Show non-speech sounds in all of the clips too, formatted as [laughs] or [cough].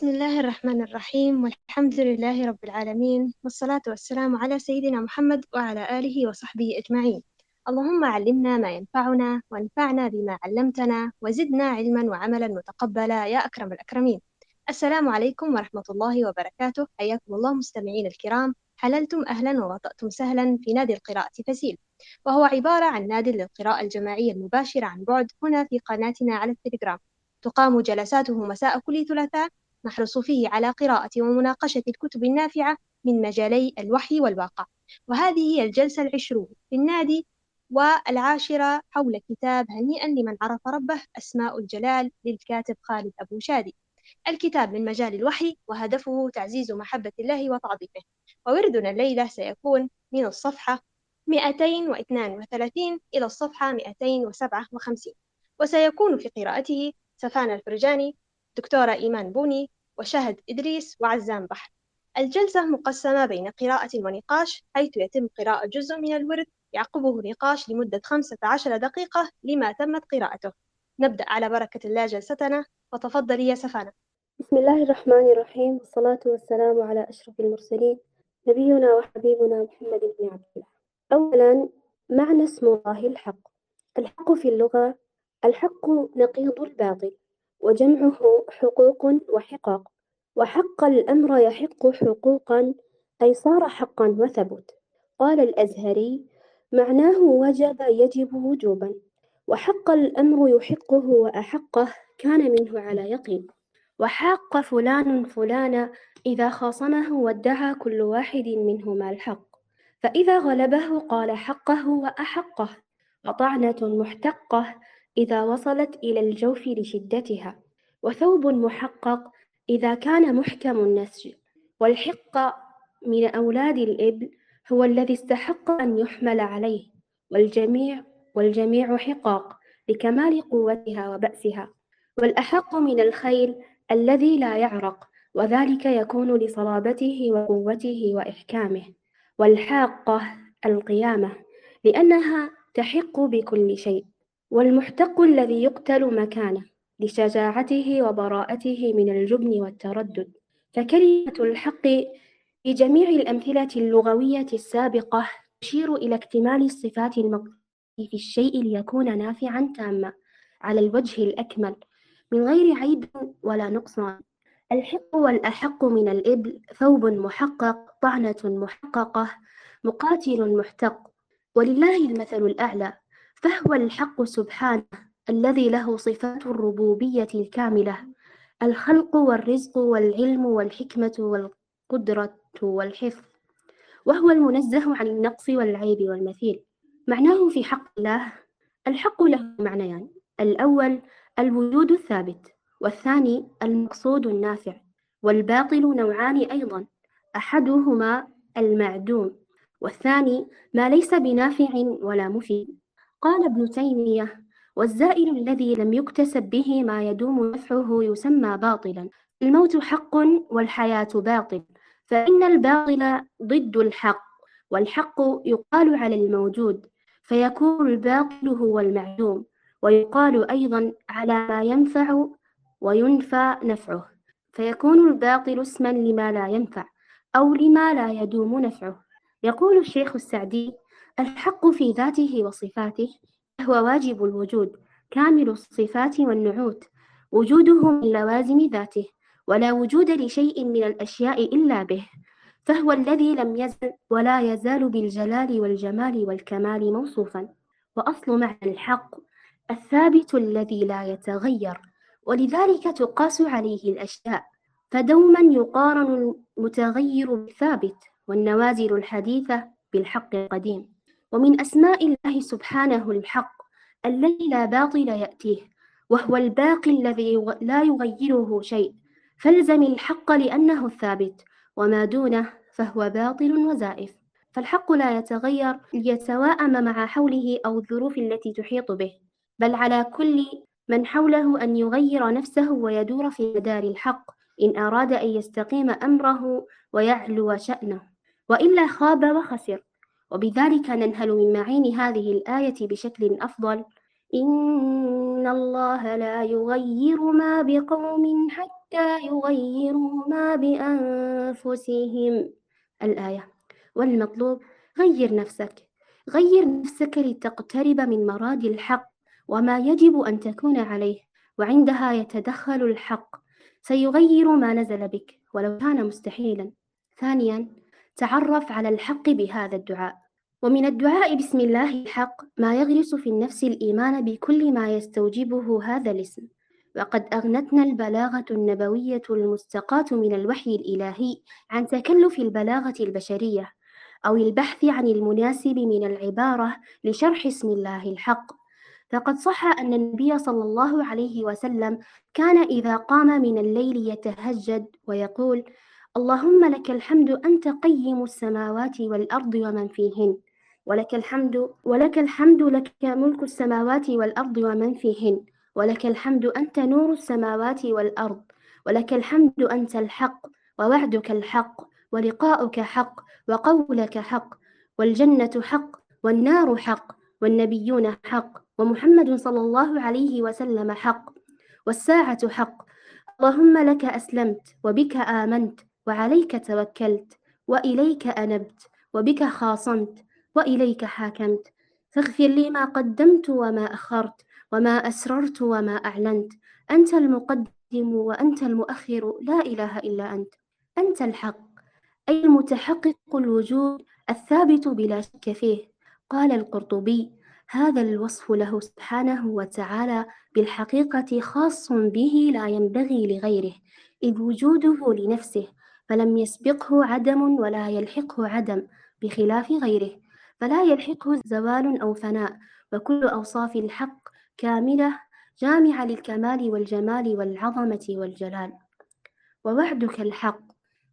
بسم الله الرحمن الرحيم والحمد لله رب العالمين والصلاة والسلام على سيدنا محمد وعلى آله وصحبه أجمعين. اللهم علمنا ما ينفعنا وانفعنا بما علمتنا وزدنا علما وعملا متقبلا يا أكرم الأكرمين. السلام عليكم ورحمة الله وبركاته. حياكم الله مستمعين الكرام. حللتم أهلا ووطأتم سهلا في نادي القراءة فسيل. وهو عبارة عن نادي للقراءة الجماعية المباشرة عن بعد هنا في قناتنا على التليجرام. تقام جلساته مساء كل ثلاثاء نحرص فيه على قراءة ومناقشة الكتب النافعة من مجالي الوحي والواقع. وهذه هي الجلسة العشرون في النادي والعاشرة حول كتاب هنيئا لمن عرف ربه أسماء الجلال للكاتب خالد أبو شادي. الكتاب من مجال الوحي وهدفه تعزيز محبة الله وتعظيمه. ووردنا الليلة سيكون من الصفحة 232 إلى الصفحة 257 وسيكون في قراءته سفان الفرجاني دكتورة إيمان بوني وشهد إدريس وعزام بحر. الجلسة مقسمة بين قراءة ونقاش حيث يتم قراءة جزء من الورد يعقبه نقاش لمدة 15 دقيقة لما تمت قراءته. نبدأ على بركة الله جلستنا. وتفضلي يا سفانة. بسم الله الرحمن الرحيم. والصلاة والسلام على أشرف المرسلين. نبينا وحبيبنا محمد بن عبد الله. أولا معنى اسم الله الحق. الحق في اللغة الحق نقيض الباطل. وجمعه حقوق وحقاق وحق الأمر يحق حقوقا أي صار حقا وثبت. قال الأزهري معناه وجب يجب وجوبا وحق الأمر يحقه وأحقه كان منه على يقين. وحاق فلان فلانا إذا خاصمه وادعى كل واحد منهما الحق فإذا غلبه قال حقه وأحقه وطعنة محتقة إذا وصلت إلى الجوف لشدتها وثوب محقق إذا كان محكم النسج. والحق من أولاد الإبل هو الذي استحق أن يحمل عليه والجميع والجميع حقاق لكمال قوتها وبأسها. والأحق من الخيل الذي لا يعرق وذلك يكون لصلابته وقوته وإحكامه. والحاقة القيامة لأنها تحق بكل شيء. والمحتق الذي يقتل مكانه لشجاعته وبراءته من الجبن والتردد. فكلمة الحق في جميع الأمثلة اللغوية السابقة تشير إلى اكتمال الصفات المقصودة في الشيء ليكون نافعا تاما على الوجه الأكمل من غير عيب ولا نقصان. الحق والأحق من الإبل ثوب محقق طعنة محققة مقاتل محتق. ولله المثل الأعلى. فهو الحق سبحانه الذي له صفات الربوبية الكاملة الخلق والرزق والعلم والحكمة والقدرة والحفظ وهو المنزه عن النقص والعيب والمثيل. معناه في حق الله الحق له معنيان. الأول الوجود الثابت والثاني المقصود النافع والباطل نوعان أيضا أحدهما المعدوم والثاني ما ليس بنافع ولا مفيد. قال ابن تيمية والزائل الذي لم يكتسب به ما يدوم نفعه يسمى باطلا. الموت حق والحياة باطل فإن الباطل ضد الحق والحق يقال على الموجود فيكون الباطل هو المعدوم ويقال أيضا على ما ينفع وينفى نفعه. فيكون الباطل اسما لما لا ينفع أو لما لا يدوم نفعه. يقول الشيخ السعدي الحق في ذاته وصفاته هو واجب الوجود كامل الصفات والنعوت وجوده من لوازم ذاته ولا وجود لشيء من الأشياء إلا به فهو الذي لم يزل ولا يزال بالجلال والجمال والكمال موصوفا. وأصل معنى الحق الثابت الذي لا يتغير ولذلك تقاس عليه الأشياء فدوما يقارن المتغير بالثابت والنوازل الحديثة بالحق القديم. ومن أسماء الله سبحانه الحق الذي لا باطل يأتيه وهو الباقي الذي لا يغيره شيء. فالزم الحق لأنه الثابت وما دونه فهو باطل وزائف. فالحق لا يتغير ليتواءم مع حوله أو الظروف التي تحيط به. بل على كل من حوله أن يغير نفسه ويدور في مدار الحق إن أراد أن يستقيم أمره ويعلو شأنه. وإلا خاب وخسر. وبذلك ننهل من معين هذه الآية بشكل أفضل. إن الله لا يغير ما بقوم حتى يغيروا ما بأنفسهم. الآية والمطلوب غير نفسك. غير نفسك لتقترب من مراد الحق وما يجب أن تكون عليه وعندها يتدخل الحق. سيغير ما نزل بك ولو كان مستحيلا. ثانيا تعرف على الحق بهذا الدعاء. ومن الدعاء بسم الله الحق ما يغرس في النفس الإيمان بكل ما يستوجبه هذا الاسم. وقد أغنتنا البلاغة النبوية المستقاة من الوحي الإلهي عن تكلف البلاغة البشرية أو البحث عن المناسب من العبارة لشرح اسم الله الحق. فقد صح أن النبي صلى الله عليه وسلم كان إذا قام من الليل يتهجد ويقول اللهم لك الحمد أنت قيم السماوات والأرض ومن فيهن. ولك الحمد ولك الحمد لك ملك السماوات والأرض ومن فيهن. ولك الحمد أنت نور السماوات والأرض. ولك الحمد أنت الحق ووعدك الحق ولقاؤك حق وقولك حق والجنة حق والنار حق والنبيون حق ومحمد صلى الله عليه وسلم حق والساعة حق. اللهم لك أسلمت وبك آمنت وعليك توكلت وإليك أنبت وبك خاصمت وإليك حاكمت. فاغفر لي ما قدمت وما أخرت وما أسررت وما أعلنت. أنت المقدم وأنت المؤخر لا إله إلا أنت. أنت الحق أي المتحقق الوجود الثابت بلا شك فيه. قال القرطبي هذا الوصف له سبحانه وتعالى بالحقيقة خاص به لا ينبغي لغيره إذ وجوده لنفسه. فلم يسبقه عدم ولا يلحقه عدم بخلاف غيره فلا يلحقه زوال أو فناء وكل أوصاف الحق كاملة جامعة للكمال والجمال والعظمة والجلال. ووعدك الحق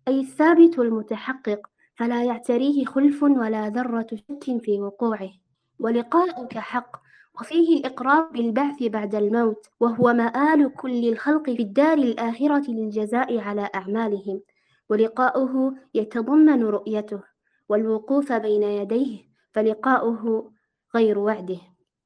أي الثابت المتحقق فلا يعتريه خلف ولا ذرة شك في وقوعه. ولقاؤك حق وفيه الإقرار بالبعث بعد الموت وهو مآل كل الخلق في الدار الآخرة للجزاء على أعمالهم. ولقاؤه يتضمن رؤيته والوقوف بين يديه فلقاؤه غير وعده.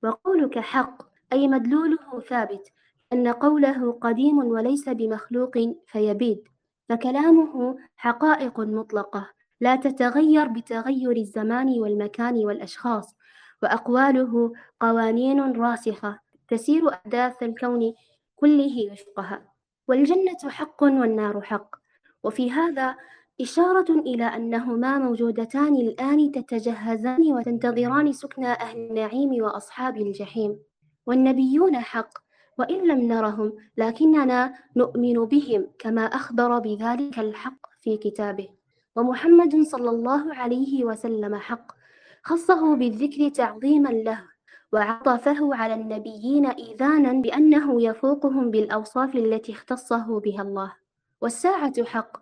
وقولك حق أي مدلوله ثابت أن قوله قديم وليس بمخلوق فيبيد فكلامه حقائق مطلقة لا تتغير بتغير الزمان والمكان والأشخاص وأقواله قوانين راسخة تسير أحداث الكون كله وفقها. والجنة حق والنار حق وفي هذا إشارة إلى أنهما موجودتان الآن تتجهزان وتنتظران سكن أهل النعيم وأصحاب الجحيم والنبيون حق وإن لم نرهم لكننا نؤمن بهم كما أخبر بذلك الحق في كتابه. ومحمد صلى الله عليه وسلم حق خصه بالذكر تعظيما له وعطفه على النبيين إيذانا بأنه يفوقهم بالأوصاف التي اختصه بها الله. والساعة حق.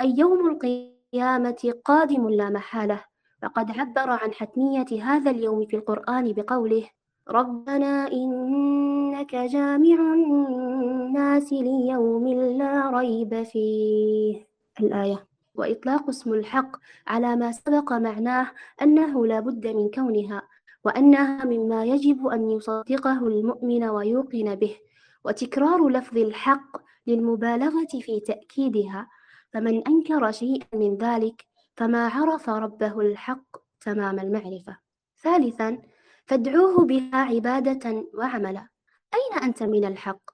أي يوم القيامة قادم لا محالة. وقد عبر عن حتمية هذا اليوم في القرآن بقوله ربنا إنك جامع الناس ليوم لا ريب فيه. الآية وإطلاق اسم الحق على ما سبق معناه أنه لا بد من كونها وأنها مما يجب أن يصدقه المؤمن ويوقن به. وتكرار لفظ الحق للمبالغة في تأكيدها فمن أنكر شيئا من ذلك فما عرف ربه الحق تمام المعرفة. ثالثا فادعوه بها عبادة وعملا. أين أنت من الحق؟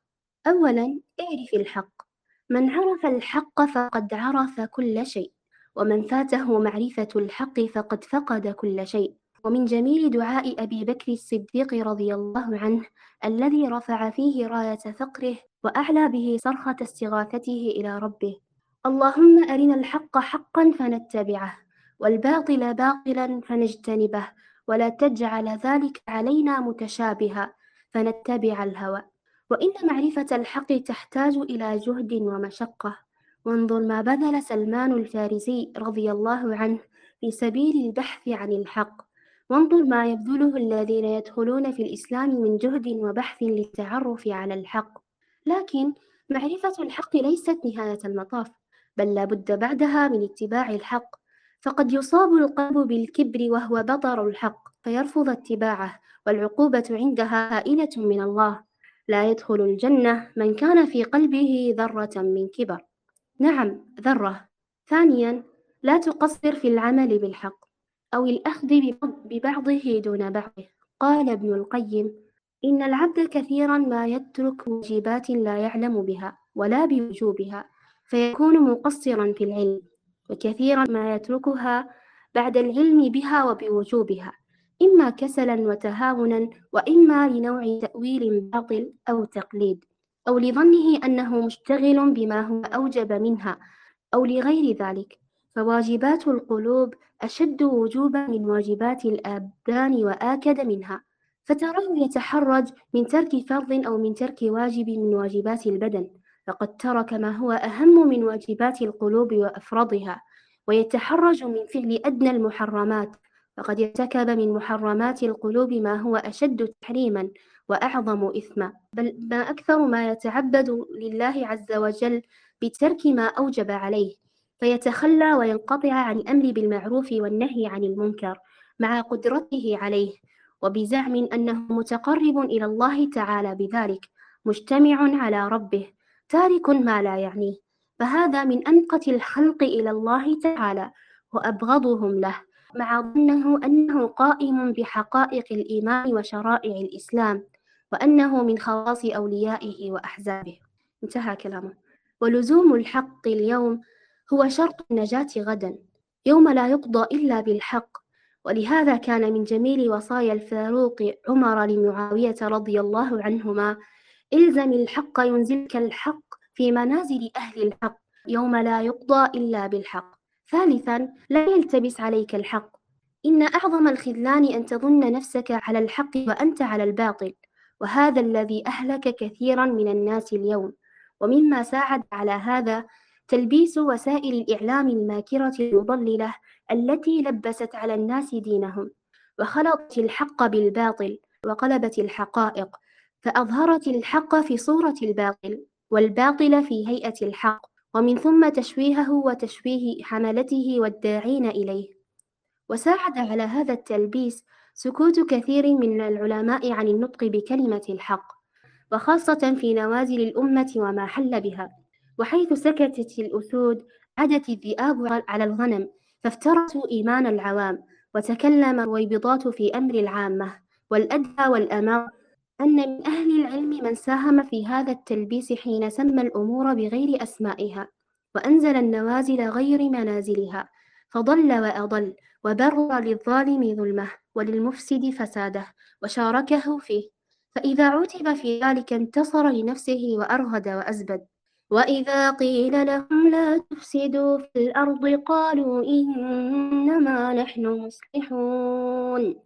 أولا اعرف الحق. من عرف الحق فقد عرف كل شيء ومن فاته معرفة الحق فقد فقد كل شيء. ومن جميل دعاء أبي بكر الصديق رضي الله عنه الذي رفع فيه راية فقره وأعلى به صرخة استغاثته إلى ربه. اللهم أرنا الحق حقا فنتبعه والباطل باطلا فنجتنبه ولا تجعل ذلك علينا متشابها فنتبع الهوى. وإن معرفة الحق تحتاج إلى جهد ومشقة. وانظر ما بذل سلمان الفارسي رضي الله عنه في سبيل البحث عن الحق. وانظر ما يبذله الذين يدخلون في الإسلام من جهد وبحث للتعرف على الحق. لكن معرفة الحق ليست نهاية المطاف بل لا بد بعدها من اتباع الحق. فقد يصاب القلب بالكبر وهو بطر الحق فيرفض اتباعه والعقوبة عندها هائلة من الله. لا يدخل الجنة من كان في قلبه ذرة من كبر. نعم ذرة. ثانيا لا تقصر في العمل بالحق أو الأخذ ببعضه دون بعضه. قال ابن القيم إن العبد كثيرا ما يترك واجبات لا يعلم بها ولا بوجوبها فيكون مقصرا في العلم وكثيرا ما يتركها بعد العلم بها وبوجوبها إما كسلا وتهاونا وإما لنوع تأويل باطل أو تقليد أو لظنه أنه مشتغل بما هو أوجب منها أو لغير ذلك. فواجبات القلوب أشد وجوبا من واجبات الآبدان وآكد منها. فتراه يتحرج من ترك فرض أو من ترك واجب من واجبات البدن فقد ترك ما هو أهم من واجبات القلوب وأفرضها ويتحرج من فعل أدنى المحرمات فقد ارتكب من محرمات القلوب ما هو أشد تحريما وأعظم إثما. بل ما أكثر ما يتعبد لله عز وجل بترك ما أوجب عليه فيتخلى وينقطع عن الأمر بالمعروف والنهي عن المنكر مع قدرته عليه وبزعم أنه متقرب إلى الله تعالى بذلك مجتمع على ربه تارك ما لا يعنيه. فهذا من أنقة الخلق إلى الله تعالى وأبغضهم له مع ظنه أنه قائم بحقائق الإيمان وشرائع الإسلام وأنه من خواص أوليائه وأحزابه. انتهى كلامه. ولزوم الحق اليوم هو شرط النجاة غدا يوم لا يقضى إلا بالحق. ولهذا كان من جميل وصايا الفاروق عمر لمعاوية رضي الله عنهما إلزم الحق ينزلك الحق في منازل أهل الحق يوم لا يقضى إلا بالحق. ثالثا لا يلتبس عليك الحق. إن أعظم الخذلان أن تظن نفسك على الحق وأنت على الباطل وهذا الذي أهلك كثيرا من الناس اليوم. ومما ساعد على هذا تلبيس وسائل الإعلام الماكرة المضللة التي لبست على الناس دينهم وخلطت الحق بالباطل وقلبت الحقائق فأظهرت الحق في صورة الباطل والباطل في هيئة الحق ومن ثم تشويهه وتشويه حملته والداعين إليه. وساعد على هذا التلبيس سكوت كثير من العلماء عن النطق بكلمة الحق وخاصة في نوازل الأمة وما حل بها. وحيث سكتت الأسود عدت الذئاب على الغنم فافترسوا إيمان العوام وتكلم الرويبضات في أمر العامة والأدهى والأمام أن من أهل العلم من ساهم في هذا التلبيس حين سمى الأمور بغير أسمائها وأنزل النوازل غير منازلها فضل وأضل وبرر للظالم ظلمه وللمفسد فساده وشاركه فيه. فإذا عُتب في ذلك انتصر لنفسه وأرهد وأزبد. وإذا قيل لهم لا تفسدوا في الأرض قالوا إنما نحن مصلحون.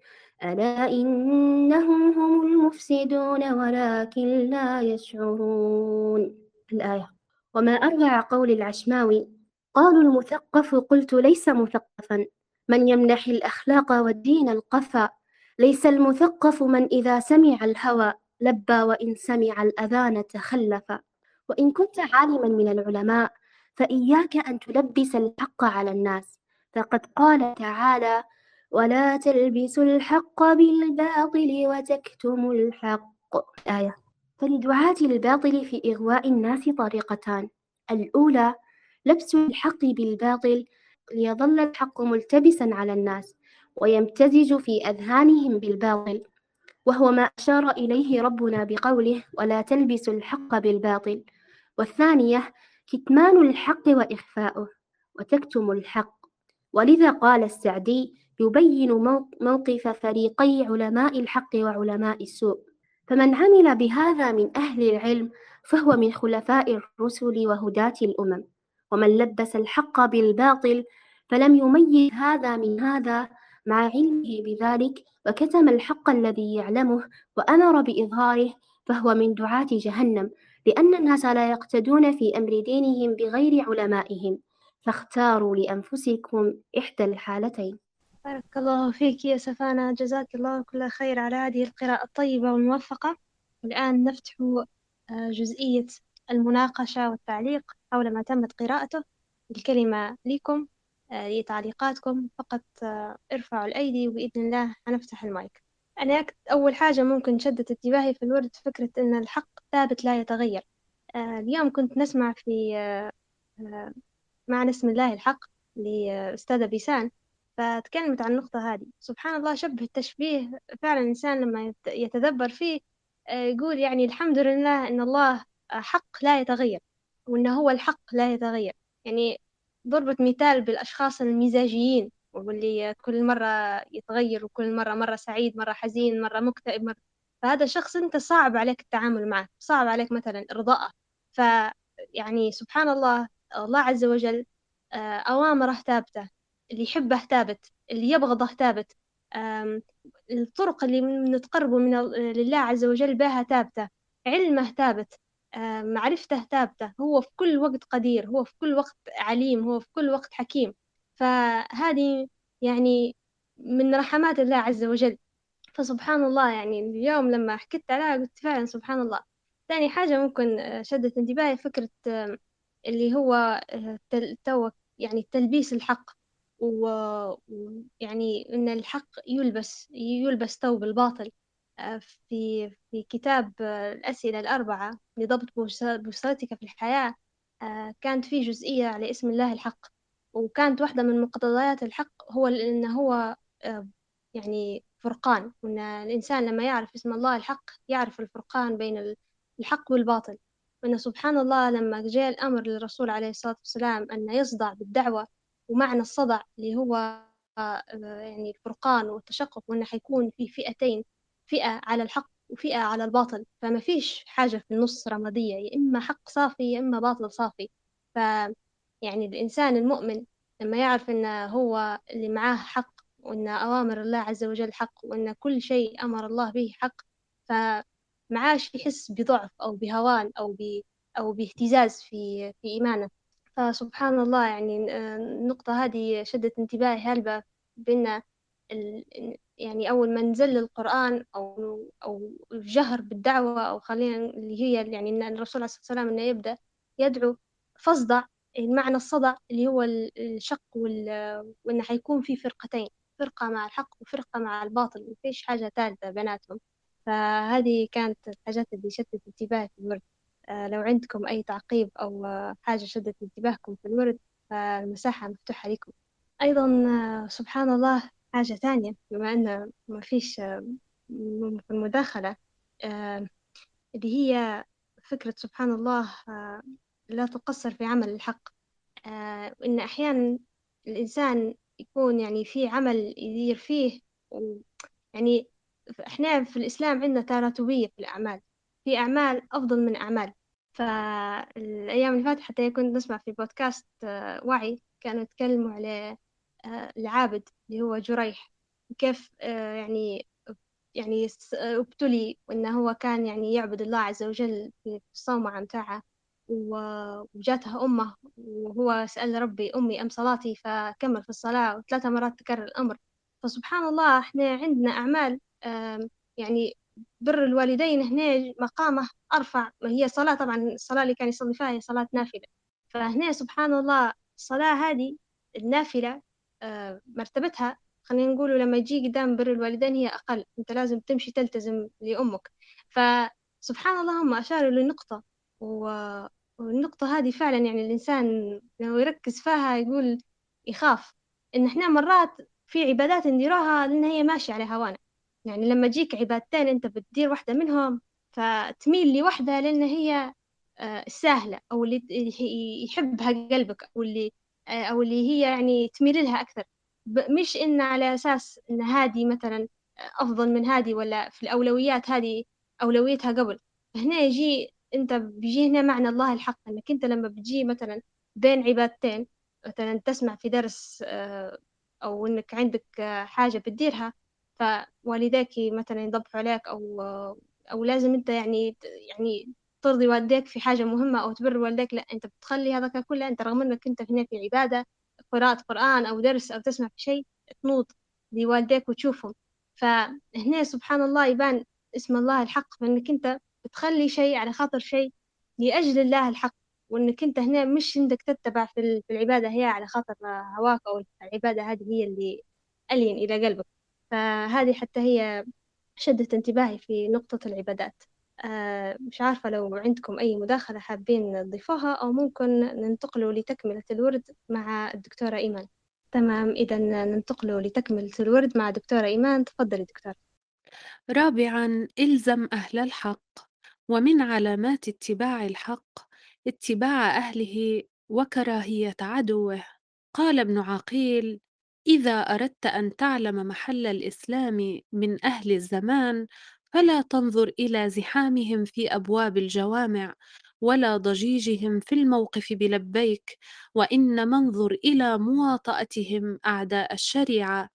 ألا إنهم هم المفسدون ولكن لا يشعرون. الآية وما أروع قول العشماوي قالوا المثقف قلت ليس مثقفا. من يمنح الأخلاق والدين القفا؟ ليس المثقف من إذا سمع الهوى لبى وإن سمع الأذان تخلف وإن كنت عالما من العلماء فإياك أن تلبس الحق على الناس. فقد قال تعالى ولا تلبسوا الحق بالباطل وتكتموا الحق. آية. فلدعاة الباطل في إغواء الناس طريقتان. الأولى لبس الحق بالباطل ليظل الحق ملتبسا على الناس ويمتزج في أذهانهم بالباطل وهو ما أشار إليه ربنا بقوله ولا تلبسوا الحق بالباطل. والثانية كتمان الحق وإخفاؤه وتكتم الحق. ولذا قال السعدي يبين موقف فريقي علماء الحق وعلماء السوء. فمن عمل بهذا من أهل العلم فهو من خلفاء الرسل وهداة الأمم. ومن لبس الحق بالباطل فلم يميز هذا من هذا مع علمه بذلك وكتم الحق الذي يعلمه وأمر بإظهاره فهو من دعاة جهنم. لأن الناس لا يقتدون في أمر دينهم بغير علمائهم. فاختاروا لأنفسكم إحدى الحالتين. بارك الله فيك يا سفانة. جزاك الله كل خير على هذه القراءة الطيبة والموفقة. والآن نفتح آه، جزئية المناقشة والتعليق حول ما تمت قراءته. الكلمة لكم آه، لتعليقاتكم. فقط آه، ارفعوا الأيدي وبإذن الله هنفتح المايك. أنا أول حاجة ممكن شدت انتباهي في الورد فكرة أن الحق ثابت لا يتغير. آه، اليوم كنت نسمع في آه، معنى اسم الله الحق لأستاذة بيسان فتكلمت عن النقطة هذه. سبحان الله شبه التشبيه فعلا الإنسان لما يتدبر فيه يقول يعني الحمد لله أن الله حق لا يتغير وأنه هو الحق لا يتغير. يعني ضربت مثال بالأشخاص المزاجيين واللي كل مرة يتغير وكل مرة مرة سعيد مرة حزين مرة مكتئب مرة فهذا الشخص أنت صعب عليك التعامل معه صعب عليك مثلا إرضاءه. ف يعني سبحان الله الله عز وجل آه، أوامره ثابتة اللي يحبه ثابت اللي يبغضه ثابت الطرق اللي نتقرب من لله عز وجل بها ثابتة علمه ثابت معرفته ثابتة هو في كل وقت قدير هو في كل وقت عليم هو في كل وقت حكيم. فهذه يعني من رحمات الله عز وجل. فسبحان الله يعني اليوم لما حكيت عليها قلت فعلا سبحان الله. ثاني حاجة ممكن آه، شدت انتباهي فكرة اللي هو آه، تو يعني تلبيس الحق. ويعني إن الحق يلبس يلبس ثوب الباطل. آه، في في كتاب الأسئلة الأربعة لضبط بوصلتك في الحياة كانت في جزئية على اسم الله الحق. وكانت واحدة من مقتضيات الحق هو إن هو يعني فرقان وإن الإنسان لما يعرف اسم الله الحق يعرف الفرقان بين الحق والباطل. وإن سبحان الله لما جاء الأمر للرسول عليه الصلاة والسلام أن يصدع بالدعوة ومعنى الصدع اللي هو آه، يعني الفرقان والتشقق وإنه حيكون في فئتين فئة على الحق وفئة على الباطل. فما فيش حاجة في النص رمادية يا إما حق صافي يا إما باطل صافي. ف يعني الإنسان المؤمن لما يعرف إن هو اللي معاه حق وإن أوامر الله عز وجل حق وإن كل شيء أمر الله به حق. فمعاش يحس بضعف أو بهوان أو ب أو باهتزاز في في إيمانه. فسبحان الله يعني النقطة هذه شدت انتباهي هلبة بأن يعني أول ما نزل القرآن أو أو الجهر بالدعوة أو خلينا اللي هي يعني إن الرسول عليه الصلاة والسلام إنه يبدأ يدعو فاصدع المعنى الصدع اللي هو الشق وإنه حيكون في فرقتين. فرقة مع الحق وفرقة مع الباطل مفيش حاجة ثالثة بيناتهم. فهذه كانت الحاجات اللي شدت انتباهي في الورد. آه، لو عندكم أي تعقيب أو حاجة شدت انتباهكم في الورد فالمساحة مفتوحة لكم. أيضا آه، سبحان الله حاجة ثانية بما أن ما فيش آه، في اللي هي فكرة سبحان الله لا تقصر في عمل الحق. آه إن أحيانا الإنسان يكون يعني في عمل يدير فيه يعني إحنا في الإسلام عندنا تراتبية في الأعمال في أعمال أفضل من أعمال. فالأيام اللي فاتت حتى كنت نسمع في بودكاست آه وعي كانوا يتكلموا على آه العابد اللي هو جريح كيف آه يعني يعني أبتلي وإنه هو كان يعني يعبد الله عز وجل في الصومعة متاعه وجاتها أمه وهو سأل ربي أمي أم صلاتي؟ فكمل في الصلاة وثلاثة مرات تكرر الأمر. فسبحان الله إحنا عندنا أعمال يعني بر الوالدين هنا مقامه أرفع. ما هي صلاة طبعا الصلاة اللي كان يصلي فيها هي صلاة نافلة. فهنا سبحان الله الصلاة هذه النافلة مرتبتها خلينا نقول لما يجي قدام بر الوالدين هي أقل. أنت لازم تمشي تلتزم لأمك. فسبحان الله هم أشاروا لنقطة. والنقطة هذه فعلا يعني الإنسان لو يركز فيها يقول يخاف إن إحنا مرات في عبادات نديروها لأن هي ماشية على هوانا. يعني لما تجيك عبادتين أنت بتدير واحدة منهم فتميل لوحدة لأن هي آه، سهلة أو اللي يحبها قلبك أو اللي آه، أو اللي هي يعني تميل لها أكثر. مش إن على أساس إن هذه مثلا أفضل من هذه ولا في الأولويات هذه أولويتها قبل. هنا يجي انت بيجي هنا معنى الله الحق انك انت لما بتجي مثلا بين عبادتين مثلا تسمع في درس آه، أو إنك عندك آه، حاجة بتديرها فوالديك مثلا يضبحوا عليك أو أو لازم أنت يعني يعني ترضي والديك في حاجة مهمة أو تبر والديك لا أنت بتخلي هذا كله أنت رغم أنك أنت هنا في عبادة قراءة قرآن أو درس أو تسمع في شيء تنوض لوالديك وتشوفهم. فهنا سبحان الله يبان اسم الله الحق فإنك أنت بتخلي شيء على خاطر شيء لأجل الله الحق وإنك أنت هنا مش عندك تتبع في العبادة هي على خاطر هواك أو العبادة هذه هي اللي ألين إلى قلبك. فهذه حتى هي شدت انتباهي في نقطة العبادات. آه، مش عارفة لو عندكم أي مداخلة حابين تضيفوها أو ممكن ننتقلوا لتكملة الورد مع الدكتورة إيمان. تمام إذا ننتقلوا لتكملة الورد مع دكتورة إيمان. تفضلي دكتورة. رابعا إلزم أهل الحق. ومن علامات اتباع الحق اتباع أهله وكراهية عدوه. قال ابن عقيل إذا أردت أن تعلم محل الإسلام من أهل الزمان فلا تنظر إلى زحامهم في أبواب الجوامع ولا ضجيجهم في الموقف بلبيك وإنما انظر إلى مواطأتهم أعداء الشريعة.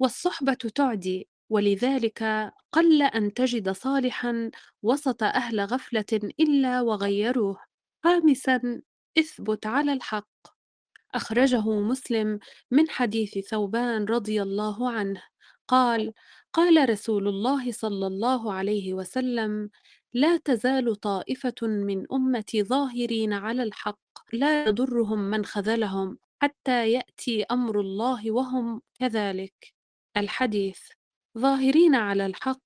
والصحبة تعدي ولذلك قل أن تجد صالحا وسط أهل غفلة إلا وغيروه. خامسا اثبت على الحق. أخرجه مسلم من حديث ثوبان رضي الله عنه. قال قال رسول الله صلى الله عليه وسلم لا تزال طائفة من أمتي ظاهرين على الحق لا يضرهم من خذلهم حتى يأتي أمر الله وهم كذلك. الحديث. ظاهرين على الحق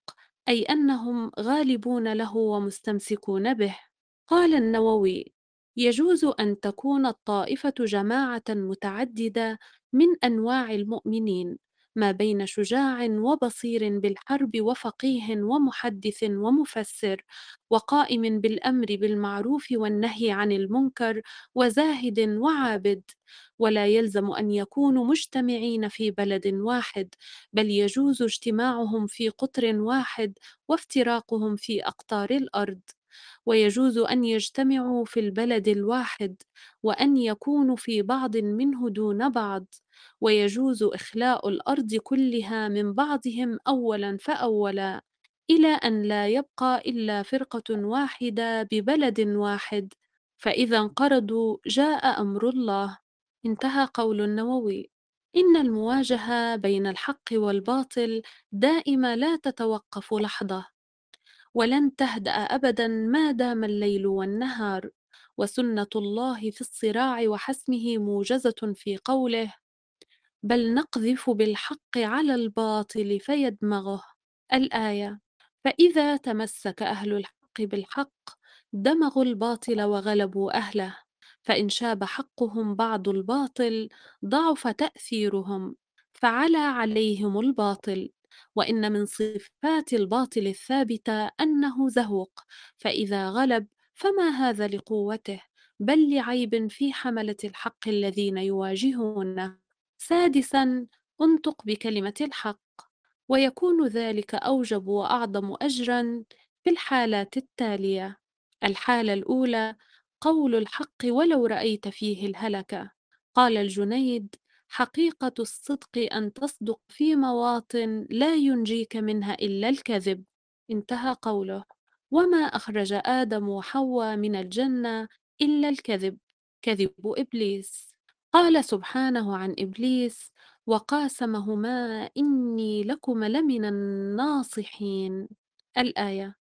أي أنهم غالبون له ومستمسكون به. قال النووي يجوز أن تكون الطائفة جماعة متعددة من أنواع المؤمنين ما بين شجاع وبصير بالحرب وفقيه ومحدث ومفسر وقائم بالأمر بالمعروف والنهي عن المنكر وزاهد وعابد. ولا يلزم أن يكونوا مجتمعين في بلد واحد بل يجوز اجتماعهم في قطر واحد وافتراقهم في أقطار الأرض. ويجوز أن يجتمعوا في البلد الواحد وأن يكونوا في بعض منه دون بعض. ويجوز إخلاء الأرض كلها من بعضهم أولا فأولا إلى أن لا يبقى إلا فرقة واحدة ببلد واحد. فإذا انقرضوا جاء أمر الله. انتهى قول النووي. إن المواجهة بين الحق والباطل دائمة لا تتوقف لحظة. ولن تهدأ أبدا ما دام الليل والنهار وسنة الله في الصراع وحسمه موجزة في قوله بل نقذف بالحق على الباطل فيدمغه. الآية فإذا تمسك أهل الحق بالحق دمغوا الباطل وغلبوا أهله فإن شاب حقهم بعض الباطل ضعف تأثيرهم فعلى عليهم الباطل. وإن من صفات الباطل الثابتة أنه زهوق فإذا غلب فما هذا لقوته؟ بل لعيب في حملة الحق الذين يواجهونه. سادسا انطق بكلمة الحق. ويكون ذلك أوجب وأعظم أجرا في الحالات التالية. الحالة الأولى قول الحق ولو رأيت فيه الهلكة. قال الجنيد حقيقة الصدق أن تصدق في مواطن لا ينجيك منها إلا الكذب. انتهى قوله. وما أخرج آدم وحواء من الجنة إلا الكذب. كذب إبليس. قال سبحانه عن إبليس وقاسمهما إني لكما لمن الناصحين. الآية.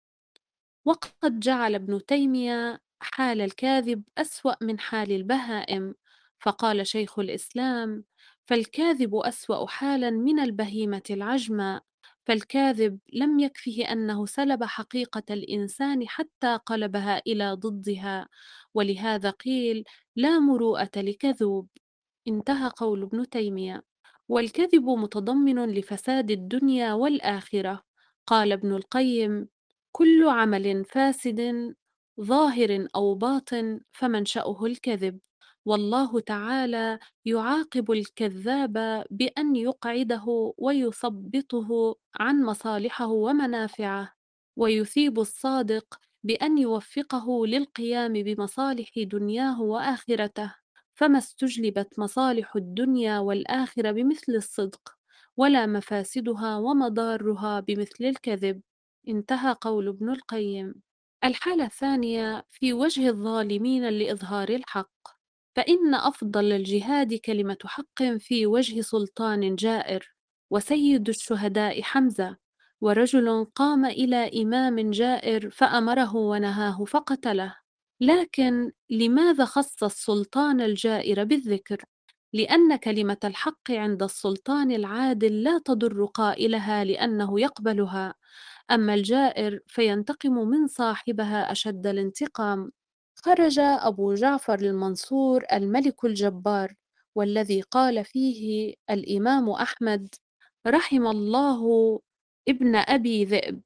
وقد جعل ابن تيمية حال الكاذب أسوأ من حال البهائم. فقال شيخ الإسلام فالكاذب أسوأ حالا من البهيمة العجماء فالكاذب لم يكفه أنه سلب حقيقة الإنسان حتى قلبها إلى ضدها ولهذا قيل لا مروءة لكذوب. انتهى قول ابن تيمية. والكذب متضمن لفساد الدنيا والآخرة. قال ابن القيم كل عمل فاسد ظاهر أو باطن فمنشأه الكذب. والله تعالى يعاقب الكذاب بأن يقعده ويثبطه عن مصالحه ومنافعه ويثيب الصادق بأن يوفقه للقيام بمصالح دنياه وآخرته. فما استجلبت مصالح الدنيا والآخرة بمثل الصدق ولا مفاسدها ومضارها بمثل الكذب. انتهى قول ابن القيم. الحالة الثانية في وجه الظالمين لإظهار الحق. فإن أفضل الجهاد كلمة حق في وجه سلطان جائر وسيد الشهداء حمزة ورجل قام إلى إمام جائر فأمره ونهاه فقتله. لكن لماذا خص السلطان الجائر بالذكر؟ لأن كلمة الحق عند السلطان العادل لا تضر قائلها لأنه يقبلها. أما الجائر فينتقم من صاحبها أشد الانتقام. خرج أبو جعفر المنصور الملك الجبار والذي قال فيه الإمام أحمد رحم الله ابن أبي ذئب.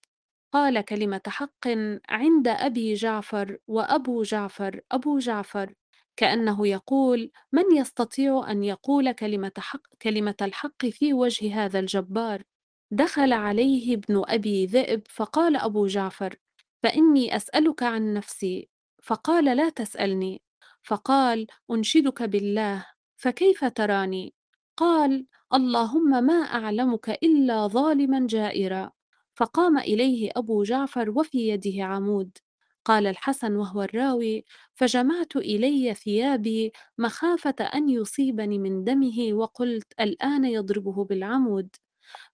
قال كلمة حق عند أبي جعفر وأبو جعفر أبو جعفر كأنه يقول من يستطيع أن يقول كلمة, حق كلمة الحق في وجه هذا الجبار؟ دخل عليه ابن أبي ذئب فقال أبو جعفر فإني أسألك عن نفسي. فقال لا تسألني. فقال أنشدك بالله فكيف تراني؟ قال اللهم ما أعلمك إلا ظالما جائرا. فقام إليه أبو جعفر وفي يده عمود. قال الحسن وهو الراوي فجمعت إلي ثيابي مخافة أن يصيبني من دمه وقلت الآن يضربه بالعمود.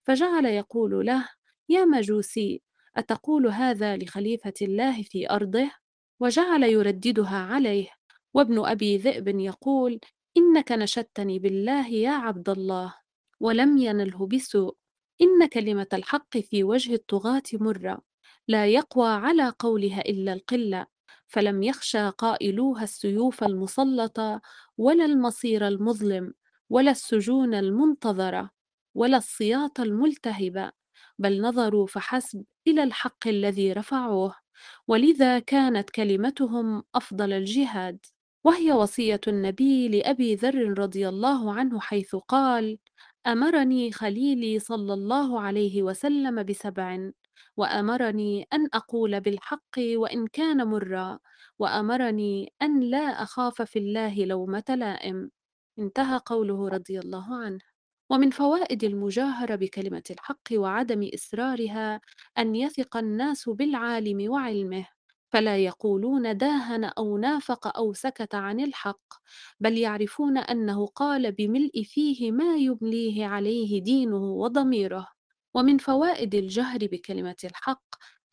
فجعل يقول له يا مجوسي أتقول هذا لخليفة الله في أرضه؟ وجعل يرددها عليه. وابن أبي ذئب يقول إنك نشدتني بالله يا عبد الله ولم ينله بسوء. إن كلمة الحق في وجه الطغاة مرة. لا يقوى على قولها إلا القلة. فلم يخشى قائلوها السيوف المسلطة ولا المصير المظلم ولا السجون المنتظرة ولا السياط الملتهبة. بل نظروا فحسب إلى الحق الذي رفعوه. ولذا كانت كلمتهم أفضل الجهاد وهي وصية النبي لأبي ذر رضي الله عنه حيث قال أمرني خليلي صلى الله عليه وسلم بسبع وأمرني أن أقول بالحق وإن كان مرا وأمرني أن لا أخاف في الله لومة لائم انتهى قوله رضي الله عنه. ومن فوائد المجاهرة بكلمة الحق وعدم إسرارها أن يثق الناس بالعالم وعلمه فلا يقولون داهن أو نافق أو سكت عن الحق بل يعرفون أنه قال بملء فيه ما يمليه عليه دينه وضميره. ومن فوائد الجهر بكلمة الحق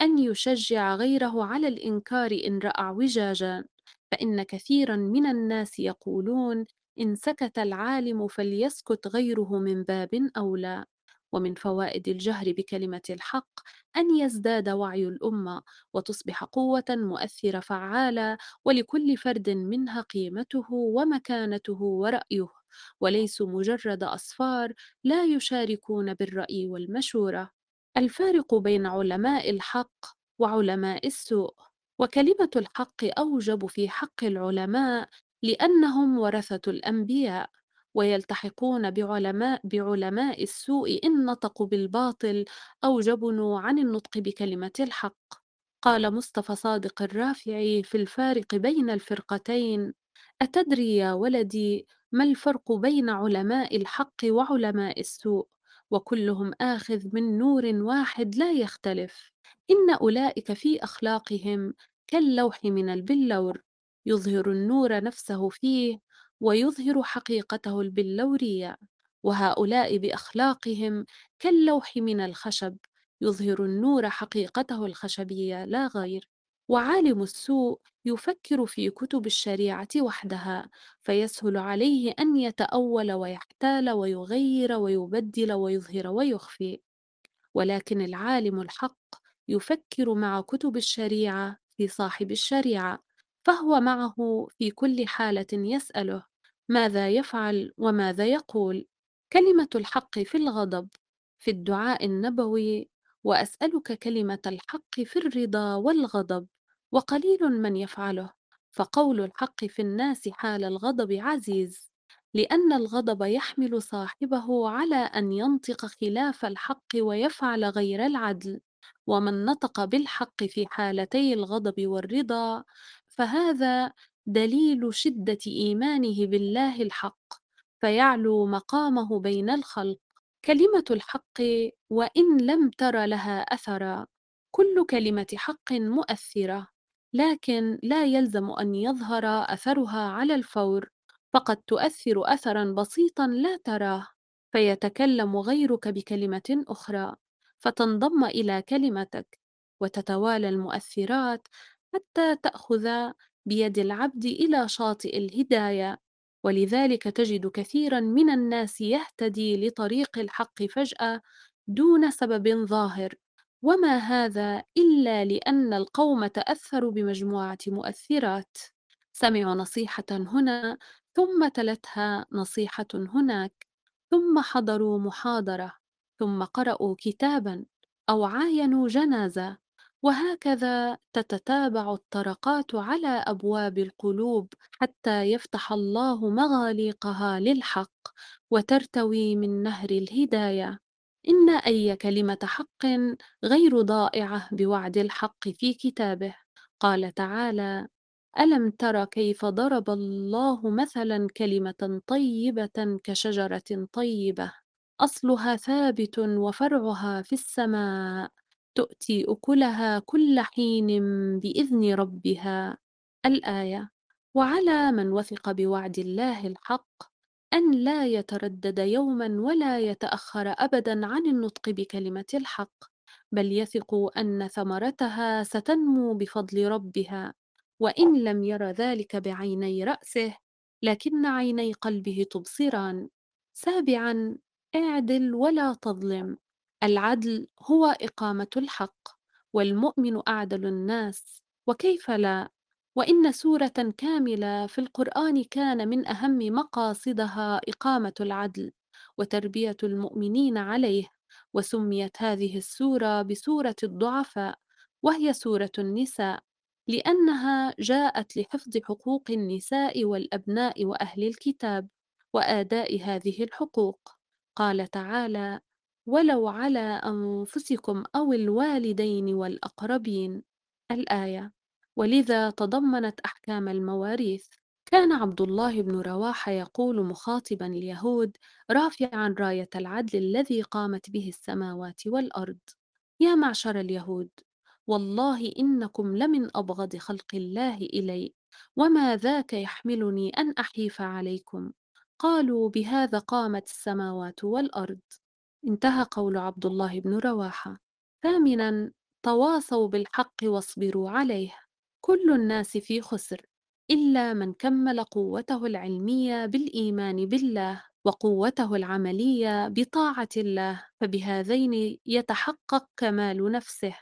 أن يشجع غيره على الإنكار إن رأى اعوجاجا فإن كثيرا من الناس يقولون إن سكت العالم فليسكت غيره من باب أولى ومن فوائد الجهر بكلمة الحق أن يزداد وعي الأمة وتصبح قوة مؤثرة فعالة ولكل فرد منها قيمته ومكانته ورأيه. وليسوا مجرد أصفار لا يشاركون بالرأي والمشورة. الفارق بين علماء الحق وعلماء السوء. وكلمة الحق أوجب في حق العلماء لأنهم ورثة الأنبياء ويلتحقون بعلماء بعلماء السوء إن نطقوا بالباطل أو جبنوا عن النطق بكلمة الحق. قال مصطفى صادق الرافعي في الفارق بين الفرقتين أتدري يا ولدي ما الفرق بين علماء الحق وعلماء السوء؟ وكلهم آخذ من نور واحد لا يختلف. إن أولئك في أخلاقهم كاللوح من البلور. يظهر النور نفسه فيه ويظهر حقيقته البلورية وهؤلاء بأخلاقهم كاللوح من الخشب يظهر النور حقيقته الخشبية لا غير. وعالم السوء يفكر في كتب الشريعة وحدها فيسهل عليه أن يتأول ويحتال ويغير ويبدل ويظهر ويخفي. ولكن العالم الحق يفكر مع كتب الشريعة في صاحب الشريعة فهو معه في كل حالة يسأله ماذا يفعل وماذا يقول. كلمة الحق في الغضب في الدعاء النبوي وأسألك كلمة الحق في الرضا والغضب وقليل من يفعله. فقول الحق في الناس حال الغضب عزيز لأن الغضب يحمل صاحبه على أن ينطق خلاف الحق ويفعل غير العدل. ومن نطق بالحق في حالتي الغضب والرضا فهذا دليل شدة إيمانه بالله الحق فيعلو مقامه بين الخلق. كلمة الحق وإن لم تر لها أثرا. كل كلمة حق مؤثرة لكن لا يلزم أن يظهر أثرها على الفور. فقد تؤثر أثرا بسيطا لا تراه. فيتكلم غيرك بكلمة أخرى. فتنضم إلى كلمتك وتتوالى المؤثرات حتى تأخذ بيد العبد إلى شاطئ الهداية. ولذلك تجد كثيرا من الناس يهتدي لطريق الحق فجأة دون سبب ظاهر. وما هذا إلا لأن القوم تأثروا بمجموعة مؤثرات. سمعوا نصيحة هنا ثم تلتها نصيحة هناك. ثم حضروا محاضرة ثم قرأوا كتابا أو عاينوا جنازة. وهكذا تتتابع الطرقات على أبواب القلوب حتى يفتح الله مغاليقها للحق وترتوي من نهر الهداية. إن أي كلمة حق غير ضائعة بوعد الحق في كتابه. قال تعالى ألم تر كيف ضرب الله مثلا كلمة طيبة كشجرة طيبة؟ أصلها ثابت وفرعها في السماء. تؤتي أكلها كل حين بإذن ربها. الآية وعلى من وثق بوعد الله الحق أن لا يتردد يوما ولا يتأخر أبدا عن النطق بكلمة الحق بل يثق أن ثمرتها ستنمو بفضل ربها وإن لم ير ذلك بعيني رأسه لكن عيني قلبه تبصران سابعا اعدل ولا تظلم العدل هو إقامة الحق والمؤمن أعدل الناس. وكيف لا؟ وإن سورة كاملة في القرآن كان من أهم مقاصدها إقامة العدل وتربية المؤمنين عليه وسميت هذه السورة بسورة الضعفاء وهي سورة النساء لأنها جاءت لحفظ حقوق النساء والأبناء وأهل الكتاب وآداء هذه الحقوق. قال تعالى ولو على أنفسكم أو الوالدين والأقربين. الآية ولذا تضمنت أحكام المواريث. كان عبد الله بن رواحة يقول مخاطبا اليهود رافعا راية العدل الذي قامت به السماوات والأرض. يا معشر اليهود والله إنكم لمن أبغض خلق الله إلي وما ذاك يحملني أن أحيف عليكم. قالوا بهذا قامت السماوات والأرض. انتهى قول عبد الله بن رواحة. ثامنا تواصوا بالحق واصبروا عليه. كل الناس في خسر إلا من كمل قوته العلمية بالإيمان بالله وقوته العملية بطاعة الله فبهذين يتحقق كمال نفسه.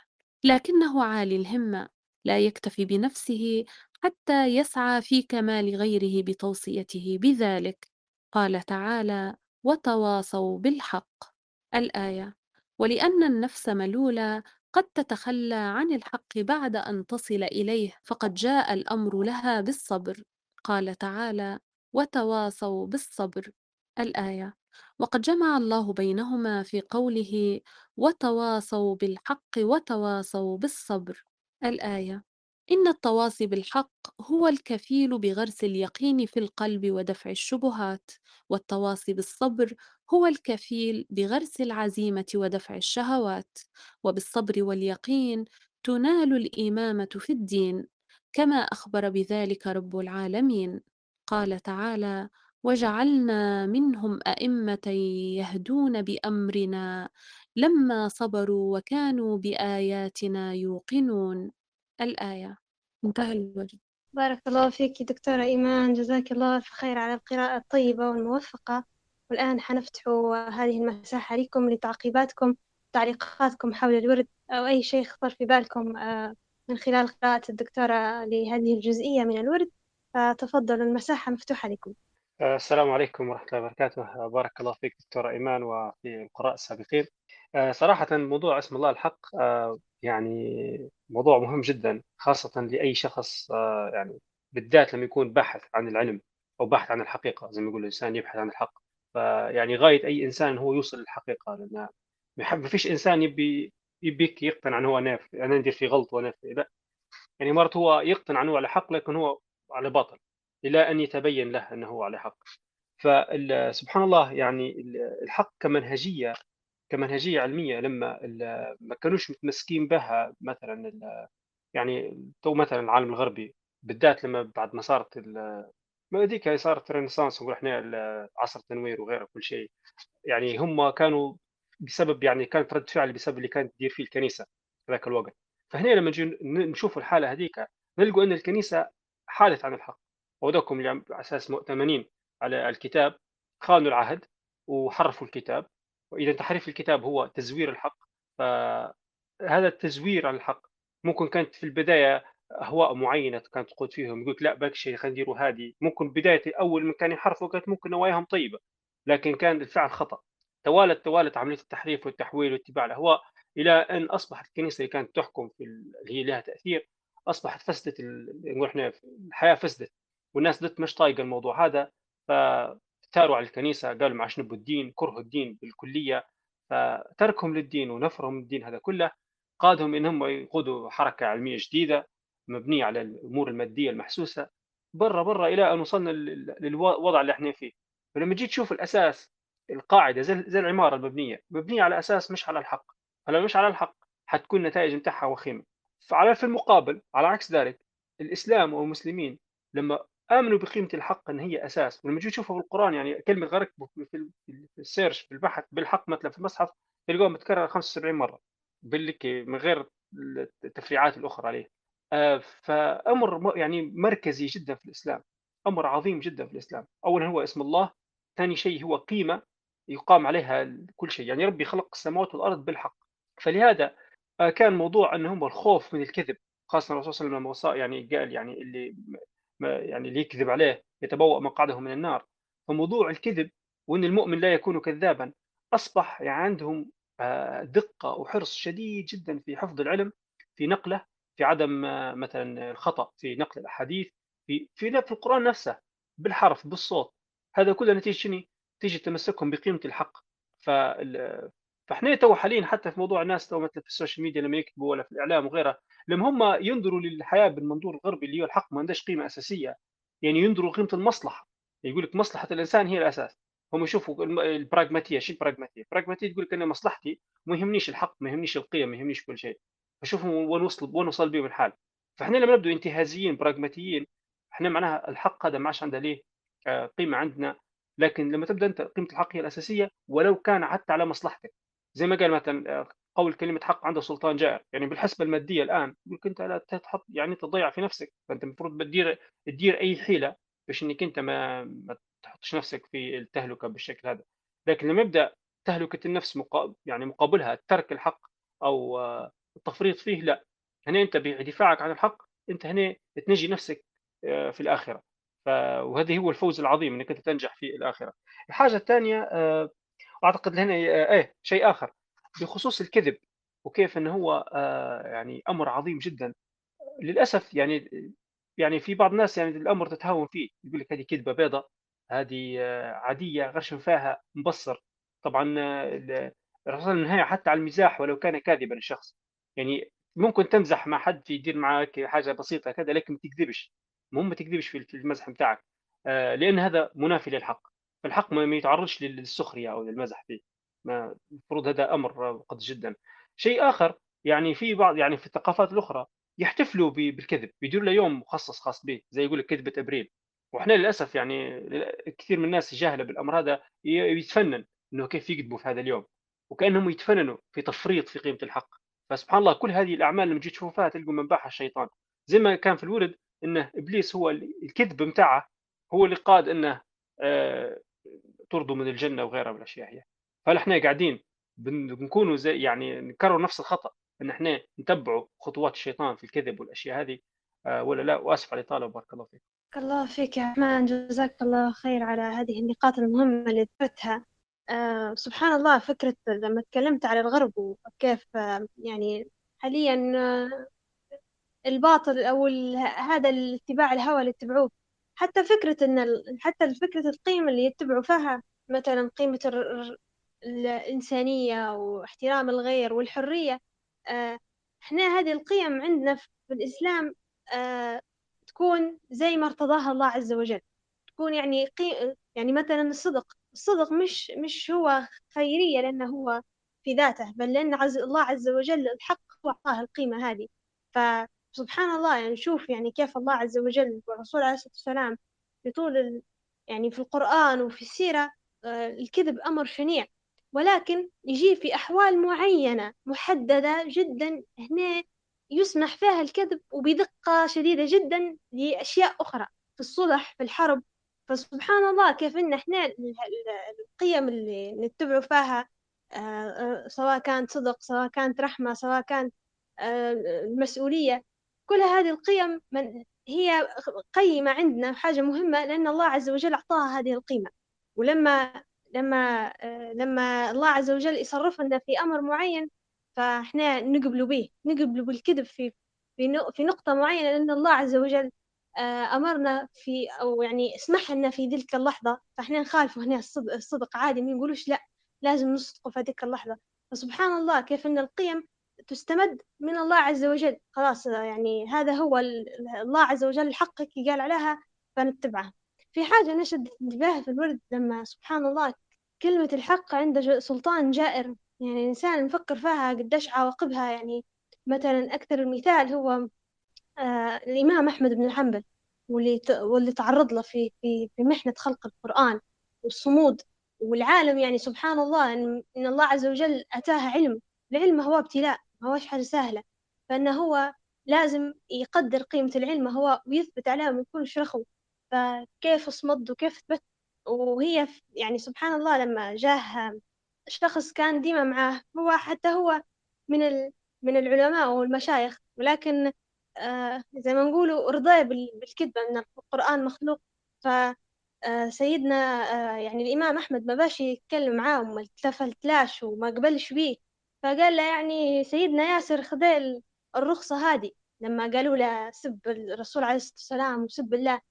لكنه عالي الهمة لا يكتفي بنفسه حتى يسعى في كمال غيره بتوصيته بذلك. قال تعالى وتواصوا بالحق. الآية ولأن النفس ملولة قد تتخلى عن الحق بعد أن تصل إليه فقد جاء الأمر لها بالصبر. قال تعالى وتواصوا بالصبر. الآية وقد جمع الله بينهما في قوله وتواصوا بالحق وتواصوا بالصبر. الآية إن التواصي بالحق هو الكفيل بغرس اليقين في القلب ودفع الشبهات والتواصي بالصبر هو الكفيل بغرس العزيمة ودفع الشهوات وبالصبر واليقين تنال الإمامة في الدين كما أخبر بذلك رب العالمين. قال تعالى وجعلنا منهم أئمة يهدون بأمرنا لما صبروا وكانوا بآياتنا يوقنون الآية. انتهى الوجه. بارك الله فيك دكتورة إيمان. جزاك الله ألف خير على القراءة الطيبة والموفقة. والآن حنفتح هذه المساحة لكم لتعقيباتكم تعليقاتكم حول الورد أو أي شيء خطر في بالكم آه، من خلال قراءة الدكتورة لهذه الجزئية من الورد. فتفضلوا المساحة مفتوحة لكم آه، السلام عليكم ورحمة الله وبركاته. بارك الله فيك دكتورة إيمان وفي القراء السابقين. صراحة موضوع اسم الله الحق يعني موضوع مهم جدا خاصة لأي شخص يعني بالذات لما يكون باحث عن العلم أو باحث عن الحقيقة زي ما يقول الإنسان يبحث عن الحق. فيعني غاية أي إنسان هو يوصل للحقيقة لأن ما فيش إنسان يبي يبيك يقتنع أنه هو ناف أنا ندير في غلط وناف لا. يعني مرات هو يقتنع أنه على حق لكن هو على باطل إلى أن يتبين له أنه هو على حق. فسبحان الله يعني الحق كمنهجية كمنهجية علمية لما ما كانوش متمسكين بها مثلا يعني تو مثلا العالم الغربي بالذات لما بعد ما صارت ما هذيك صارت الرينيسانس نقول إحنا عصر التنوير وغيره كل شيء. يعني هم كانوا بسبب يعني كانت رد فعل بسبب اللي كانت تدير فيه الكنيسة ذاك الوقت. فهنا لما نجي نشوف الحالة هذيك نلقوا إن الكنيسة حالت عن الحق. وذاكم اللي على أساس مؤتمنين على الكتاب خانوا العهد وحرفوا الكتاب. وإذا تحريف الكتاب هو تزوير الحق فهذا التزوير على الحق ممكن كانت في البداية أهواء معينة كانت تقود فيهم يقول لا باك شيء خلينا نديروا هذه. ممكن بداية أول من كان يحرفوا كانت ممكن نواياهم طيبة لكن كان الفعل خطأ. توالت توالت عملية التحريف والتحويل واتباع الأهواء إلى أن أصبحت الكنيسة اللي كانت تحكم في اللي هي لها تأثير أصبحت فسدت نقول إحنا الحياة فسدت والناس دت مش طايقة الموضوع هذا فتاروا على الكنيسة قالوا ما عادش نبوا الدين كرهوا الدين بالكلية فتركهم للدين ونفرهم من الدين هذا كله. قادهم انهم يقودوا حركة علمية جديدة مبنية على الأمور المادية المحسوسة برا برا إلى أن وصلنا للوضع اللي إحنا فيه. فلما تجي تشوف الأساس القاعدة زي, زي العمارة المبنية مبنية على أساس مش على الحق. فلو مش على الحق حتكون النتائج نتاعها وخيمة. فعلى في المقابل على عكس ذلك الإسلام والمسلمين لما آمنوا بقيمة الحق إن هي أساس. ولما تجي تشوفوا في القرآن يعني كلمة غرق في السيرش في البحث بالحق مثلا في المصحف تلقوها متكرره 75 مرة بالك من غير التفريعات الأخرى عليه. آه، فأمر يعني مركزي جدا في الإسلام أمر عظيم جدا في الإسلام. اولا هو اسم الله ثاني شيء هو قيمة يقام عليها كل شيء. يعني ربي خلق السماوات والأرض بالحق. فلهذا آه، كان موضوع انه هو الخوف من الكذب خاصة الرسول صلى الله عليه وسلم لما يعني قال يعني اللي يعني اللي يكذب عليه يتبوأ مقعده من النار. فموضوع الكذب وإن المؤمن لا يكون كذابا أصبح يعني عندهم آه، دقة وحرص شديد جدا في حفظ العلم في نقله في عدم آه، مثلا الخطأ في نقل الأحاديث في في في القرآن نفسه بالحرف بالصوت. هذا كله نتيجة شنو؟ نتيجة تمسكهم بقيمة الحق. فاحنا تو حاليا حتى في موضوع الناس تو مثلا في ال social media لما يكتبوا ولا في الإعلام وغيرها لما هم ينظروا للحياة بالمنظور الغربي اللي هو الحق ما عندهاش قيمة أساسية يعني ينظروا قيمة المصلحة. يقول لك مصلحة الإنسان هي الأساس. هم يشوفوا البراغماتيه شو البراغماتيه؟ البراغماتيه تقول لك أنا مصلحتي ما يهمنيش الحق ما يهمنيش القيم ما يهمنيش كل شيء. فشوفوا وين وصل وين وصل بهم الحال. فاحنا لما نبدو انتهازيين براغماتيين إحنا معناها الحق هذا ما عادش عنده ليه آه، قيمة عندنا. لكن لما تبدأ أنت قيمة الحق هي الأساسية ولو كان حتى على مصلحتك. زي ما قال مثلا آه، قول كلمة حق عنده سلطان جائر يعني بالحسبة المادية الآن يقول انت لا تحط يعني تضيع في نفسك. فأنت المفروض تدير تدير أي حيلة باش إنك أنت ما, ما تحطش نفسك في التهلكة بالشكل هذا. لكن لما يبدأ تهلكة النفس مقابل يعني مقابلها ترك الحق أو آه، التفريط فيه لا. هنا أنت بدفاعك عن الحق أنت هنا تنجي نفسك آه، في الآخرة. وهذا هو الفوز العظيم إنك أنت تنجح في الآخرة. الحاجة الثانية أعتقد هنا إيه شيء آخر. بخصوص الكذب وكيف إنه هو يعني أمر عظيم جدا. للأسف يعني يعني في بعض الناس يعني الأمر تتهاون فيه. يقول لك هذه كذبة بيضاء هذه آه، عادية غير شفاهه مبصر. طبعا آه، الرسول النهايه حتى على المزاح ولو كان كاذبا الشخص. يعني ممكن تمزح مع حد يدير معك حاجة بسيطة كذا لكن ما تكذبش. المهم ما تكذبش في المزح بتاعك. آه، لأن هذا منافي للحق. فالحق ما يتعرضش للسخرية أو للمزح فيه. ما المفروض هذا أمر قد جدا. شيء آخر يعني في بعض يعني في الثقافات الأخرى يحتفلوا بالكذب. بيديروا له يوم مخصص خاص به زي يقول لك كذبة إبريل. وإحنا للأسف يعني كثير من الناس جاهلة بالأمر هذا يتفنن إنه كيف يكذبوا في هذا اليوم. وكأنهم يتفننوا في تفريط في قيمة الحق. فسبحان الله كل هذه الأعمال لما تجي تشوفوها تلقوا منبعها الشيطان. زي ما كان في الورد إنه إبليس هو الكذب بتاعه هو اللي قاد إنه آه طردوا من الجنة وغيرها من الأشياء هي فاحنا قاعدين بنكونوا زي يعني نكرر نفس الخطأ إن إحنا نتبعوا خطوات الشيطان في الكذب والأشياء هذه آه ولا لا؟ وأسف على الإطالة وبارك الله فيك. بارك الله فيك يا عمان جزاك الله خير على هذه النقاط المهمة اللي ذكرتها. آه سبحان الله فكرة لما تكلمت على الغرب وكيف آه يعني حاليا الباطل أو هذا الاتباع الهوى اللي يتبعوه حتى فكرة إن حتى فكرة القيمة اللي يتبعوا فيها مثلا قيمة الإنسانية واحترام الغير والحرية آه، إحنا هذه القيم عندنا في الإسلام آه، تكون زي ما ارتضاها الله عز وجل. تكون يعني قي... يعني مثلا الصدق. الصدق مش مش هو خيرية لأنه هو في ذاته بل لأن عز... الله عز وجل الحق هو أعطاه القيمة هذه. فسبحان الله يعني نشوف يعني كيف الله عز وجل والرسول عليه الصلاة والسلام في طول ال... يعني في القرآن وفي السيرة آه، الكذب أمر شنيع. ولكن يجي في أحوال معينة محددة جدا هنا يسمح فيها الكذب وبدقة شديدة جدا لأشياء أخرى. في الصلح في الحرب. فسبحان الله كيف إن إحنا القيم اللي نتبعوا فيها آه، سواء كانت صدق سواء كانت رحمة سواء كانت المسؤولية كل هذه القيم من هي قيمة عندنا حاجة مهمة لأن الله عز وجل أعطاها هذه القيمة. ولما لما لما الله عز وجل يصرفنا في أمر معين فإحنا نقبلوا به نقبلوا بالكذب في في نقطة معينة لأن الله عز وجل آه، أمرنا في أو يعني اسمح لنا في تلك اللحظة. فإحنا نخالفه هنا الصدق, عادي ما نقولوش لا لازم نصدق في هذيك اللحظة. فسبحان الله كيف أن القيم تستمد من الله عز وجل. خلاص يعني هذا هو الله عز وجل حقك قال عليها فنتبعها في حاجة نشد انتباهي في الورد لما سبحان الله كلمة الحق عند سلطان جائر. يعني الإنسان نفكر فيها قديش عواقبها. يعني مثلا أكثر المثال هو آه الإمام أحمد بن الحنبل واللي واللي تعرض له في في في محنة خلق القرآن والصمود. والعالم يعني سبحان الله إن, إن الله عز وجل أتاه علم. العلم هو ابتلاء. ما هوش حاجة سهلة. فإنه هو لازم يقدر قيمة العلم هو ويثبت عليها ما يكونش رخو فكيف صمد وكيف ثبت؟ وهي يعني سبحان الله لما جاه شخص كان ديما معاه هو حتى هو من ال من العلماء والمشايخ. ولكن آه زي ما نقولوا رضي بالكذبة أن القرآن مخلوق. فسيدنا آه يعني الإمام أحمد ما باش يتكلم معاهم ما تلاش وما قبلش بيه. فقال له يعني سيدنا ياسر خذ الرخصة هذه لما قالوا له سب الرسول عليه الصلاة والسلام وسب الله.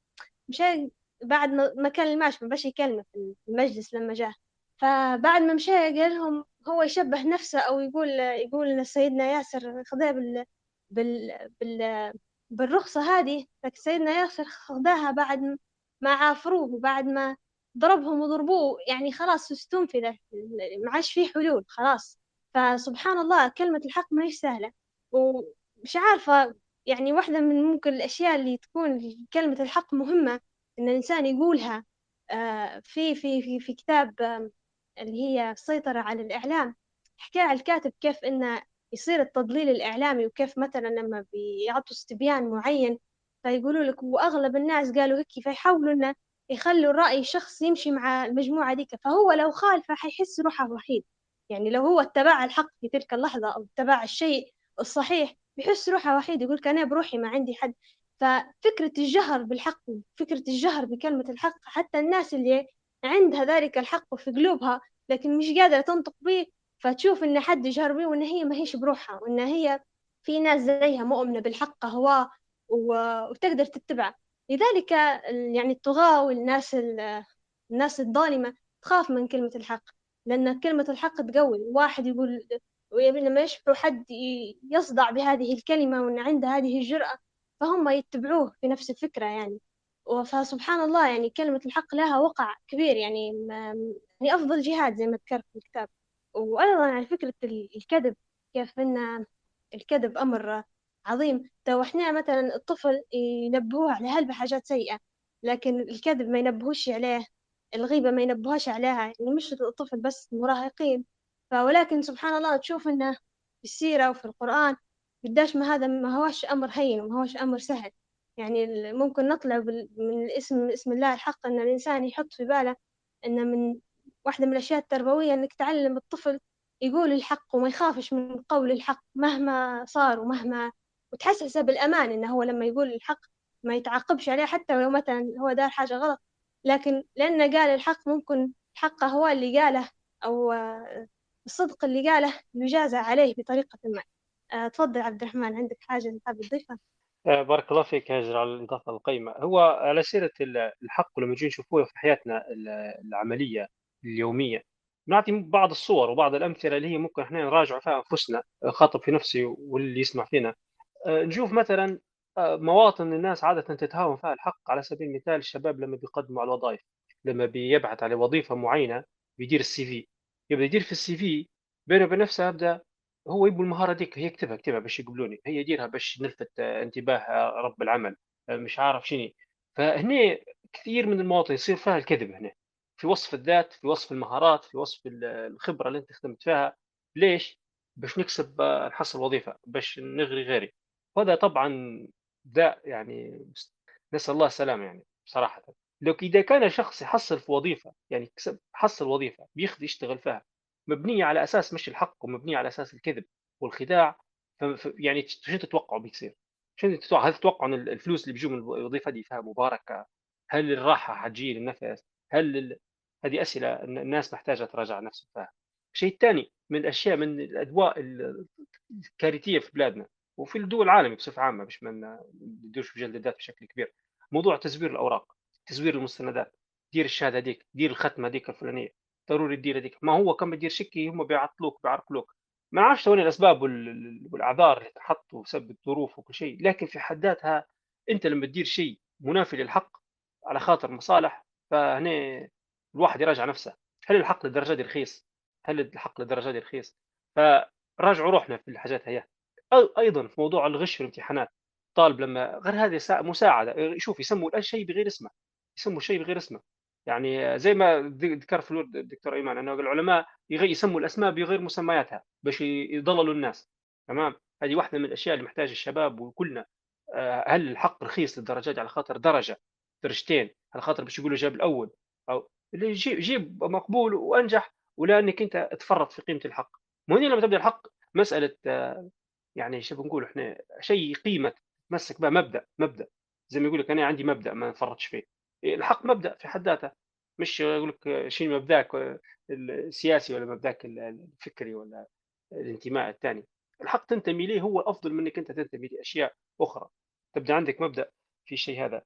مشى بعد ما كلماش ما باش يكلمه في المجلس لما جاه فبعد ما مشى قال لهم هو يشبه نفسه أو يقول يقول سيدنا ياسر خذاه بال بال بال بالرخصة هذه. لكن سيدنا ياسر خذاها بعد ما عافروه وبعد ما ضربهم وضربوه. يعني خلاص استنفذ ما عادش فيه حلول خلاص. فسبحان الله كلمة الحق ما هي سهلة. ومش عارفة يعني واحدة من ممكن الأشياء اللي تكون كلمة الحق مهمة إن الإنسان يقولها آه، في في في في كتاب اللي هي السيطرة على الإعلام حكى على الكاتب كيف إنه يصير التضليل الإعلامي وكيف مثلا لما بيعطوا استبيان معين فيقولوا لك وأغلب الناس قالوا هيك فيحاولوا إنه يخلوا الرأي شخص يمشي مع المجموعة ديك. فهو لو خالفه حيحس روحه وحيد. يعني لو هو اتبع الحق في تلك اللحظة أو اتبع الشيء الصحيح بيحس روحه وحيد يقول أنا بروحي ما عندي حد. ففكرة الجهر بالحق فكرة الجهر بكلمة الحق حتى الناس اللي عندها ذلك الحق في قلوبها لكن مش قادرة تنطق به فتشوف إن حد يجهر به وإن هي ما هيش بروحها وإن هي في ناس زيها مؤمنة بالحق هو وتقدر تتبعه. لذلك يعني الطغاة والناس الناس الظالمة تخاف من كلمة الحق. لأن كلمة الحق تقوي. واحد يقول لما يشوفوا حد يصدع بهذه الكلمة وأن عنده هذه الجرأة فهم يتبعوه في نفس الفكرة يعني. فسبحان الله يعني كلمة الحق لها وقع كبير يعني يعني أفضل جهاد زي ما ذكرت في الكتاب. وأيضا على فكرة الكذب كيف أن الكذب أمر عظيم. تو إحنا مثلا الطفل ينبهوه على هلبة حاجات سيئة لكن الكذب ما ينبهوش عليه. الغيبة ما ينبهوش عليها يعني مش الطفل بس المراهقين. فولكن سبحان الله تشوف إنه في السيرة وفي القرآن قداش ما هذا ما هوش أمر هين وما هوش أمر سهل. يعني ممكن نطلع من الاسم اسم الله الحق أن الإنسان يحط في باله أن من واحدة من الأشياء التربوية إنك تعلم الطفل يقول الحق وما يخافش من قول الحق مهما صار ومهما وتحسسه بالأمان إنه هو لما يقول الحق ما يتعاقبش عليه حتى ولو مثلا هو دار حاجة غلط. لكن لأنه قال الحق ممكن الحق هو اللي قاله أو الصدق اللي قاله يجازى عليه بطريقة ما. آه، تفضل عبد الرحمن عندك حاجة حابب تضيفها؟ آه، بارك الله فيك هاجر على الإضافة القيمة. هو على سيرة الحق لما نجي نشوفوه في حياتنا العملية اليومية نعطي بعض الصور وبعض الأمثلة اللي هي ممكن إحنا نراجع فيها أنفسنا خاطب في نفسي واللي يسمع فينا. آه، نشوف مثلا مواطن الناس عادة تتهاون فيها الحق على سبيل المثال الشباب لما بيقدموا على الوظائف لما بيبحث على وظيفة معينة بيدير السي في. يبدأ يدير في السي في بينه وبين نفسه يبدأ هو يبغى المهارة ديك هي يكتبها يكتبها باش يقبلوني هي يديرها باش نلفت انتباه رب العمل مش عارف شنو. فهنا كثير من المواطن يصير فيها الكذب هنا في وصف الذات في وصف المهارات في وصف الخبرة اللي انت خدمت فيها. ليش؟ باش نكسب نحصل وظيفة باش نغري غيري. وهذا طبعا داء يعني نسأل الله السلامة يعني صراحة لو إذا كان شخص يحصل في وظيفة يعني حصل وظيفة بياخذ يشتغل فيها مبنية على أساس مش الحق ومبنية على أساس الكذب والخداع. يعني شو تتوقعوا بيصير؟ شو تتوقع هل تتوقعوا إن الفلوس اللي بيجوا من الوظيفة دي فيها مباركة؟ هل الراحة حتجي للنفس؟ هل ال... هذه أسئلة الناس محتاجة تراجع نفسها فيها. الشيء الثاني من الأشياء من الأدواء الكارثية في بلادنا وفي الدول العالمية بصفة عامة مش من ندوش في جلد بشكل كبير. موضوع تزوير الأوراق تزوير المستندات دير الشهادة هذيك دير الختمة هذيك الفلانية ضروري تدير هذيك. ما هو كم بتدير شكي هم بيعطلوك بيعرقلوك ما نعرفش وين الأسباب والأعذار اللي تنحط بسبب الظروف وكل شيء لكن في حد ذاتها أنت لما تدير شيء منافي للحق على خاطر مصالح فهنا الواحد يراجع نفسه. هل الحق للدرجة دي رخيص؟ هل الحق للدرجة دي رخيص؟ فراجعوا روحنا في الحاجات هي. أيضا في موضوع الغش في الامتحانات طالب لما غير هذه مساعدة شوف يسموا الشيء بغير اسمه يسموا شيء بغير اسمه. يعني زي ما ذكر في الورد الدكتور إيمان أنه العلماء يسموا الأسماء بغير مسمياتها باش يضللوا الناس. تمام؟ هذه واحدة من الأشياء اللي محتاج الشباب وكلنا آه، هل الحق رخيص للدرجات على خاطر درجة درجتين على خاطر باش يقولوا جاب الأول؟ أو اللي جيب, جيب مقبول وأنجح ولا أنك أنت تفرط في قيمة الحق. مو لما تبدأ الحق مسألة آه، يعني شو بنقول إحنا شيء قيمة تمسك بها مبدأ مبدأ. زي ما يقول لك أنا عندي مبدأ ما نفرطش فيه. الحق مبدأ في حد ذاته. مش يقول لك شيل مبدأك السياسي ولا مبدأك الفكري ولا الانتماء الثاني. الحق تنتمي ليه هو أفضل من انك أنت تنتمي لأشياء أخرى. تبدأ عندك مبدأ في الشيء هذا.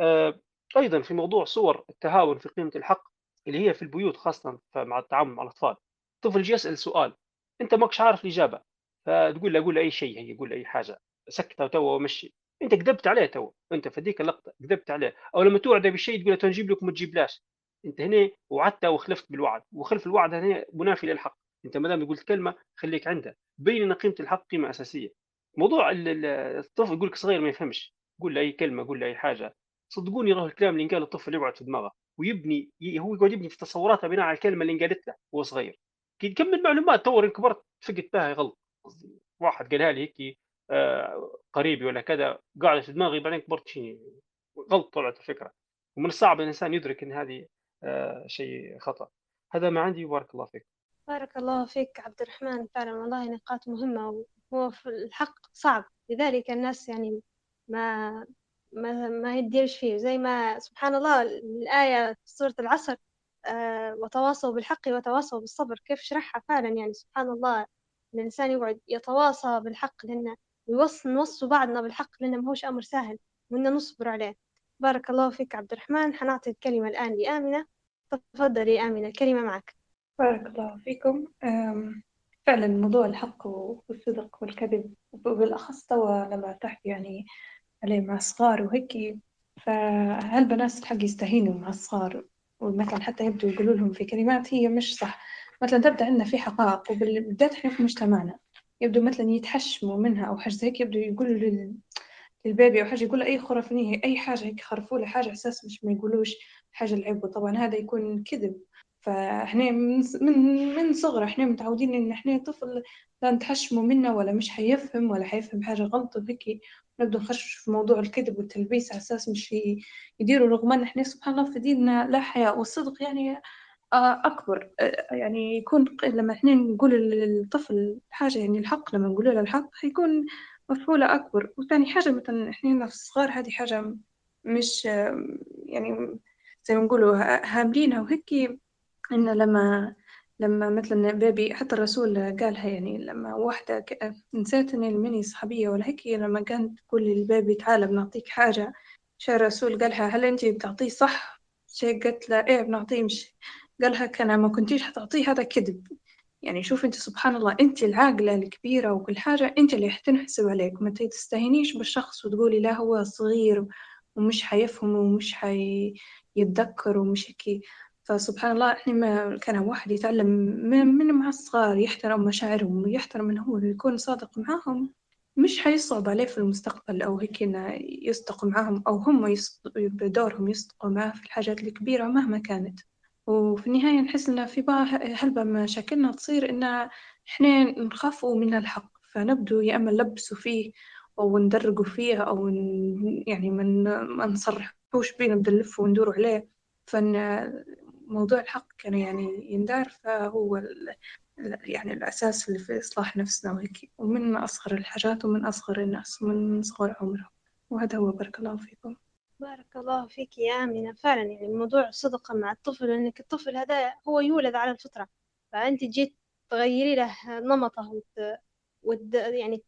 آه، أيضا في موضوع صور التهاون في قيمة الحق اللي هي في البيوت خاصة مع التعامل مع الأطفال. يجي يسأل سؤال أنت ماكش عارف الإجابة. فتقول له قول أي شيء هي قول أي حاجة سكته تو ومشي أنت كذبت عليه تو أنت في هذيك اللقطة كذبت عليه. أو لما توعده بشيء تقول له تنجيب لك وما تجيبلاش. أنت هنا وعدت وخلفت بالوعد وخلف الوعد هنا منافي للحق. أنت ما دام قلت كلمة خليك عندها بين ان قيمة الحق قيمة أساسية. موضوع الطفل يقول لك صغير ما يفهمش. قول له أي كلمة قول له أي حاجة. صدقوني راه الكلام اللي قال الطفل يقعد في دماغه ويبني هو يقعد يبني في تصوراته بناء على الكلمة اللي انقالت له وهو صغير. كم من معلومات طور كبرت فقت بها غلط. واحد قالها لي هيك آه، قريبي ولا كذا قاعدة في دماغي بعدين كبرت شيء غلط طلعت الفكرة. ومن الصعب الإنسان يدرك إن هذه آه، شيء خطأ. هذا ما عندي وبارك الله فيك. بارك الله فيك عبد الرحمن. فعلا والله نقاط مهمة وهو في الحق صعب. لذلك الناس يعني ما ما ما يديرش فيه. زي ما سبحان الله الآية في سورة العصر آه وتواصوا بالحق وتواصوا بالصبر. كيف شرحها فعلا يعني سبحان الله. الإنسان يقعد يتواصى بالحق لأنه نوص نوصوا بعضنا بالحق لأنه ماهوش أمر سهل وإنه نصبر عليه. بارك الله فيك عبد الرحمن حنعطي الكلمة الآن لآمنة. تفضلي آمنة الكلمة معك. بارك الله فيكم. فعلا موضوع الحق والصدق والكذب وبالأخص توا لما تحكي يعني عليه مع الصغار وهيك. فهالبنات الحق يستهينوا مع الصغار؟ ومثلا حتى يبدوا يقولوا لهم في كلمات هي مش صح. مثلا تبدأ عندنا في حقائق وبالذات إحنا في مجتمعنا يبدو مثلا يتحشموا منها أو حاجة زي هيك يبدو يقولوا لل... للبيبي أو حاجة يقول أي خرافنية أي حاجة هيك خرفوا له حاجة أساس مش ما يقولوش حاجة العيب وطبعا هذا يكون كذب. فإحنا من من صغر إحنا متعودين إن إحنا طفل لا نتحشموا منه ولا مش حيفهم ولا حيفهم حاجة غلط وهيك نبدو نخش في موضوع الكذب والتلبيس على أساس مش يديروا رغم أن إحنا سبحان الله في ديننا لا حياء والصدق يعني آه، يعني يكون لما إحنا نقول للطفل حاجة يعني الحق لما نقول له الحق حيكون مفعولة أكبر. وثاني حاجة مثلا إحنا في الصغار هذه حاجة مش يعني زي ما نقولوا هاملينها. وهيك إن لما لما مثلا بيبي حتى الرسول قالها يعني لما واحدة نسيت إني المني صحابية ولا هيك لما كانت تقول للبيبي تعال بنعطيك حاجة شا الرسول قالها هل أنت بتعطيه صح؟ شي قالت له إيه بنعطيه مش قالها كان ما كنتيش حتعطيه هذا كذب. يعني شوف أنت سبحان الله أنت العاقلة الكبيرة وكل حاجة أنت اللي حتنحسب عليك. ما تستهينيش بالشخص وتقولي لا هو صغير ومش حيفهم ومش حيتذكر ومش هيك. فسبحان الله إحنا ما كان واحد يتعلم من, من مع الصغار يحترم مشاعرهم ويحترم انه هو يكون صادق معاهم. مش حيصعب عليه في المستقبل أو هيك يصدق معاهم أو هم بدورهم يصدقوا معاه في الحاجات الكبيرة مهما كانت. وفي النهاية نحس إن في بعض هلبا مشاكلنا تصير إن إحنا نخافوا من الحق فنبدو يا إما نلبسوا فيه أو ندرجوا فيه أو يعني من ما نصرحوش حوش بينا نبدأ نلف وندور عليه. فإن موضوع الحق كان يعني يندار فهو يعني الأساس اللي في إصلاح نفسنا وهيك. ومن أصغر الحاجات ومن أصغر الناس ومن صغر عمرهم. وهذا هو بارك الله فيكم. بارك الله فيك يا آمنة. فعلا يعني الموضوع صدق مع الطفل إنك الطفل هذا هو يولد على الفطرة. فأنت جيت تغيري له نمطه وت... وت... يعني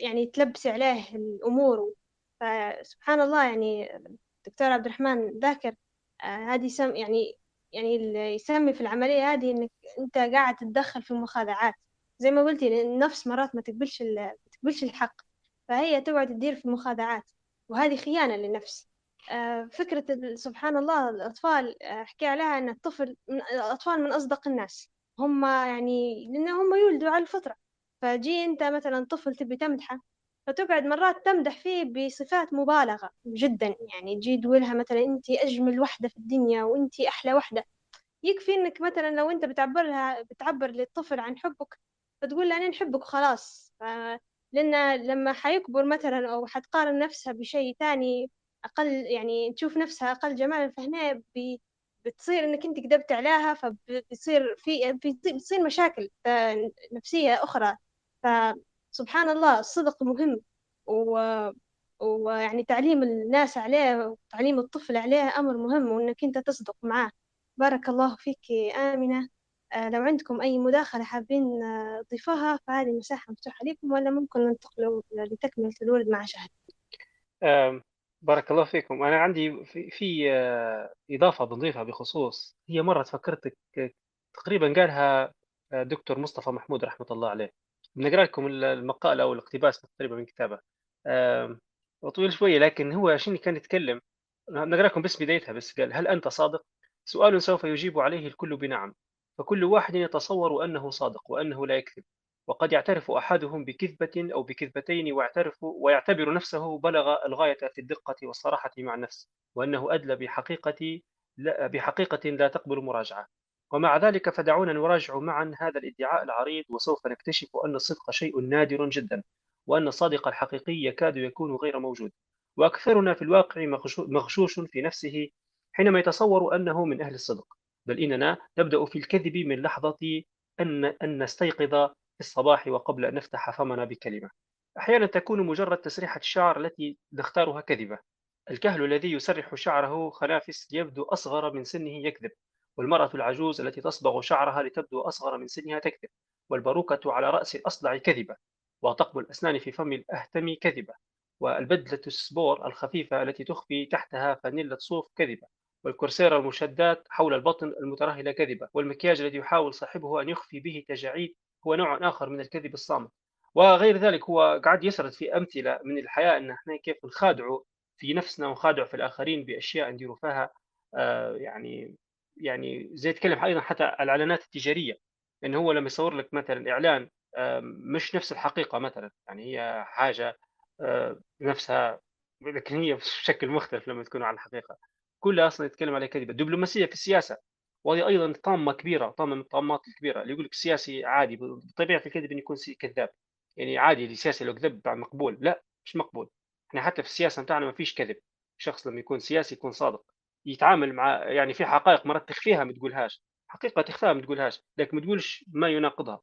يعني تلبسي عليه الأمور. فسبحان الله يعني الدكتور عبد الرحمن ذاكر آه، هذه سم يعني يعني يسمي في العملية هذه إنك أنت قاعد تتدخل في المخادعات. زي ما قلتي النفس مرات ما تقبلش ما تقبلش الحق. فهي تقعد تدير في المخادعات وهذه خيانة للنفس. فكرة سبحان الله الأطفال آه، أحكي عليها أن الطفل الأطفال من أصدق الناس. هم يعني لأن هم يولدوا على الفطرة. فجي أنت مثلا طفل تبي تمدحه فتقعد مرات تمدح فيه بصفات مبالغة جدا. يعني تجي تقولها مثلا أنت أجمل وحدة في الدنيا وأنت أحلى وحدة. يكفي إنك مثلا لو أنت بتعبر لها بتعبر للطفل عن حبك فتقول له أنا نحبك خلاص. لأن لما حيكبر مثلا أو حتقارن نفسها بشيء تاني أقل يعني تشوف نفسها أقل جمالا فهنا بتصير إنك أنت كذبت عليها فبتصير في بتصير مشاكل نفسية أخرى. فسبحان الله الصدق مهم. و ويعني تعليم الناس عليه وتعليم الطفل عليه أمر مهم وإنك أنت تصدق معاه. بارك الله فيك آمنة. آه، لو عندكم أي مداخلة حابين آه، تضيفوها فهذه المساحة مفتوحة لكم ولا ممكن ننتقل لتكملة الورد مع شهد. بارك الله فيكم. أنا عندي في, في آه، إضافة بنضيفها بخصوص. هي مرة فكرتك تقريبا قالها دكتور مصطفى محمود رحمة الله عليه. بنقرأ لكم المقالة أو الاقتباس تقريبا من كتابه. طويل شوية لكن هو شنو كان يتكلم؟ نقرأ لكم بس بدايتها بس. قال هل أنت صادق؟ سؤال سوف يجيب عليه الكل بنعم. فكل واحد يتصور أنه صادق وأنه لا يكذب. وقد يعترف أحدهم بكذبة أو بكذبتين ويعترف ويعتبر نفسه بلغ الغاية في الدقة والصراحة مع النفس وأنه أدلى بحقيقة لا بحقيقة لا تقبل مراجعة. ومع ذلك فدعونا نراجع معا هذا الادعاء العريض وسوف نكتشف أن الصدق شيء نادر جدا وأن الصادق الحقيقي يكاد يكون غير موجود. وأكثرنا في الواقع مغشوش في نفسه حينما يتصور أنه من أهل الصدق. بل إننا نبدأ في الكذب من لحظة أن, أن نستيقظ الصباح وقبل أن نفتح فمنا بكلمة. أحيانا تكون مجرد تسريحة الشعر التي نختارها كذبة. الكهل الذي يسرح شعره خنافس يبدو أصغر من سنه يكذب والمرأة العجوز التي تصبغ شعرها لتبدو أصغر من سنها تكذب والباروكة على رأس الأصلع كذبة وطقم الأسنان في فم الأهتم كذبة والبدلة السبور الخفيفة التي تخفي تحتها فانيلة صوف كذبة والكورسيرا المشدات حول البطن المترهلة كذبة والمكياج الذي يحاول صاحبه أن يخفي به تجاعيد هو نوع آخر من الكذب الصامت. وغير ذلك هو قاعد يسرد في أمثلة من الحياة أن إحنا كيف نخادع في نفسنا ونخادع في الآخرين بأشياء نديروا فيها آه يعني يعني زي يتكلم أيضا حتى الإعلانات التجارية. أنه هو لما يصور لك مثلا إعلان مش نفس الحقيقة مثلا يعني هي حاجة آه نفسها لكن هي بشكل مختلف لما تكون على الحقيقة. كلها أصلا يتكلم عليها كذبة. الدبلوماسيه في السياسة. وهذه أيضا طامة كبيرة طامة من الطامات الكبيرة اللي يقول لك السياسي عادي بطبيعة الكذب إنه يكون كذاب. يعني عادي السياسي لو كذب مقبول. لا مش مقبول. إحنا حتى في السياسة بتاعنا ما فيش كذب. الشخص لما يكون سياسي يكون صادق. يتعامل مع يعني في حقائق مرات تخفيها ما تقولهاش. حقيقة تخفاها ما تقولهاش لكن ما تقولش ما يناقضها.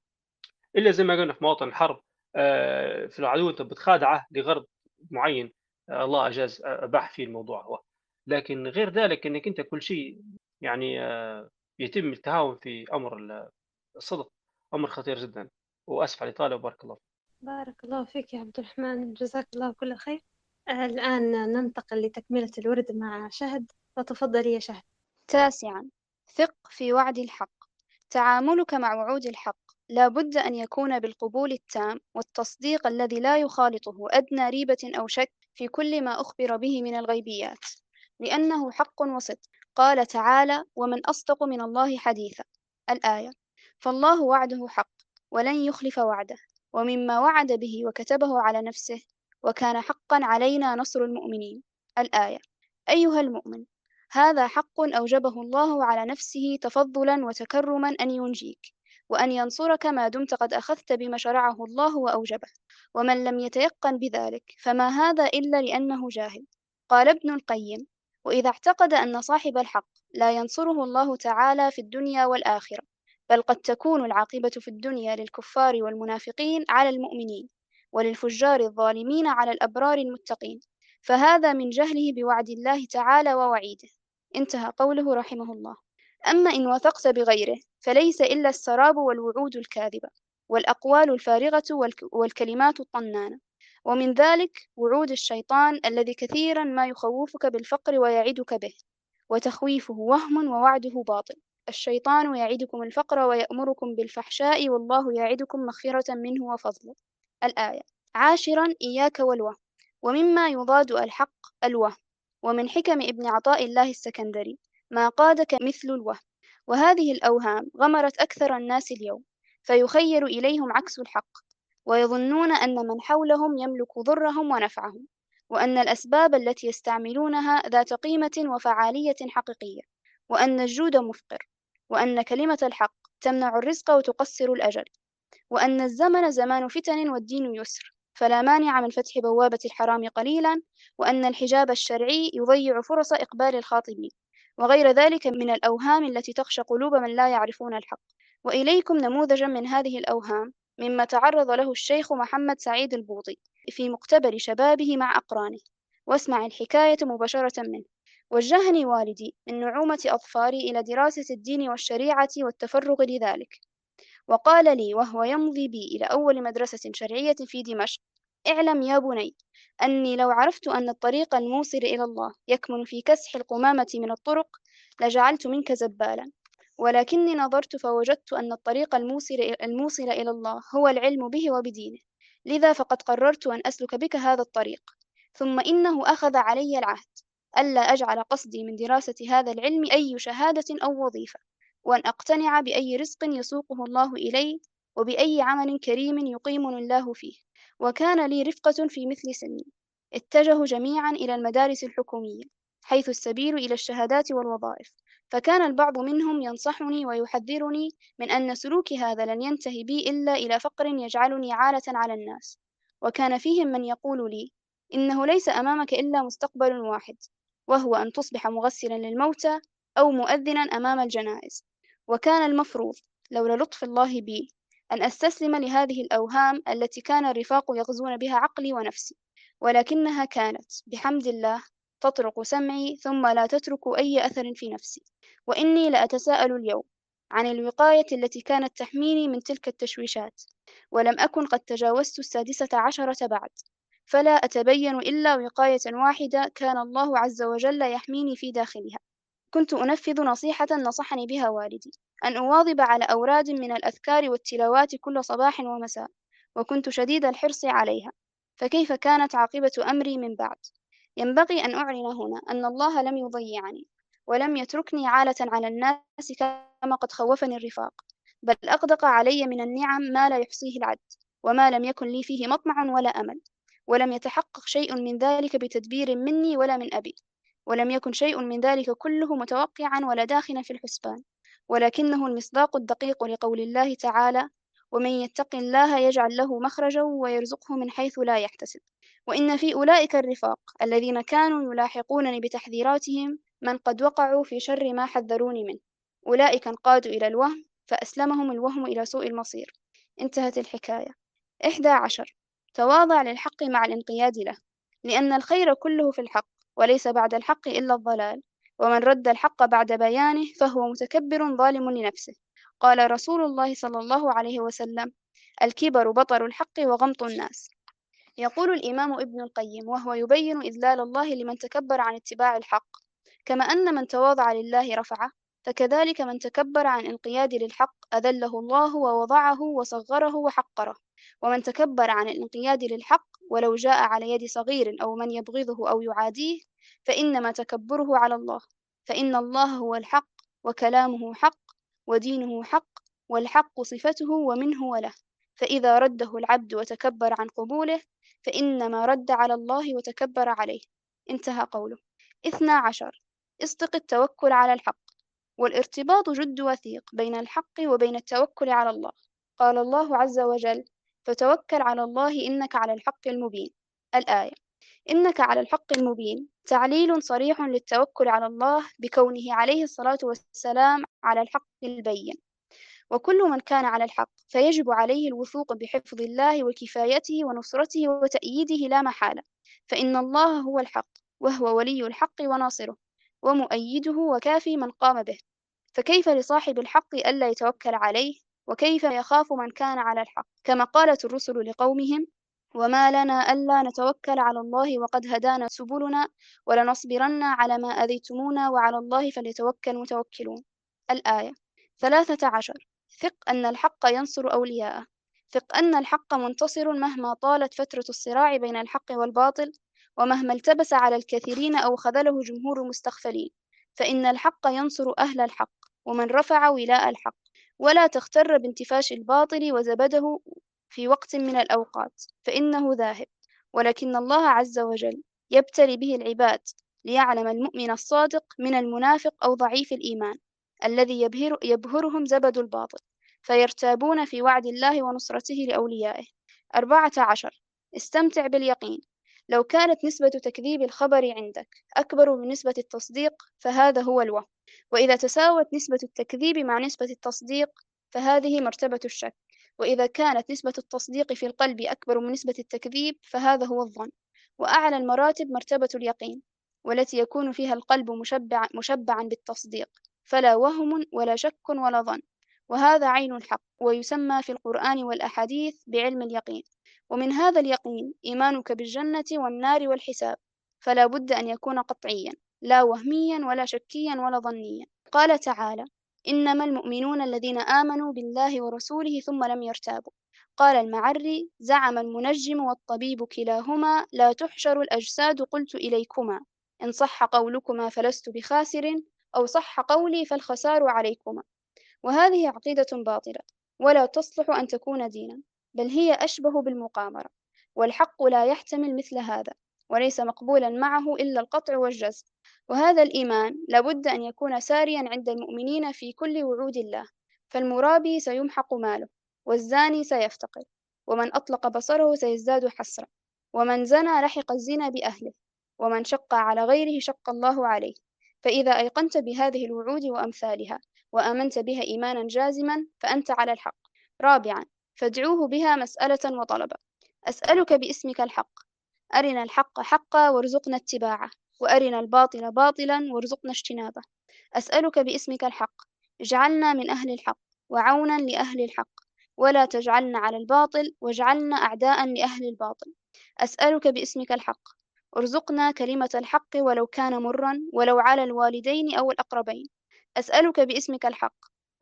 إلا زي ما قلنا في مواطن الحرب آه، في العدو أنت بتخادعه لغرض معين. آه، الله أجاز آه، أباح فيه الموضوع هو. لكن غير ذلك إنك أنت كل شيء يعني آه، يتم التهاون في أمر الصدق أمر خطير جدا. وأسف على الإطالة وبارك الله بارك الله فيك يا عبد الرحمن. جزاك الله كل خير. آه، الآن ننتقل لتكملة الورد مع شهد. فتفضلي يا شهد. تاسعا. ثق في وعد الحق. تعاملك مع وعود الحق. لا بد أن يكون بالقبول التام والتصديق الذي لا يخالطه أدنى ريبة أو شك في كل ما أخبر به من الغيبيات. لأنه حق وصدق. قال تعالى ومن أصدق من الله حديثا الآية فالله وعده حق ولن يخلف وعده ومما وعد به وكتبه على نفسه وكان حقا علينا نصر المؤمنين. الآية أيها المؤمن هذا حق أوجبه الله على نفسه تفضلا وتكرما أن ينجيك وأن ينصرك ما دمت قد أخذت بما شرعه الله وأوجبه ومن لم يتيقن بذلك فما هذا إلا لأنه جاهل. قال ابن القيم وإذا اعتقد أن صاحب الحق لا ينصره الله تعالى في الدنيا والآخرة بل قد تكون العاقبة في الدنيا للكفار والمنافقين على المؤمنين وللفجار الظالمين على الأبرار المتقين. فهذا من جهله بوعد الله تعالى ووعيده. انتهى قوله رحمه الله. أما إن وثقت بغيره فليس إلا السراب والوعود الكاذبة والأقوال الفارغة والكلمات الطنانة. ومن ذلك وعود الشيطان الذي كثيرا ما يخوفك بالفقر ويعدك به وتخويفه وهم ووعده باطل. الشيطان يعدكم الفقر ويأمركم بالفحشاء والله يعدكم مغفرة منه وفضله الآية عاشرا إياك والوهم ومما يضاد الحق الوهم. ومن حكم ابن عطاء الله السكندري ما قادك مثل الوهم. وهذه الأوهام غمرت أكثر الناس اليوم فيخيل إليهم عكس الحق. ويظنون أن من حولهم يملك ضرهم ونفعهم وأن الأسباب التي يستعملونها ذات قيمة وفعالية حقيقية وأن الجود مفقر وأن كلمة الحق تمنع الرزق وتقصر الأجل وأن الزمن زمان فتن والدين يسر فلا مانع من فتح بوابة الحرام قليلا وأن الحجاب الشرعي يضيع فرص إقبال الخاطبين وغير ذلك من الأوهام التي تخشى قلوب من لا يعرفون الحق. وإليكم نموذجا من هذه الأوهام مما تعرض له الشيخ محمد سعيد البوطي في مقتبل شبابه مع أقرانه. واسمع الحكاية مباشرة منه. وجهني والدي من نعومة أظفاري إلى دراسة الدين والشريعة والتفرغ لذلك. وقال لي وهو يمضي بي إلى أول مدرسة شرعية في دمشق اعلم يا بني أني لو عرفت أن الطريق الموصل إلى الله يكمن في كسح القمامة من الطرق لجعلت منك زبالا. ولكني نظرت فوجدت أن الطريق الموصل, الموصل إلى الله هو العلم به وبدينه. لذا فقد قررت أن أسلك بك هذا الطريق. ثم إنه أخذ علي العهد. ألا أجعل قصدي من دراسة هذا العلم أي شهادة أو وظيفة وأن أقتنع بأي رزق يسوقه الله إلي وبأي عمل كريم يقيمني الله فيه. وكان لي رفقة في مثل سني. اتجهوا جميعا إلى المدارس الحكومية حيث السبيل إلى الشهادات والوظائف. فكان البعض منهم ينصحني ويحذرني من أن سلوكي هذا لن ينتهي بي إلا إلى فقر يجعلني عالة على الناس. وكان فيهم من يقول لي إنه ليس أمامك إلا مستقبل واحد وهو أن تصبح مغسلا للموتى أو مؤذنا أمام الجنائز. وكان المفروض لولا لطف الله بي أن أستسلم لهذه الأوهام التي كان الرفاق يغزون بها عقلي ونفسي ولكنها كانت بحمد الله تطرق سمعي ثم لا تترك أي أثر في نفسي وإني لأتساءل اليوم عن الوقاية التي كانت تحميني من تلك التشويشات ولم أكن قد تجاوزت السادسة عشرة بعد فلا أتبين إلا وقاية واحدة كان الله عز وجل يحميني في داخلها. كنت أنفذ نصيحة نصحني بها والدي أن أواظب على أوراد من الأذكار والتلاوات كل صباح ومساء وكنت شديد الحرص عليها فكيف كانت عاقبة أمري من بعد؟ ينبغي أن أعلن هنا أن الله لم يضيعني ولم يتركني عالة على الناس كما قد خوفني الرفاق بل أغدق علي من النعم ما لا يحصيه العد وما لم يكن لي فيه مطمع ولا أمل ولم يتحقق شيء من ذلك بتدبير مني ولا من أبي ولم يكن شيء من ذلك كله متوقعا ولا داخلا في الحسبان ولكنه المصداق الدقيق لقول الله تعالى ومن يتق الله يجعل له مخرجا ويرزقه من حيث لا يحتسب. وإن في أولئك الرفاق الذين كانوا يلاحقونني بتحذيراتهم من قد وقعوا في شر ما حذروني منه. أولئك انقادوا إلى الوهم فأسلمهم الوهم إلى سوء المصير. انتهت الحكاية. إحدى عشر. تواضع للحق مع الانقياد له. لأن الخير كله في الحق وليس بعد الحق إلا الضلال. ومن رد الحق بعد بيانه فهو متكبر ظالم لنفسه. قال رسول الله صلى الله عليه وسلم الكبر بطر الحق وغمط الناس. يقول الإمام ابن القيم وهو يبين إذلال الله لمن تكبر عن اتباع الحق كما أن من تواضع لله رفعه فكذلك من تكبر عن انقياد للحق أذله الله ووضعه وصغره وحقره ومن تكبر عن الانقياد للحق ولو جاء على يد صغير أو من يبغضه أو يعاديه فإنما تكبره على الله فإن الله هو الحق وكلامه حق ودينه حق والحق صفته ومنه وله فإذا رده العبد وتكبر عن قبوله فإنما رد على الله وتكبر عليه. انتهى قوله. اثنا عشر. اصدق التوكل على الحق. والارتباط جد وثيق بين الحق وبين التوكل على الله. قال الله عز وجل فتوكل على الله إنك على الحق المبين الآية إنك على الحق المبين تعليل صريح للتوكل على الله بكونه عليه الصلاة والسلام على الحق البين. وكل من كان على الحق فيجب عليه الوثوق بحفظ الله وكفايته ونصرته وتأييده لا محالة. فإن الله هو الحق وهو ولي الحق وناصره ومؤيده وكافي من قام به. فكيف لصاحب الحق ألا يتوكل عليه؟ وكيف يخاف من كان على الحق؟ كما قالت الرسل لقومهم وما لنا ألا نتوكل على الله وقد هدانا سبلنا ولنصبرن على ما أذيتمونا وعلى الله فليتوكل المتوكلون. الآية ثلاثة عشر. ثق أن الحق ينصر أولياءه. ثق أن الحق منتصر مهما طالت فترة الصراع بين الحق والباطل ومهما التبس على الكثيرين أو خذله جمهور المستخفلين فإن الحق ينصر أهل الحق ومن رفع ولاء الحق. ولا تغتر بانتفاش الباطل وزبده في وقت من الأوقات فإنه ذاهب. ولكن الله عز وجل يبتلي به العباد ليعلم المؤمن الصادق من المنافق أو ضعيف الإيمان. الذي يبهر يبهرهم زبد الباطل فيرتابون في وعد الله ونصرته لأوليائه. أربعة عشر. استمتع باليقين. لو كانت نسبة تكذيب الخبر عندك أكبر من نسبة التصديق فهذا هو الوهم. وإذا تساوت نسبة التكذيب مع نسبة التصديق فهذه مرتبة الشك. وإذا كانت نسبة التصديق في القلب أكبر من نسبة التكذيب فهذا هو الظن. وأعلى المراتب مرتبة اليقين والتي يكون فيها القلب مشبع مشبعا بالتصديق. فلا وهم ولا شك ولا ظن. وهذا عين الحق ويسمى في القرآن والأحاديث بعلم اليقين. ومن هذا اليقين إيمانك بالجنة والنار والحساب. فلا بد أن يكون قطعيا لا وهميا ولا شكيا ولا ظنيا. قال تعالى إنما المؤمنون الذين آمنوا بالله ورسوله ثم لم يرتابوا. قال المعري زعم المنجم والطبيب كلاهما لا تحشر الأجساد قلت إليكما. إن صح قولكما فلست بخاسر. أو صح قولي فالخسار عليكما. وهذه عقيدة باطلة ولا تصلح أن تكون دينا بل هي أشبه بالمقامرة والحق لا يحتمل مثل هذا وليس مقبولا معه إلا القطع والجزم. وهذا الإيمان لابد أن يكون ساريا عند المؤمنين في كل وعود الله فالمرابي سيمحق ماله والزاني سيفتقر ومن أطلق بصره سيزداد حسرة ومن زنى لحق الزنا بأهله ومن شق على غيره شق الله عليه. فإذا أيقنت بهذه الوعود وأمثالها وآمنت بها إيمانا جازما فأنت على الحق. رابعا فادعوه بها مسألة وطلبا. أسألك باسمك الحق. أرنا الحق حقا وارزقنا اتباعه. وأرنا الباطل باطلا وارزقنا اجتنابه. أسألك باسمك الحق. اجعلنا من أهل الحق وعونا لأهل الحق. ولا تجعلنا على الباطل واجعلنا أعداء لأهل الباطل. أسألك باسمك الحق. ارزقنا كلمة الحق ولو كان مرا ولو على الوالدين أو الأقربين. أسألك باسمك الحق.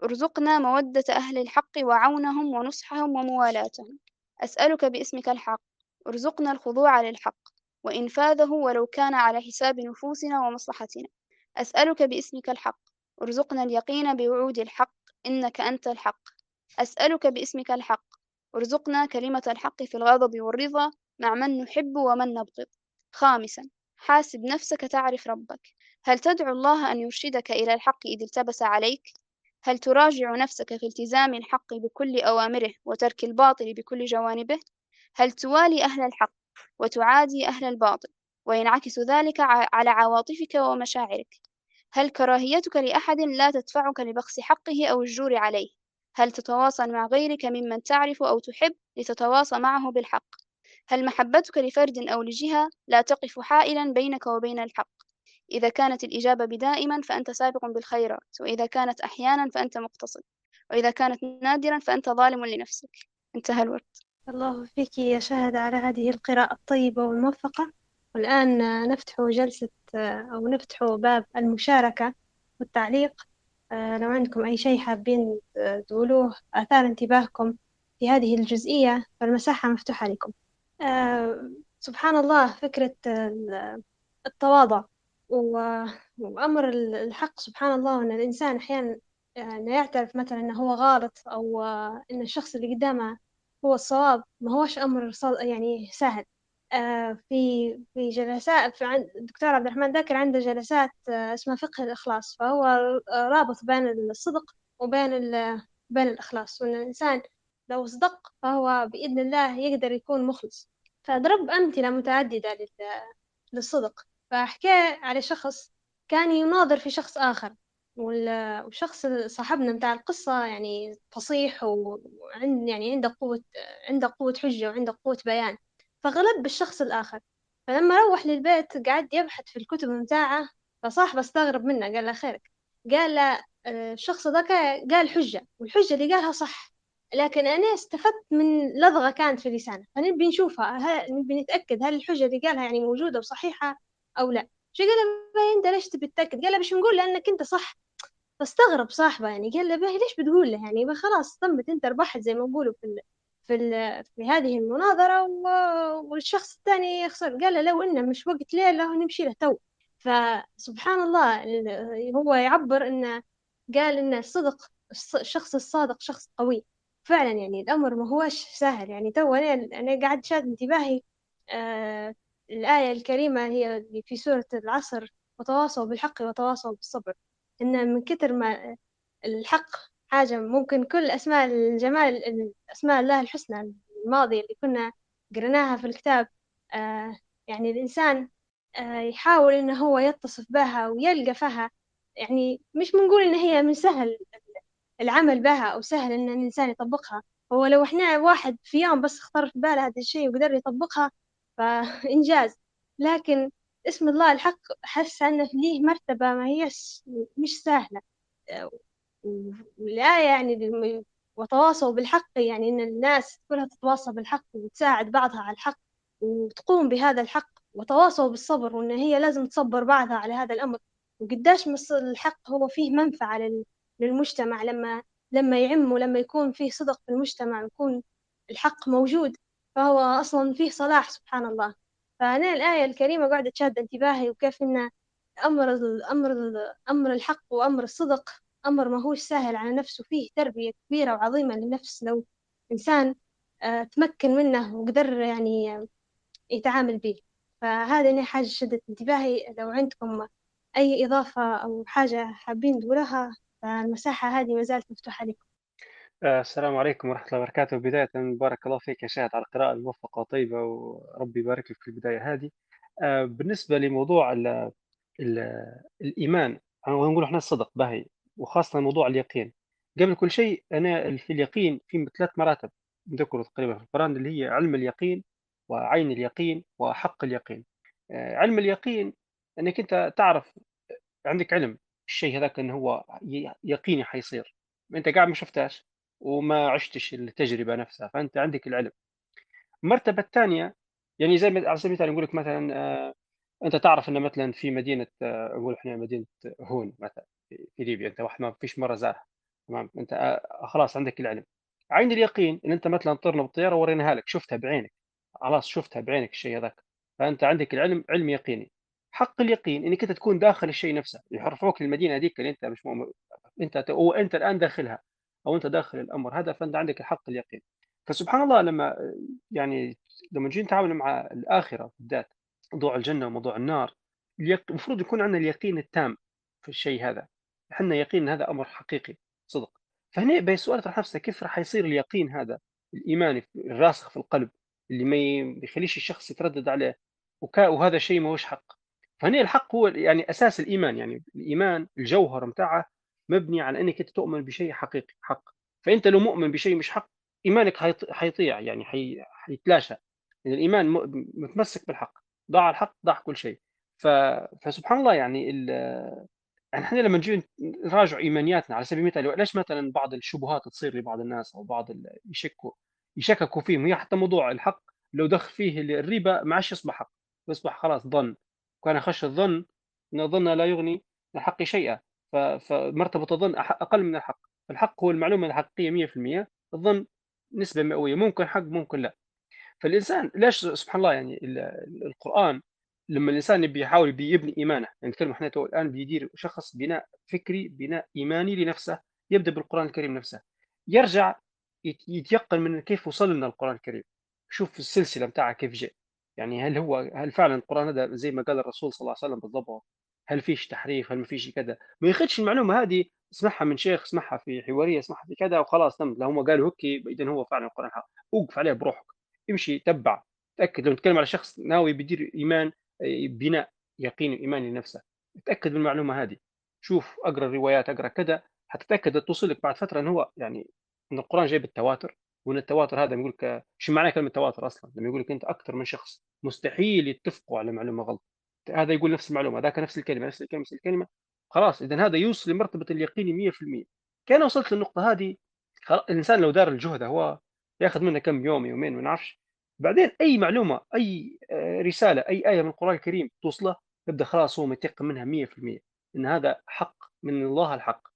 ارزقنا مودة أهل الحق وعونهم ونصحهم وموالاتهم. أسألك باسمك الحق. ارزقنا الخضوع للحق وإنفاذه ولو كان على حساب نفوسنا ومصلحتنا. أسألك باسمك الحق. ارزقنا اليقين بوعود الحق إنك أنت الحق. أسألك باسمك الحق. ارزقنا كلمة الحق في الغضب والرضا مع من نحب ومن نبغض. خامسا حاسب نفسك تعرف ربك هل تدعو الله أن يرشدك إلى الحق إذ التبس عليك؟ هل تراجع نفسك في التزام الحق بكل أوامره وترك الباطل بكل جوانبه؟ هل توالي أهل الحق وتعادي أهل الباطل وينعكس ذلك على عواطفك ومشاعرك هل كراهيتك لأحد لا تدفعك لبخس حقه أو الجور عليه هل تتواصل مع غيرك ممن تعرف أو تحب لتتواصى معه بالحق هل محبتك لفرد أو لجهة لا تقف حائلا بينك وبين الحق؟ إذا كانت الإجابة بدائما فأنت سابق بالخيرات وإذا كانت أحيانا فأنت مقتصد وإذا كانت نادرا فأنت ظالم لنفسك. انتهى الوقت الله فيك يا شهد على هذه القراءة الطيبة والموفقة. والآن نفتح جلسة أو نفتح باب المشاركة والتعليق. لو عندكم أي شيء حابين تقولوه أثار انتباهكم في هذه الجزئية فالمساحة مفتوحة لكم. سبحان الله فكرة التواضع وأمر الحق سبحان الله أن الإنسان أحيانا يعني يعترف مثلا أنه هو غلط أو أن الشخص اللي قدامه هو الصواب ما هوش أمر يعني سهل. آه، في في جلسات في عند الدكتور عبد الرحمن ذاكر عنده جلسات آه، اسمها فقه الإخلاص فهو رابط بين الصدق وبين بين الإخلاص وأن الإنسان لو صدق فهو بإذن الله يقدر يكون مخلص. فضرب أمثلة متعددة لل- للصدق. فحكى على شخص كان يناظر في شخص آخر وال- والشخص صاحبنا متاع القصة يعني فصيح وعند يعني عنده قوة عنده قوة حجة وعنده قوة بيان. فغلب بالشخص الآخر. فلما روح للبيت قعد يبحث في الكتب متاعه فصاحبه استغرب منه قال له خيرك. قال له آه، الشخص ذاك قال حجة والحجة اللي قالها صح. لكن أنا استفدت من لدغة كانت في لسانه فنبي نشوفها. هل نبي نتأكد هل الحجة اللي قالها يعني موجودة وصحيحة أو لا. شو قال له "باي أنت ليش تبي تتأكد؟ قال له باش نقول؟ لأنك أنت صح. فاستغرب صاحبه يعني. قال له ليش بتقول له يعني؟ خلاص تمت أنت ربحت زي ما نقولوا في. في. في هذه المناظرة. والشخص الثاني يخسر. قال له لو إنه مش وقت ليلة نمشي له تو. فسبحان الله ال- هو يعبر إنه قال إن الصدق الص- الشخص الصادق شخص قوي. فعلا يعني الأمر ما هوش سهل. يعني تو أنا أنا قاعد شاد انتباهي آه الآية الكريمة هي اللي في سورة العصر وتواصوا بالحق وتواصوا بالصبر. إن من كتر ما الحق حاجة ممكن كل أسماء الجمال أسماء الله الحسنى الماضية اللي كنا قريناها في الكتاب آه يعني الإنسان آه يحاول إنه هو يتصف بها ويلقى فيها. يعني مش بنقول إن هي من سهل العمل بها أو سهل إن الإنسان يطبقها. هو لو إحنا واحد في يوم بس اختار في باله هذا الشيء وقدر يطبقها فإنجاز [laughs] لكن اسم الله الحق حس أنه ليه مرتبة ما هي مش سهلة. والآية يعني وتواصوا بالحق يعني إن الناس كلها تتواصى بالحق وتساعد بعضها على الحق وتقوم بهذا الحق وتواصوا بالصبر وإن هي لازم تصبر بعضها على هذا الأمر. وقداش الحق هو فيه منفعة للمجتمع لما لما يعم ولما يكون فيه صدق في المجتمع ويكون الحق موجود فهو أصلا فيه صلاح سبحان الله. فأنا الآية الكريمة قاعدة تشاد انتباهي وكيف إن أمر ال- أمر ال- أمر الحق وأمر الصدق أمر ما هوش سهل على نفسه فيه تربية كبيرة وعظيمة للنفس لو إنسان آه، تمكن منه وقدر يعني يتعامل به فهذه أنا حاجة شدت انتباهي. لو عندكم أي إضافة أو حاجة حابين تقولها فالمساحة هذه ما زالت مفتوحة لكم. آه، السلام عليكم ورحمة الله وبركاته. بداية بارك الله فيك يا شاهد على القراءة الموفقة وطيبة وربي يبارك لك في البداية هذه. آه، بالنسبة لموضوع ال ال الإيمان أنا نقول إحنا الصدق باهي وخاصة موضوع اليقين. قبل كل شيء أنا في اليقين في ثلاث مراتب ذكروا تقريبا في القرآن اللي هي علم اليقين وعين اليقين وحق اليقين. آه، علم اليقين أنك أنت تعرف عندك علم الشيء هذاك أنه هو يقيني حيصير. أنت قاعد ما شفتهاش وما عشتش التجربة نفسها فأنت عندك العلم. المرتبة الثانية يعني زي ما على سبيل المثال نقول لك مثلا آه، أنت تعرف أن مثلا في مدينة آه، نقول إحنا مدينة هون مثلا في ليبيا أنت واحد ما فيش مرة زارها تمام؟ أنت آه، خلاص عندك العلم. عين اليقين أن أنت مثلا طرنا بالطيارة وريناها لك شفتها بعينك خلاص شفتها بعينك الشيء هذاك فأنت عندك العلم علم يقيني. حق اليقين إنك أنت تكون داخل الشيء نفسه يحرفوك للمدينة هذيك اللي أنت مش مؤمن أنت أو أنت الآن داخلها أو أنت داخل الأمر هذا فأنت عندك الحق اليقين. فسبحان الله لما يعني لما نجي نتعامل مع الآخرة بالذات موضوع الجنة وموضوع النار المفروض يكون عندنا اليقين التام في الشيء هذا. إحنا يقين هذا أمر حقيقي صدق. فهنا يبقى السؤال طرح نفسه كيف راح يصير اليقين هذا؟ الايماني الراسخ في القلب اللي ما يخليش الشخص يتردد عليه وهذا شيء ما هوش حق. فهنا الحق هو يعني أساس الإيمان يعني الإيمان الجوهر متاعه مبني على أنك أنت تؤمن بشيء حقيقي حق. فأنت لو مؤمن بشيء مش حق إيمانك حيط- حيطيع يعني حي... حيتلاشى. يعني الإيمان متمسك بالحق ضاع الحق ضاع كل شيء. ف... فسبحان الله يعني ال... يعني إحنا لما نجي نراجع إيمانياتنا على سبيل المثال ليش مثلا بعض الشبهات تصير لبعض الناس أو بعض ال... يشكوا يشككوا فيهم؟ هي حتى موضوع الحق لو دخل فيه الربا ما عادش يصبح حق. يصبح خلاص ظن. كان خش الظن إن الظن لا يغني الحق شيئا. ف... فمرتبة الظن أقل من الحق. الحق هو المعلومة الحقيقية 100% الظن نسبة مئوية. ممكن حق ممكن لا. فالإنسان ليش سبحان الله يعني ال- ال- القرآن لما الإنسان يبي يحاول يبني إيمانه يعني نتكلم إحنا الآن بيدير شخص بناء فكري بناء إيماني لنفسه يبدأ بالقرآن الكريم نفسه. يرجع يت- يتيقن من كيف وصل لنا القرآن الكريم. شوف السلسلة بتاعها كيف جاء. يعني هل هو هل فعلا القرآن هذا زي ما قال الرسول صلى الله عليه وسلم بالضبط هل فيش تحريف هل ما فيش كذا؟ ما ياخذش المعلومة هذه اسمعها من شيخ اسمعها في حوارية اسمعها في كذا وخلاص تم. لو هم قالوا هيك اذا هو فعلا القرآن حق. اوقف عليه بروحك. امشي تبع. تأكد لو نتكلم على شخص ناوي بيدير إيمان بناء يقين ايماني لنفسه. تأكد من المعلومة هذه. شوف أقرأ الروايات أقرأ كذا. حتتاكد توصل لك بعد فترة انه هو يعني إن القرآن جاي بالتواتر وإن التواتر هذا يقول لك شو معناه كلمة تواتر أصلا؟ لما يقول لك أنت أكثر من شخص مستحيل يتفقوا على معلومة غلط. هذا يقول نفس المعلومة ذاك نفس الكلمة نفس الكلمة نفس الكلمة. خلاص اذا هذا يوصل لمرتبة اليقين 100% كان وصلت للنقطة هذه الإنسان لو دار الجهد هو يأخذ منه كم يوم يومين ما نعرفش. بعدين أي معلومة أي آه، رسالة أي آية من القرآن الكريم توصله يبدأ خلاص هو متيقن منها 100% إن هذا حق من الله الحق.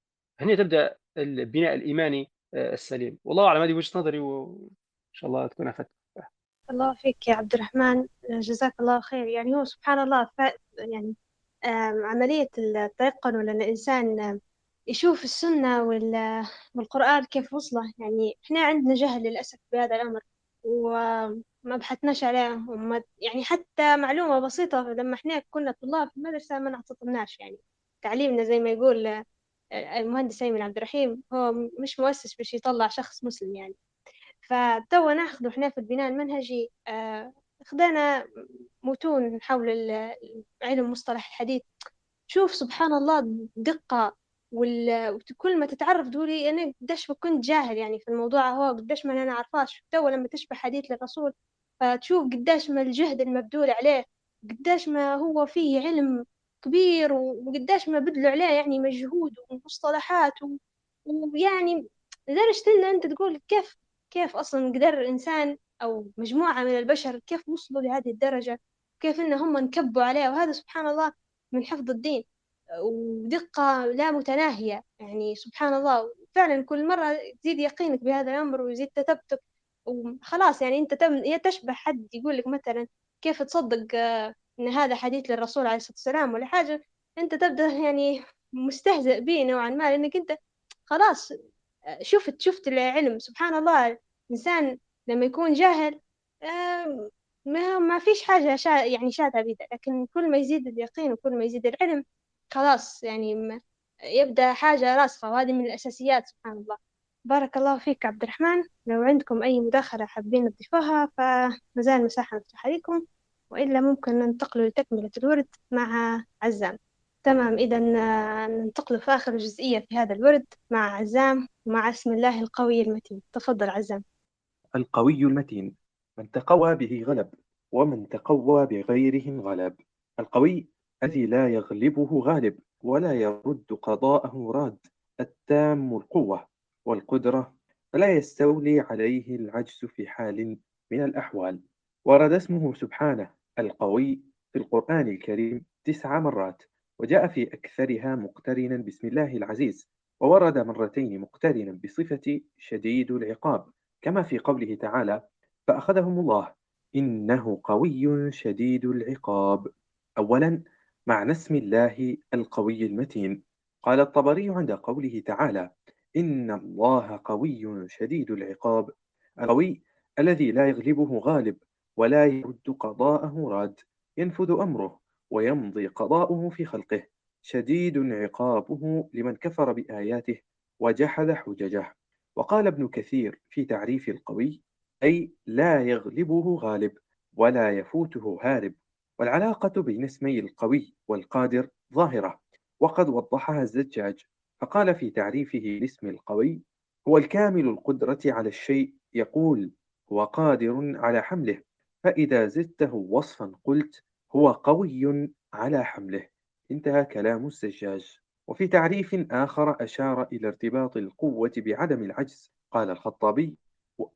هنا تبدأ البناء الإيماني السليم. والله اعلم هذه وجهة نظري وإن شاء الله تكون أفدت. الله فيك يا عبد الرحمن. جزاك الله خير. يعني هو سبحان الله يعني عملية التيقن ولا الإنسان يشوف السنة والقرآن كيف وصله. يعني إحنا عندنا جهل للأسف بهذا الأمر وما بحثناش عليه وما يعني حتى معلومة بسيطة لما إحنا كنا طلاب في المدرسة ما نعطيناش يعني تعليمنا زي ما يقول المهندس أيمن عبد الرحيم هو مش مؤسس باش يطلع شخص مسلم يعني. فتوا ناخذ إحنا في البناء المنهجي آه، خدانا متون حول علم مصطلح الحديث. شوف سبحان الله دقة وكل ما تتعرف دوري أنا قديش كنت جاهل يعني في الموضوع هو قديش ما أنا عارفاش تو لما تشبه حديث للرسول فتشوف قديش ما الجهد المبذول عليه قديش ما هو فيه علم كبير وقديش ما بذلوا عليه يعني مجهود ومصطلحات ويعني لدرجة إن أنت تقول كيف كيف أصلا قدر إنسان أو مجموعة من البشر كيف وصلوا لهذه الدرجة؟ كيف إن هم انكبوا عليه وهذا سبحان الله من حفظ الدين ودقة لا متناهية. يعني سبحان الله فعلا كل مرة تزيد يقينك بهذا الأمر ويزيد تثبتك وخلاص يعني أنت تشبه حد يقول لك مثلا كيف تصدق آه، إن هذا حديث للرسول عليه الصلاة والسلام ولا حاجة أنت تبدأ يعني مستهزئ به نوعا ما لأنك أنت خلاص شفت شفت العلم سبحان الله الإنسان لما يكون جاهل ما ما فيش حاجة شا يعني شاذة بيده لكن كل ما يزيد اليقين وكل ما يزيد العلم خلاص يعني يبدأ حاجة راسخة. وهذه من الأساسيات. سبحان الله. بارك الله فيك عبد الرحمن. لو عندكم أي مداخلة حابين تضيفوها فمازال مساحة مفتوحة لكم. وإلا ممكن ننتقل لتكملة الورد مع عزام. تمام إذا ننتقل في آخر جزئية في هذا الورد مع عزام ومع اسم الله القوي المتين. تفضل عزام. القوي المتين. من تقوى به غلب ومن تقوى بغيره غلب القوي الذي لا يغلبه غالب ولا يرد قضاءه راد. التام القوة والقدرة فلا يستولي عليه العجز في حال من الأحوال. ورد اسمه سبحانه القوي في القرآن الكريم تسع مرات وجاء في أكثرها مقترنا بسم الله العزيز وورد مرتين مقترنا بصفة شديد العقاب. كما في قوله تعالى فأخذهم الله إنه قوي شديد العقاب. أولا معنى اسم الله القوي المتين. قال الطبري عند قوله تعالى إن الله قوي شديد العقاب. القوي الذي لا يغلبه غالب ولا يرد قضاءه راد ينفذ أمره ويمضي قضاؤه في خلقه. شديد عقابه لمن كفر بآياته وجحد حججه. وقال ابن كثير في تعريف القوي أي لا يغلبه غالب ولا يفوته هارب. والعلاقة بين اسمي القوي والقادر ظاهرة. وقد وضحها الزجاج. فقال في تعريفه لاسم القوي هو الكامل القدرة على الشيء. يقول هو قادر على حمله. فإذا زدته وصفا قلت هو قوي على حمله. انتهى كلام الزجاج وفي تعريف آخر أشار إلى ارتباط القوة بعدم العجز. قال الخطابي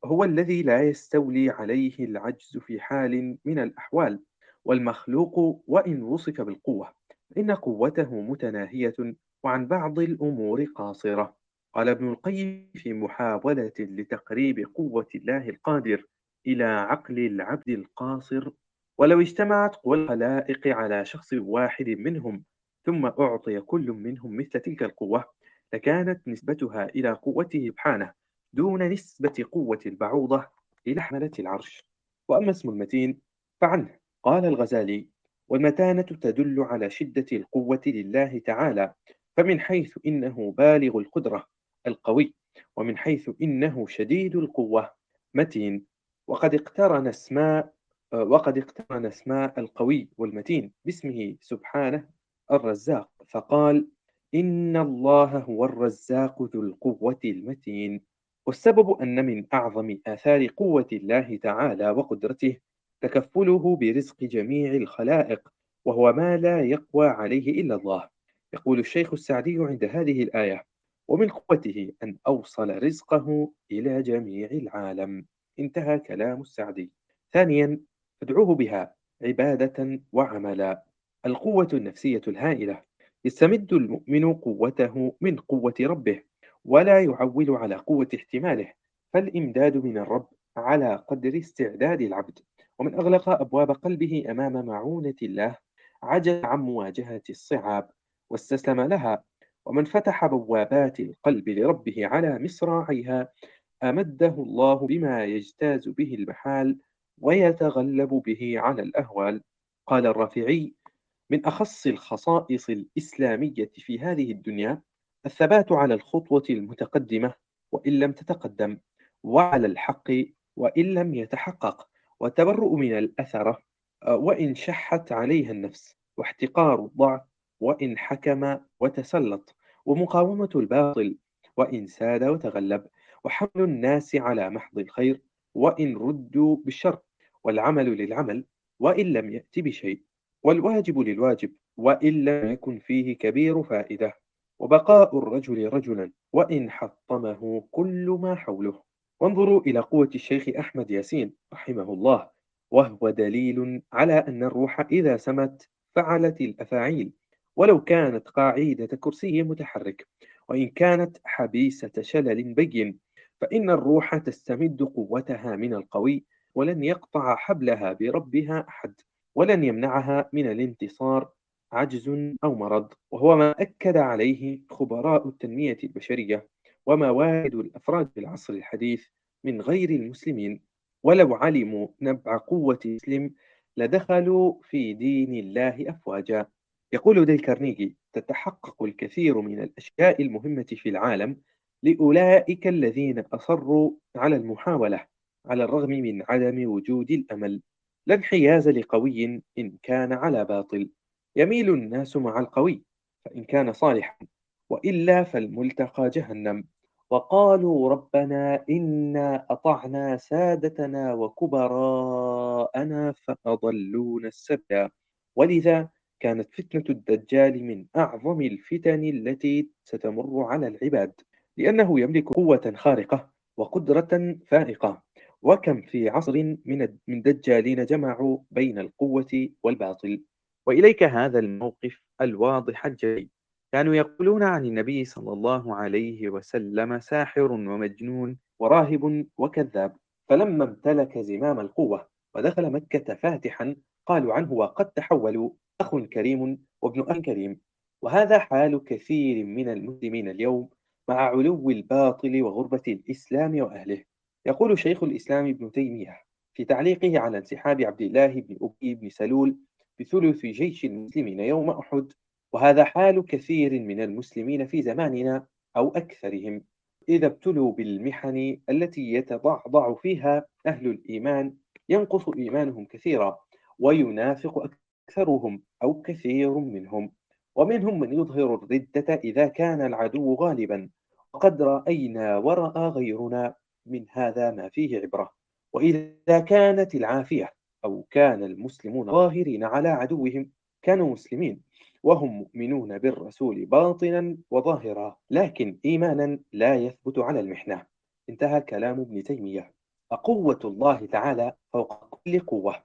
هو الذي لا يستولي عليه العجز في حال من الأحوال والمخلوق وإن وصف بالقوة. إن قوته متناهية وعن بعض الأمور قاصرة. قال ابن القيم في محاولة لتقريب قوة الله القادر إلى عقل العبد القاصر ولو اجتمعت قوى الخلائق على شخص واحد منهم ثم أعطي كل منهم مثل تلك القوة لكانت نسبتها إلى قوته سبحانه دون نسبة قوة البعوضة إلى حملة العرش. وأما اسم المتين فعنه. قال الغزالي والمتانة تدل على شدة القوة لله تعالى فمن حيث إنه بالغ القدرة القوي ومن حيث إنه شديد القوة. متين وقد اقترن اسماء وقد اقترن اسماء القوي والمتين باسمه سبحانه الرزاق فقال إن الله هو الرزاق ذو القوة المتين والسبب أن من أعظم آثار قوة الله تعالى وقدرته تكفله برزق جميع الخلائق وهو ما لا يقوى عليه إلا الله. يقول الشيخ السعدي عند هذه الآية ومن قوته أن أوصل رزقه إلى جميع العالم. انتهى كلام السعدي. ثانيا ادعوه بها عبادة وعملا. القوة النفسية الهائلة. يستمد المؤمن قوته من قوة ربه ولا يعول على قوة احتماله. فالإمداد من الرب على قدر استعداد العبد. ومن أغلق أبواب قلبه أمام معونة الله عجز عن مواجهة الصعاب واستسلم لها. ومن فتح بوابات القلب لربه على مصراعيها أمده الله بما يجتاز به المحال ويتغلب به على الأهوال. قال الرافعي من أخص الخصائص الإسلامية في هذه الدنيا الثبات على الخطوة المتقدمة وإن لم تتقدم وعلى الحق وإن لم يتحقق والتبرؤ من الأثرة وإن شحت عليها النفس واحتقار الضعف وإن حكم وتسلط ومقاومة الباطل وإن ساد وتغلب وحمل الناس على محض الخير وإن ردوا بالشر والعمل للعمل وإن لم يأتي بشيء والواجب للواجب وإن لم يكن فيه كبير فائدة وبقاء الرجل رجلا وإن حطمه كل ما حوله. وانظروا إلى قوة الشيخ أحمد ياسين رحمه الله وهو دليل على أن الروح إذا سمت فعلت الأفاعيل ولو كانت قاعدة كرسي متحرك وإن كانت حبيسة شلل بين فإن الروح تستمد قوتها من القوي ولن يقطع حبلها بربها أحد ولن يمنعها من الانتصار عجز أو مرض. وهو ما أكد عليه خبراء التنمية البشرية وموارد الأفراد في العصر الحديث من غير المسلمين. ولو علموا نبع قوة المسلم لدخلوا في دين الله أفواجا. يقول ديل كارنيجي تتحقق الكثير من الأشياء المهمة في العالم لأولئك الذين أصروا على المحاولة على الرغم من عدم وجود الأمل. لا انحياز لقوي إن كان على باطل. يميل الناس مع القوي فإن كان صالحا وإلا فالملتقى جهنم. وقالوا ربنا إنا أطعنا سادتنا وكبراءنا فأضلونا السبيل ولذا كانت فتنة الدجال من أعظم الفتن التي ستمر على العباد. لأنه يملك قوة خارقة وقدرة فائقة وكم في عصر من دجالين جمعوا بين القوة والباطل. وإليك هذا الموقف الواضح الجلي كانوا يقولون عن النبي صلى الله عليه وسلم ساحر ومجنون وراهب وكذاب. فلما امتلك زمام القوة ودخل مكة فاتحا قالوا عنه وقد تحولوا أخ كريم وابن أخ كريم. وهذا حال كثير من المسلمين اليوم مع علو الباطل وغربة الإسلام وأهله. يقول شيخ الإسلام ابن تيمية في تعليقه على انسحاب عبد الله بن أبي بن سلول بثلث جيش المسلمين يوم أحد وهذا حال كثير من المسلمين في زماننا أو أكثرهم. إذا ابتلوا بالمحن التي يتضعضع فيها أهل الإيمان ينقص إيمانهم كثيرا وينافق أكثرهم أو كثير منهم. ومنهم من يظهر الردة إذا كان العدو غالبا. وقد رأينا ورأى غيرنا من هذا ما فيه عبرة. وإذا كانت العافية أو كان المسلمون ظاهرين على عدوهم كانوا مسلمين. وهم مؤمنون بالرسول باطنا وظاهرا لكن إيمانا لا يثبت على المحنة. انتهى كلام ابن تيمية. فقوة الله تعالى فوق كل قوة.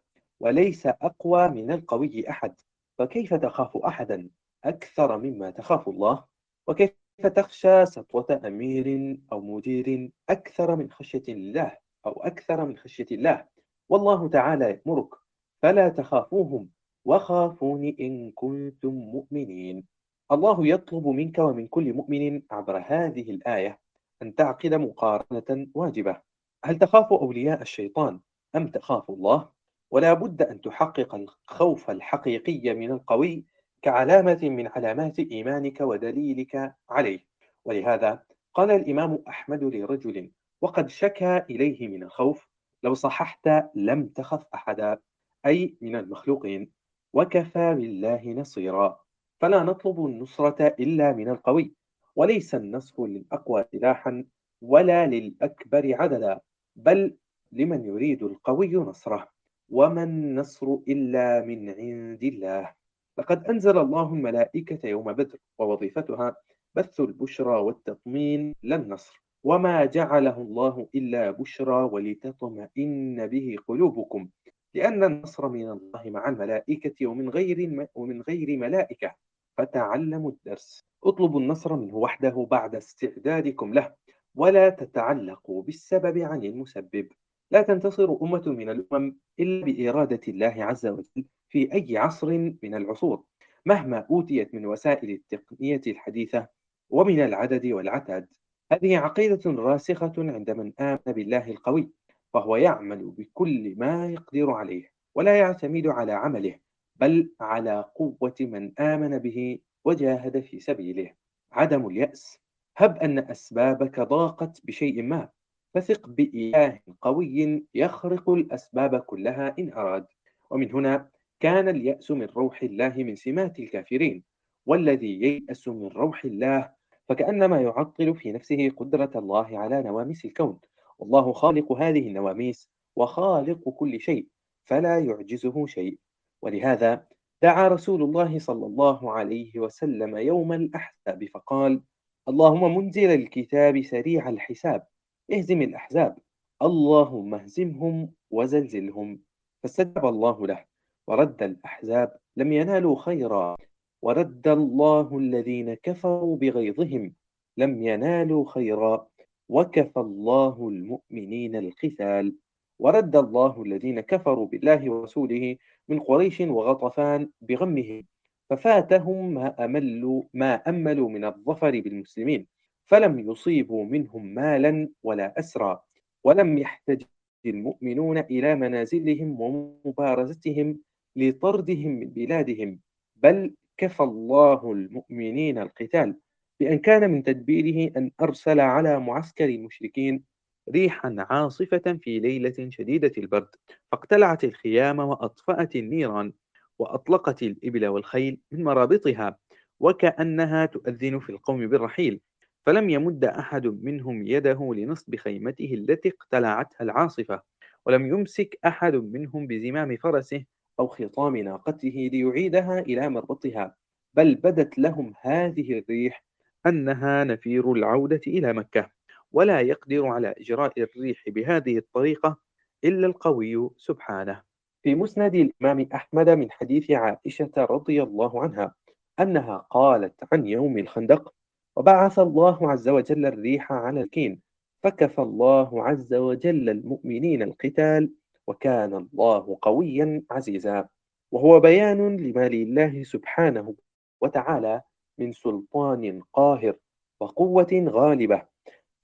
وليس أقوى من القوي أحد. فكيف تخاف أحدا؟ أكثر مما تخاف الله؟ وكيف تخشى سطوة أمير أو مدير أكثر من خشية الله أو أكثر من خشية الله؟ والله تعالى يأمرك فلا تخافوهم وخافوني إن كنتم مؤمنين. الله يطلب منك ومن كل مؤمن عبر هذه الآية أن تعقد مقارنة واجبة. هل تخاف أولياء الشيطان أم تخاف الله؟ ولا بد أن تحقق الخوف الحقيقي من القوي كعلامة من علامات إيمانك ودليلك عليه. ولهذا قال الإمام أحمد لرجل وقد شكى إليه من الخوف لو صححت لم تخف أحدا أي من المخلوقين وكفى بالله نصيرا فلا نطلب النصرة إلا من القوي وليس النصر للأقوى سلاحا ولا للأكبر عددا بل لمن يريد القوي نصره وما النصر إلا من عند الله. لقد أنزل الله الملائكة يوم بدر ووظيفتها بث البشرى والتطمين لا النصر وما جعله الله إلا بشرى ولتطمئن به قلوبكم لأن النصر من الله مع الملائكة ومن غير ومن غير ملائكة. فتعلموا الدرس. اطلبوا النصر منه وحده بعد استعدادكم له. ولا تتعلقوا بالسبب عن المسبب. لا تنتصر أمة من الأمم إلا بإرادة الله عز وجل. في أي عصر من العصور مهما أوتيت من وسائل التقنية الحديثة ومن العدد والعتاد. هذه عقيدة راسخة عند من آمن بالله القوي فهو يعمل بكل ما يقدر عليه ولا يعتمد على عمله بل على قوة من آمن به وجاهد في سبيله. عدم اليأس هب أن أسبابك ضاقت بشيء ما فثق بإله قوي يخرق الأسباب كلها إن أراد. ومن هنا كان اليأس من روح الله من سمات الكافرين والذي ييأس من روح الله فكأنما يعطل في نفسه قدرة الله على نواميس الكون. والله خالق هذه النواميس وخالق كل شيء فلا يعجزه شيء. ولهذا دعا رسول الله صلى الله عليه وسلم يوم الأحزاب فقال اللهم منزل الكتاب سريع الحساب اهزم الأحزاب اللهم اهزمهم وزلزلهم فاستجاب الله له. ورد الأحزاب لم ينالوا خيرا. ورد الله الذين كفروا بغيظهم لم ينالوا خيرا. وكفى الله المؤمنين القتال. ورد الله الذين كفروا بالله ورسوله من قريش وغطفان بغمهم. ففاتهم ما أملوا ما أملوا من الظفر بالمسلمين. فلم يصيبوا منهم مالا ولا أسرى ولم يحتج المؤمنون إلى منازلهم ومبارزتهم. لطردهم من بلادهم بل كفى الله المؤمنين القتال بأن كان من تدبيره أن أرسل على معسكر المشركين ريحا عاصفة في ليلة شديدة البرد فاقتلعت الخيام وأطفأت النيران وأطلقت الإبل والخيل من مرابطها وكأنها تؤذن في القوم بالرحيل. فلم يمد أحد منهم يده لنصب خيمته التي اقتلعتها العاصفة ولم يمسك أحد منهم بزمام فرسه أو خطام ناقته ليعيدها إلى مربطها بل بدت لهم هذه الريح أنها نفير العودة إلى مكة ولا يقدر على إجراء الريح بهذه الطريقة إلا القوي سبحانه. في مسند الإمام أحمد من حديث عائشة رضي الله عنها أنها قالت عن يوم الخندق وبعث الله عز وجل الريح على الكين فكفى الله عز وجل المؤمنين القتال وكان الله قويا عزيزا وهو بيان لما لله سبحانه وتعالى من سلطان قاهر وقوة غالبة.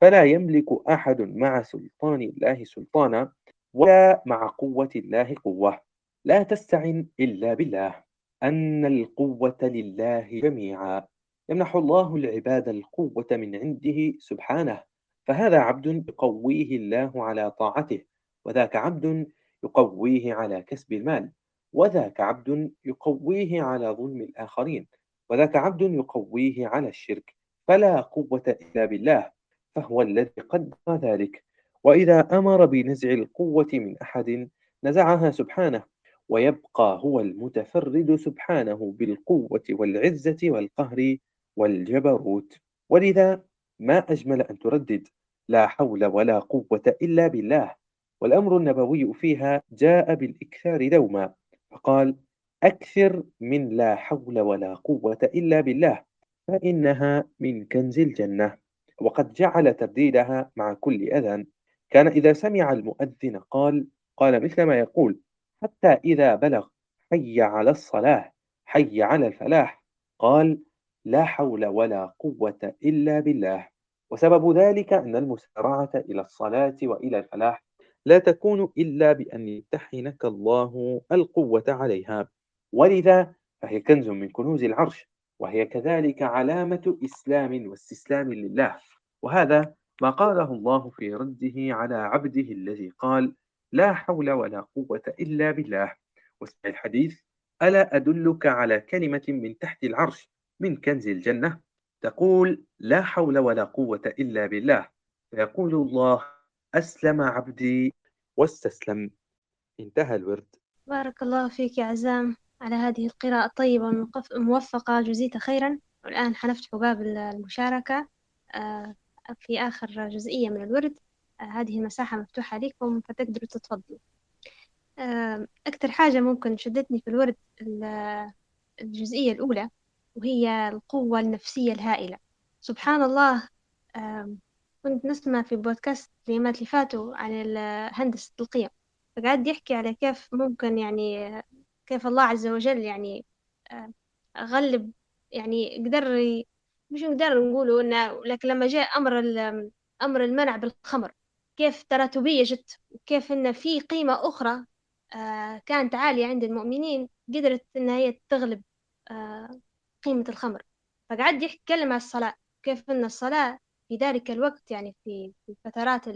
فلا يملك أحد مع سلطان الله سلطانا ولا مع قوة الله قوة. لا تستعن إلا بالله. أن القوة لله جميعا. يمنح الله العباد القوة من عنده سبحانه. فهذا عبد يقويه الله على طاعته. وذاك عبد يقويه على كسب المال وذاك عبد يقويه على ظلم الآخرين وذاك عبد يقويه على الشرك. فلا قوة إلا بالله فهو الذي قدر ذلك. وإذا أمر بنزع القوة من أحد نزعها سبحانه ويبقى هو المتفرد سبحانه بالقوة والعزة والقهر والجبروت. ولذا ما أجمل أن تردد لا حول ولا قوة إلا بالله. والأمر النبوي فيها جاء بالإكثار دوما فقال أكثر من لا حول ولا قوة إلا بالله فإنها من كنز الجنة. وقد جعل ترديدها مع كل أذان كان إذا سمع المؤذن قال قال مثل ما يقول حتى إذا بلغ حي على الصلاة حي على الفلاح. قال لا حول ولا قوة إلا بالله. وسبب ذلك أن المسارعة إلى الصلاة وإلى الفلاح لا تكون إلا بأن يمتحنك الله القوة عليها. ولذا فهي كنز من كنوز العرش وهي كذلك علامة إسلام واستسلام لله. وهذا ما قاله الله في رده على عبده الذي قال لا حول ولا قوة إلا بالله واسمع الحديث ألا أدلك على كلمة من تحت العرش من كنز الجنة؟ تقول لا حول ولا قوة إلا بالله فيقول الله أسلم عبدي واستسلم. انتهى الورد. بارك الله فيك يا عزام. على هذه القراءة الطيبة الموفقة جزيت خيرا. والآن حنفتح باب المشاركة. آه، في آخر جزئية من الورد. آه، هذه المساحة مفتوحة لكم فتقدروا تتفضلوا. آه، أكثر حاجة ممكن شدتني في الورد الجزئية الأولى وهي القوة النفسية الهائلة. سبحان الله كنت نسمع في بودكاست الأيامات اللي فاتوا عن هندسة القيم فقعد يحكي على كيف ممكن يعني كيف الله عز وجل يعني غلب يعني قدر مش نقدر نقوله إنه لكن لما جاء أمر أمر المنع بالخمر كيف تراتبية جت وكيف إن في قيمة أخرى آه، كانت عالية عند المؤمنين قدرت إن هي تغلب آه، قيمة الخمر. فقعد يتكلم عن الصلاة كيف إن الصلاة في ذلك الوقت يعني في في فترات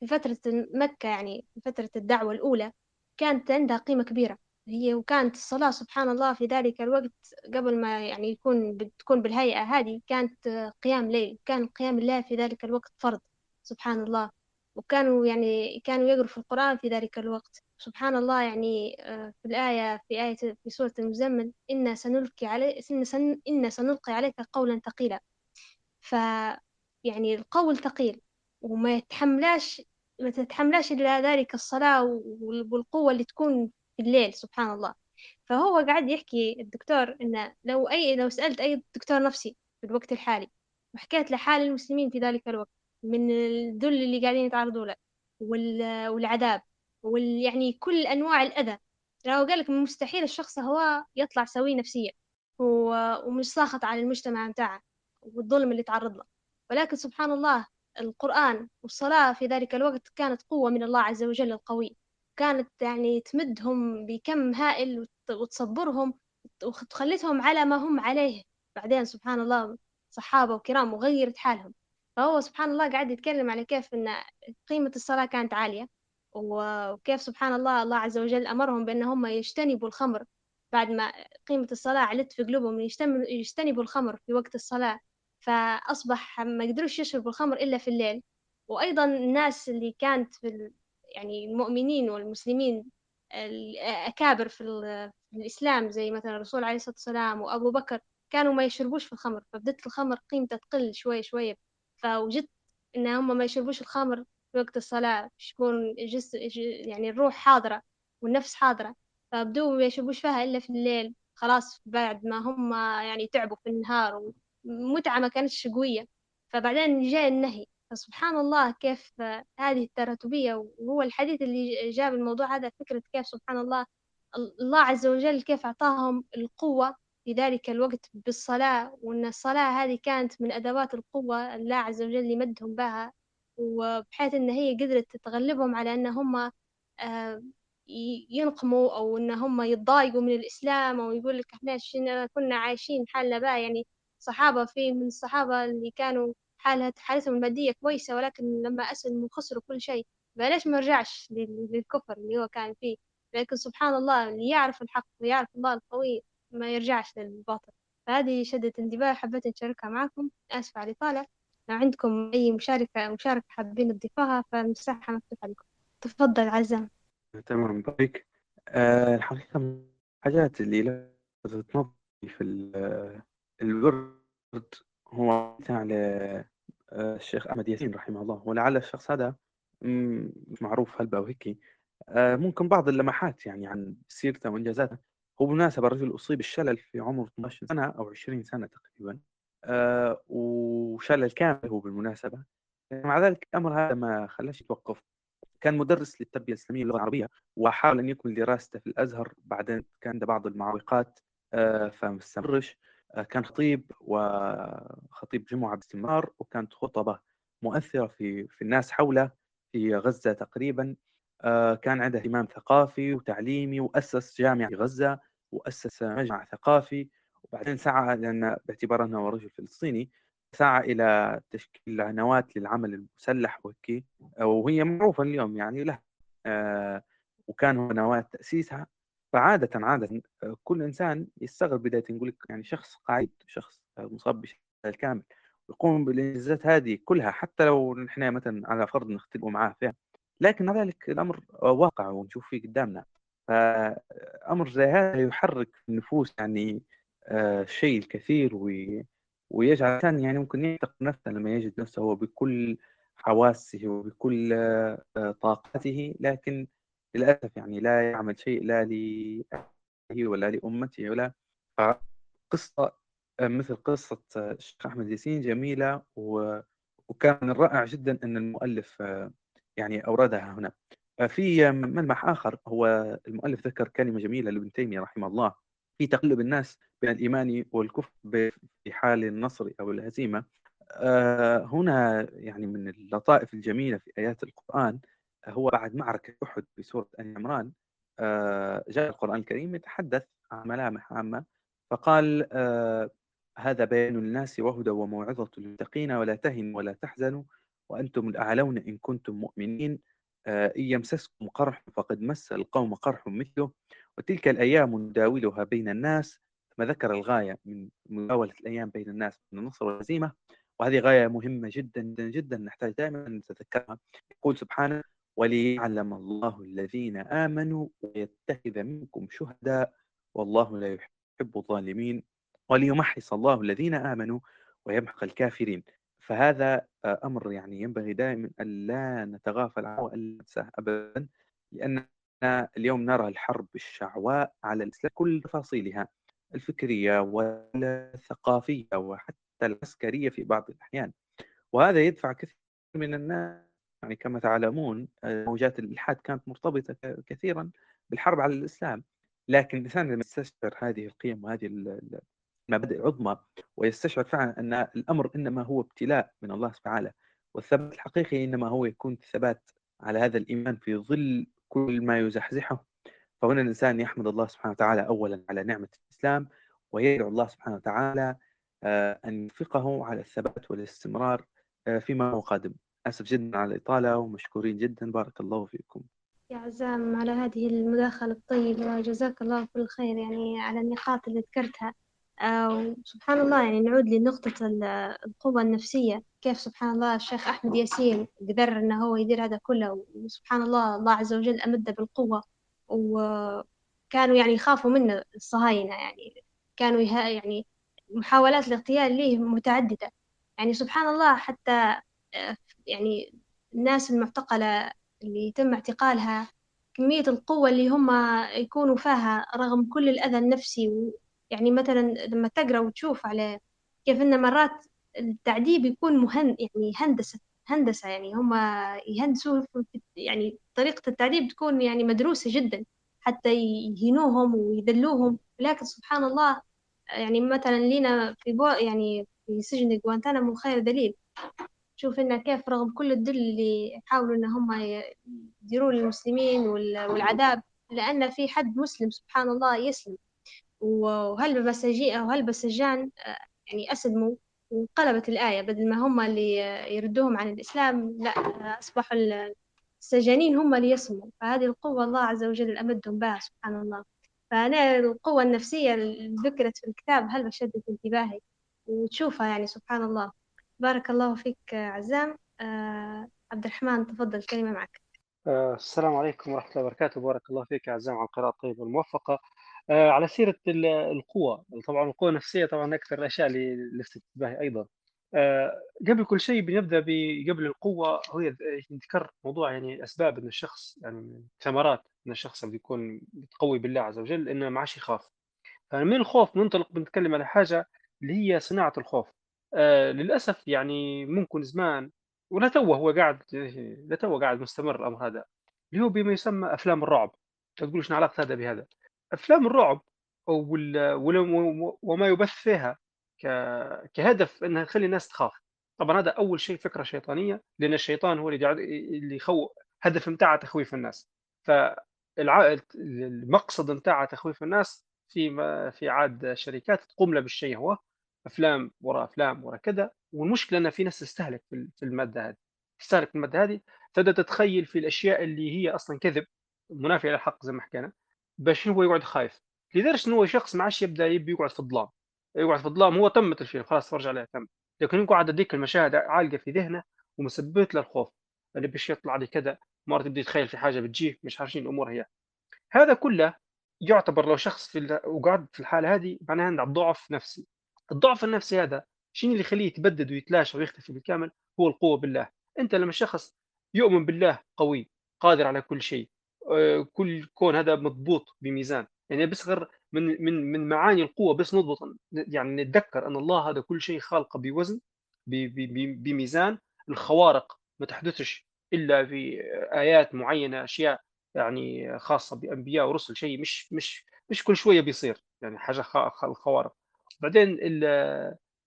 في فترة مكة يعني في فترة الدعوة الأولى كانت عندها قيمة كبيرة. هي وكانت الصلاة سبحان الله في ذلك الوقت قبل ما يعني يكون بتكون بالهيئة هذه كانت قيام ليل كان قيام الليل في ذلك الوقت فرض سبحان الله. وكانوا يعني كانوا يقروا في القرآن في ذلك الوقت. سبحان الله يعني آه، في الآية في آية في سورة المزمل إنا سنلقي علي إن, سن إن سنلقي عليك قولا ثقيلا. ف يعني القول ثقيل وما يتحملاش ما تتحملاش إلا ذلك الصلاة والقوة اللي تكون في الليل سبحان الله. فهو قاعد يحكي الدكتور إنه لو أي لو سألت أي دكتور نفسي في الوقت الحالي وحكيت له حال المسلمين في ذلك الوقت من الذل اللي قاعدين يتعرضوا له والعذاب وال يعني كل أنواع الأذى لو قال لك مستحيل الشخص هو يطلع سوي نفسيا ومش ساخط على المجتمع بتاعه والظلم اللي تعرض له. ولكن سبحان الله القرآن والصلاة في ذلك الوقت كانت قوة من الله عز وجل القوي. كانت يعني تمدهم بكم هائل وتصبرهم وتخلتهم على ما هم عليه. بعدين سبحان الله صحابة وكرام وغيرت حالهم. فهو سبحان الله قاعد يتكلم على كيف أن قيمة الصلاة كانت عالية وكيف سبحان الله الله عز وجل أمرهم بأن هم يجتنبوا الخمر. بعد ما قيمة الصلاة علت في قلوبهم يجتنبوا الخمر في وقت الصلاة. فأصبح ما يقدروش يشربوا الخمر إلا في الليل. وأيضا الناس اللي كانت في يعني المؤمنين والمسلمين الأكابر في الإسلام زي مثلا الرسول عليه الصلاة والسلام وأبو بكر كانوا ما يشربوش في الخمر. فبدت الخمر قيمتها تقل شوي شوي. فوجدت إن هم ما يشربوش الخمر في وقت الصلاة. يكون جس يعني الروح حاضرة والنفس حاضرة. فبدوا ما يشربوش فيها إلا في الليل. خلاص بعد ما هم يعني تعبوا في النهار ومتعة ما كانتش قوية. فبعدين جاء النهي. فسبحان الله كيف هذه التراتبية وهو الحديث اللي جاب الموضوع هذا فكرة كيف سبحان الله الله عز وجل كيف أعطاهم القوة في ذلك الوقت بالصلاة وأن الصلاة هذه كانت من أدوات القوة الله عز وجل يمدهم بها. وبحيث أن هي قدرت تغلبهم على أن هم آه، ينقموا أو أن هم يتضايقوا من الإسلام أو يقول لك إحنا كنا عايشين حالنا بقى يعني صحابة في من الصحابة اللي كانوا حالها حالتهم المادية كويسة ولكن لما أسلموا وخسروا كل شيء فليش ما رجعش للكفر اللي هو كان فيه؟ لكن سبحان الله اللي يعرف الحق ويعرف الله القوي ما يرجعش للباطل. فهذه شدت انتباه حبيت نشاركها معكم. آسفة على الإطالة. لو عندكم أي مشاركة مشاركة حابين تضيفوها فالمساحة مفتوحة لكم. تفضل عزام. تمام بارك أه الحقيقة من الحاجات اللي لفتت نظري في الورد هو على آه، الشيخ أحمد ياسين رحمه الله ولعل الشخص هذا معروف هلبة وهيك آه، ممكن بعض اللمحات يعني عن سيرته وإنجازاته. هو بالمناسبة الرجل أصيب الشلل في عمر 12 سنة أو 20 سنة تقريبا. آه، وشلل كامل هو بالمناسبة. مع ذلك الأمر هذا ما خلاش يتوقف. كان مدرس للتربية الإسلامية واللغة العربية وحاول أن يكمل دراسته في الأزهر. بعدين كان عنده بعض المعوقات فما استمرش. كان خطيب وخطيب جمعة باستمرار وكانت خطبة مؤثرة في في الناس حوله في غزة تقريبا. آه، كان عنده اهتمام ثقافي وتعليمي وأسس جامعة في غزة وأسس مجمع ثقافي. وبعدين سعى لأن باعتبار أنه رجل فلسطيني سعى إلى تشكيل نواة للعمل المسلح وهي معروفة اليوم يعني له. آه، وكان هو نواة تأسيسها. فعادة عادة آه، كل إنسان يستغرب بداية نقول لك يعني شخص قاعد شخص مصاب بالشلل كامل يقوم بالإنجازات هذه كلها حتى لو نحن مثلا على فرض نختلف معاه فيها. لكن ذلك الأمر واقع ونشوف فيه قدامنا. فأمر زي هذا يحرك النفوس يعني آه، شيء الكثير وي ويجعل الإنسان يعني ممكن يعتق نفسه لما يجد نفسه هو بكل حواسه وبكل آه، طاقته لكن للأسف يعني لا يعمل شيء لا لأهله ولا لأمته ولا قصة مثل قصة الشيخ أحمد ياسين جميلة. وكان من الرائع جدا أن المؤلف يعني أوردها هنا في ملمح آخر هو المؤلف ذكر كلمة جميلة لابن تيمية رحمه الله في تقلب الناس بين الإيمان والكفر في حال النصر أو الهزيمة هنا يعني من اللطائف الجميلة في آيات القرآن هو بعد معركة أحد في سورة آل عمران آه، جاء القرآن الكريم يتحدث عن ملامح عامة فقال آه، هذا بيان الناس وهدى وموعظة للمتقين ولا تهنوا ولا تحزنوا وأنتم الأعلون إن كنتم مؤمنين آه، إن يمسسكم قرح فقد مس القوم قرح مثله وتلك الأيام نداولها بين الناس ثم ذكر الغاية من مداولة الأيام بين الناس من النصر والهزيمة وهذه غاية مهمة جدا جدا نحتاج دائما نتذكرها. يقول سبحانه وليعلم الله الذين آمنوا ويتخذ منكم شهداء والله لا يحب الظالمين وليمحص الله الذين آمنوا ويمحق الكافرين. فهذا أمر يعني ينبغي دائما أن لا نتغافل عنه وأن ننساه أبدا لأننا اليوم نرى الحرب الشعواء على الإسلام كل تفاصيلها الفكرية والثقافية وحتى العسكرية في بعض الأحيان وهذا يدفع كثير من الناس يعني كما تعلمون آه، موجات الإلحاد كانت مرتبطة كثيرا بالحرب على الإسلام. لكن الإنسان لما يستشعر هذه القيم وهذه المبادئ العظمى ويستشعر فعلا أن الأمر إنما هو ابتلاء من الله سبحانه وتعالى والثبات الحقيقي إنما هو يكون ثبات على هذا الإيمان في ظل كل ما يزحزحه. فهنا الإنسان يحمد الله سبحانه وتعالى أولا على نعمة الإسلام ويدعو الله سبحانه وتعالى آه، أن يوفقه على الثبات والاستمرار آه، فيما هو قادم. آسف جدا على الإطالة ومشكورين جدا. بارك الله فيكم. يا عزام على هذه المداخلة الطيبة وجزاك الله كل خير يعني على النقاط اللي ذكرتها. آه سبحان الله يعني نعود لنقطة القوة النفسية. كيف سبحان الله الشيخ أحمد ياسين قدر إنه هو يدير هذا كله؟ وسبحان الله الله عز وجل أمده بالقوة. وكانوا يعني يخافوا منه الصهاينة يعني كانوا يعني محاولات الاغتيال ليه متعددة. يعني سبحان الله حتى آه، يعني الناس المعتقلة اللي يتم اعتقالها كمية القوة اللي هم يكونوا فيها رغم كل الأذى النفسي يعني مثلا لما تقرأ وتشوف على كيف إن مرات التعذيب يكون مهن يعني هندسة هندسة يعني هم يهندسوا يعني طريقة التعذيب تكون يعني مدروسة جدا حتى يهينوهم ويذلوهم. لكن سبحان الله يعني مثلا لينا في بو يعني في سجن جوانتانامو خير دليل. شوف إن كيف رغم كل الذل اللي يحاولوا إن هم يديرون للمسلمين والعذاب لأن في حد مسلم سبحان الله يسلم. وهل بسجين وهل بسجان يعني أسلموا وانقلبت الآية بدل ما هم اللي يردوهم عن الإسلام لا أصبحوا السجانين هم اللي يسلموا فهذه القوة الله عز وجل أمدهم بها سبحان الله. فأنا القوة النفسية اللي ذكرت في الكتاب هل بشدت انتباهي؟ وتشوفها يعني سبحان الله. بارك الله فيك عزام. آه عبد الرحمن تفضل كلمة معك. آه السلام عليكم ورحمة الله وبركاته. بارك الله فيك عزام على القراءة الطيبة والموفقة. آه على سيرة القوة طبعا القوة النفسية طبعا أكثر الأشياء اللي لفتت انتباهي أيضا قبل كل شيء بنبدأ قبل القوة هي ذكر موضوع يعني أسباب أن الشخص يعني ثمرات أن الشخص اللي يكون متقوي بالله عز وجل إنه ما عادش يخاف. فمن الخوف ننطلق بنتكلم على حاجة اللي هي صناعة الخوف. آه للأسف يعني ممكن زمان ولا توه هو قاعد لا توه قاعد مستمر الأمر هذا. اللي هو بما يسمى أفلام الرعب. تقول شنو علاقة هذا بهذا. أفلام الرعب وما يبث فيها كهدف إنها تخلي الناس تخاف. طبعا هذا أول شيء فكرة شيطانية لأن الشيطان هو اللي اللي يخو هدف متاعه تخويف الناس. فالمقصد متاعه تخويف الناس في في عاد شركات تقوم له بالشيء هو. أفلام وراء أفلام وراء كذا والمشكلة إن في ناس تستهلك في المادة هذه. تستهلك المادة هذه تبدأ تتخيل في الأشياء اللي هي أصلا كذب منافيه للحق زي ما حكينا باش هو يقعد خايف؟ لدرجة هو شخص ما عادش يبدأ يبي يقعد في الظلام. يقعد في الظلام هو تمت الفيلم خلاص فرج عليه تم. لكن يقعد هذيك المشاهد عالقة في ذهنه ومثبت له الخوف اللي باش يطلع لي كذا مرات يبدا يتخيل في حاجة بتجيه مش عارفين الأمور هي. هذا كله يعتبر لو شخص في وقعد في الحالة هذه معناها عنده ضعف نفسي. الضعف النفسي هذا شنو اللي يخليه يتبدد ويتلاشى ويختفي بالكامل؟ هو القوة بالله. أنت لما شخص يؤمن بالله قوي قادر على كل شيء آه، كل كون هذا مضبوط بميزان يعني بس غير من من من معاني القوة بس نضبط يعني نتذكر أن الله هذا كل شيء خالقه بوزن بميزان الخوارق ما تحدثش إلا في آيات معينة أشياء يعني خاصة بأنبياء ورسل شيء مش مش مش كل شوية بيصير يعني حاجة خوارق بعدين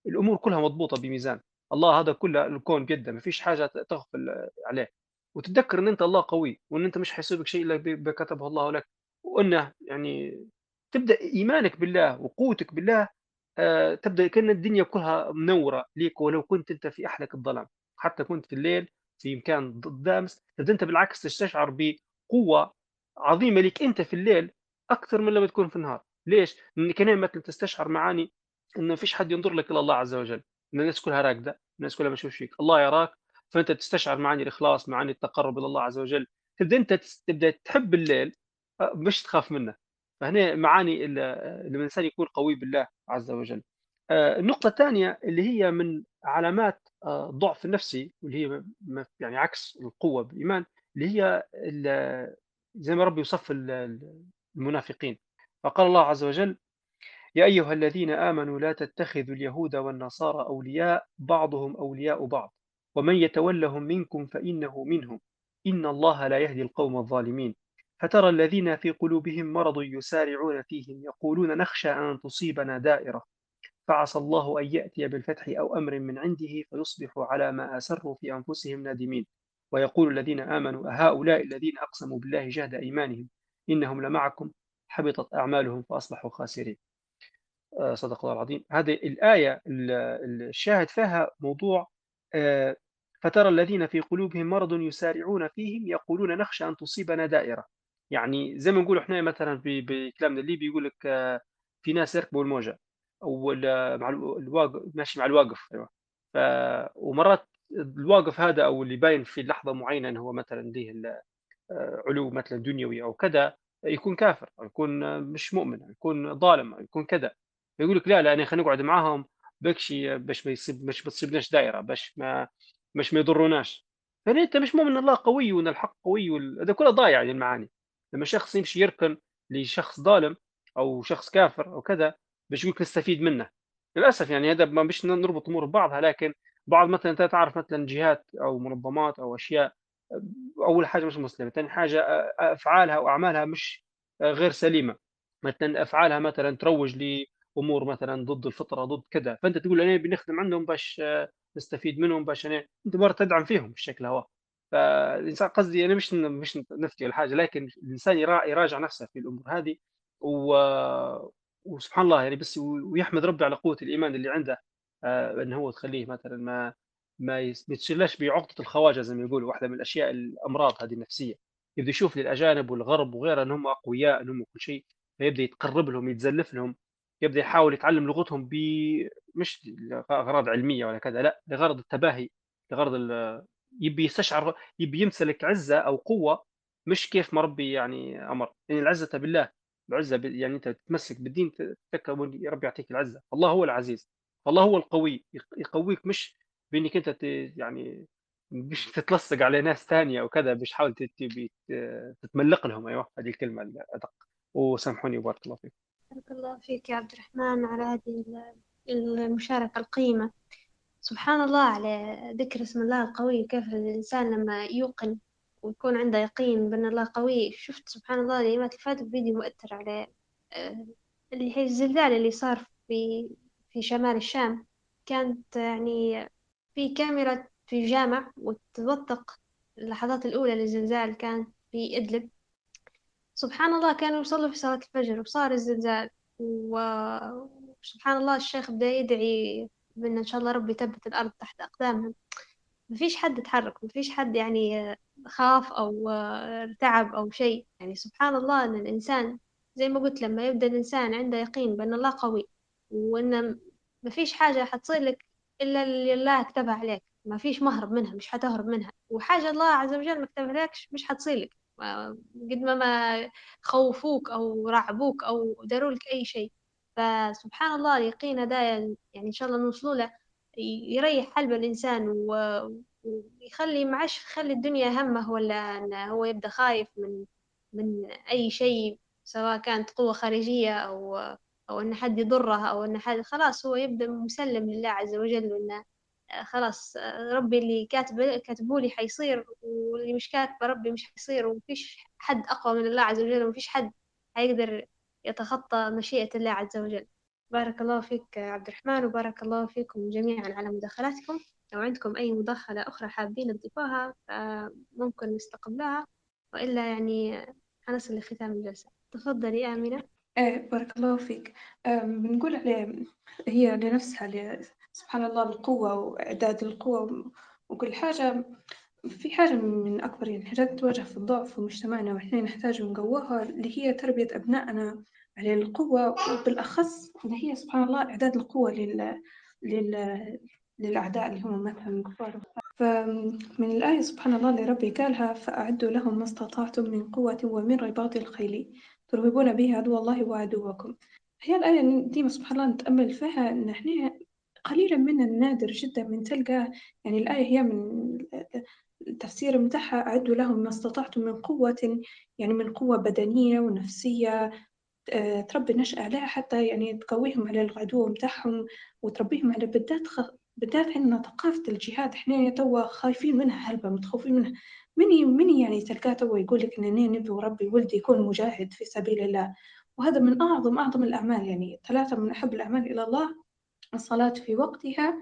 الأمور كلها مضبوطة بميزان. الله هذا كله الكون بيده ما فيش حاجة تغفل عليه. وتتذكر إن أنت الله قوي وإن أنت مش حيصيبك شيء إلا بكتبه الله لك. وإنه يعني تبدأ إيمانك بالله وقوتك بالله آه تبدأ كأن الدنيا كلها منورة ليك ولو كنت أنت في احلك الظلام. حتى كنت في الليل في مكان دامس تبدا أنت بالعكس تستشعر بقوة عظيمة لك أنت في الليل أكثر من لما تكون في النهار. ليش؟ لأن كان مثلا تستشعر معاني انه ما فيش حد ينظر لك إلا الله عز وجل إن الناس كلها راكدة الناس كلها بتشوف فيك الله يراك فأنت تستشعر معاني الإخلاص معاني التقرب إلى الله عز وجل. تبدأ أنت تبدأ تحب الليل آه، مش تخاف منه. فهنا معاني الإنسان يكون قوي بالله عز وجل. آه، النقطة الثانية اللي هي من علامات الضعف آه، النفسي واللي هي يعني عكس القوة بالإيمان اللي هي زي ما ربي يوصف المنافقين. فقال الله عز وجل يا أيها الذين آمنوا لا تتخذوا اليهود والنصارى أولياء بعضهم أولياء بعض. ومن يتولهم منكم فإنه منهم. إن الله لا يهدي القوم الظالمين. فترى الذين في قلوبهم مرض يسارعون فيهم يقولون نخشى أن تصيبنا دائرة. فعسى الله أن يأتي بالفتح أو أمر من عنده فيصبحوا على ما أسروا في أنفسهم نادمين. ويقول الذين آمنوا أهؤلاء الذين أقسموا بالله جهد إيمانهم إنهم لمعكم حبطت أعمالهم فأصبحوا خاسرين. صدق الله العظيم. هذه الآية الشاهد فيها موضوع آه، فترى الذين في قلوبهم مرض يسارعون فيهم يقولون نخشى أن تصيبنا دائرة. يعني زي ما نقول إحنا مثلا بكلامنا الليبي يقول لك آه، في ناس يركبوا الموجة أو مع الواقف ماشي مع الواقف أيوه. ف ومرات الواقف هذا أو اللي باين في لحظة معينة انه هو مثلا ليه علو مثلا دنيوي أو كذا يكون كافر أو يكون مش مؤمن أو يكون ظالم أو يكون كذا. فيقول لك لا لا أنا خلينا نقعد معاهم. بكشي باش ما يصيب باش ما تصيبناش دائره باش ما باش ما يضروناش. يعني أنت مش مؤمن الله قوي وإن الحق قوي. هذا كله ضايع يعني المعاني. لما شخص يمشي يركن لشخص ظالم أو شخص كافر أو كذا باش يقول نستفيد منه. للأسف يعني هذا ما بيش نربط أمور ببعضها لكن بعض مثلا أنت تعرف مثلا جهات أو منظمات أو أشياء أول حاجة مش مسلمة ثاني حاجة أفعالها وأعمالها مش غير سليمة. مثلا أفعالها مثلا تروج لامور مثلا ضد الفطرة ضد كذا. فأنت تقول أنا بنخدم عندهم باش نستفيد منهم باش أنا أنت مره تدعم فيهم بالشكل هو. فالإنسان قصدي أنا مش مش نفتي ولا حاجة لكن الإنسان يراجع نفسه في الأمور هذه. و... وسبحان الله يعني بس ويحمد ربي على قوة الإيمان اللي عنده. آه إنه هو تخليه مثلا ما ما يتصلش بعقدة الخواجة زي ما يقولوا. واحدة من الأشياء الأمراض هذه النفسية. يبدأ يشوف للأجانب والغرب وغيره إنهم أقوياء إنهم كل شيء. فيبدأ يتقرب لهم يتزلف لهم. يبدأ يحاول يتعلم لغتهم ب مش لاغراض علمية ولا كذا لا لغرض التباهي لغرض ال... يبي يستشعر يبي يمتلك عزة أو قوة مش كيف ما ربي يعني أمر. يعني العزة بالله العزة ب... يعني أنت تتمسك بالدين تتذكر ربي يعطيك العزة. الله هو العزيز الله هو القوي يقويك مش بإنك أنت ت... يعني مش تتلصق على ناس ثانية وكذا مش حاول تتملق لهم. أيوه هذه الكلمة الأدق. وسامحوني وبارك الله فيك بارك الله فيك يا عبد الرحمن على هذه المشاركة القيمة. سبحان الله على ذكر اسم الله القوي كيف الإنسان لما يوقن ويكون عنده يقين بأن الله قوي. شفت سبحان الله الأيامات اللي فاتت فيديو مؤثر على آه، اللي هي الزلزال اللي صار في في شمال الشام. كانت يعني في كاميرا في جامع وتوثق اللحظات الأولى للزلزال كانت في إدلب. سبحان الله كانوا يصلوا في صلاة الفجر وصار الزلزال. وسبحان الله الشيخ بدأ يدعي بأن إن شاء الله ربي يثبت الأرض تحت أقدامهم. مفيش حد تحرك مفيش حد يعني خاف أو ارتعب أو شيء. يعني سبحان الله أن الإنسان زي ما قلت لما يبدأ الإنسان عنده يقين بأن الله قوي وأن ما فيش حاجة حتصير لك إلا اللي الله كتبها عليك. ما فيش مهرب منها مش حتهرب منها. وحاجة الله عز وجل ما كتبها لك مش حتصير لك. قد ما ما خوفوك أو رعبوك أو داروا لك أي شيء. فسبحان الله اليقين ده يعني إن شاء الله نوصلوا له يريح قلب الإنسان ويخلي معش يخلي الدنيا همه ولا هو يبدأ خايف من من أي شيء سواء كانت قوة خارجية أو أو إن حد يضرها أو إن حد خلاص هو يبدأ مسلم لله عز وجل وإنه خلاص ربي اللي كاتب كاتبه لي حيصير واللي مش كاتبه ربي مش حيصير ومفيش حد أقوى من الله عز وجل ومفيش حد حيقدر يتخطى مشيئة الله عز وجل. بارك الله فيك عبد الرحمن وبارك الله فيكم جميعا على مداخلاتكم. لو عندكم أي مداخلة أخرى حابين تضيفوها فممكن نستقبلها وإلا يعني حنصل لختام الجلسة. تفضلي آمنة إيه بارك الله فيك. بنقول عليه هي لنفسها سبحان الله القوة وإعداد القوة وكل حاجة. في حاجة من أكبر يعني حاجات تواجه في الضعف في مجتمعنا وإحنا نحتاج نقوها اللي هي تربية أبنائنا على القوة وبالأخص اللي هي سبحان الله إعداد القوة لل... لل... للأعداء اللي هم مثلا الكفار فمن الآية سبحان الله اللي ربي قالها فأعدوا لهم ما استطعتم من قوة ومن رباط الخيل ترهبون به عدو الله وعدوكم. هي الآية ديما سبحان الله نتأمل فيها إن إحنا قليلا من النادر جدا من تلقى يعني الآية هي من التفسير متاعها أعدوا لهم ما استطعتم من قوة يعني من قوة بدنية ونفسية. آه، تربي نشأة عليها حتى يعني تقويهم على العدو متاعهم وتربيهم على بالذات خ... بالذات عندنا ثقافة الجهاد. إحنا توا خايفين منها هلبة متخوفين منها. مني مني يعني تلقاه توا يقول لك إنني نبي وربي ولدي يكون مجاهد في سبيل الله. وهذا من أعظم أعظم الأعمال يعني ثلاثة من أحب الأعمال إلى الله. الصلاة في وقتها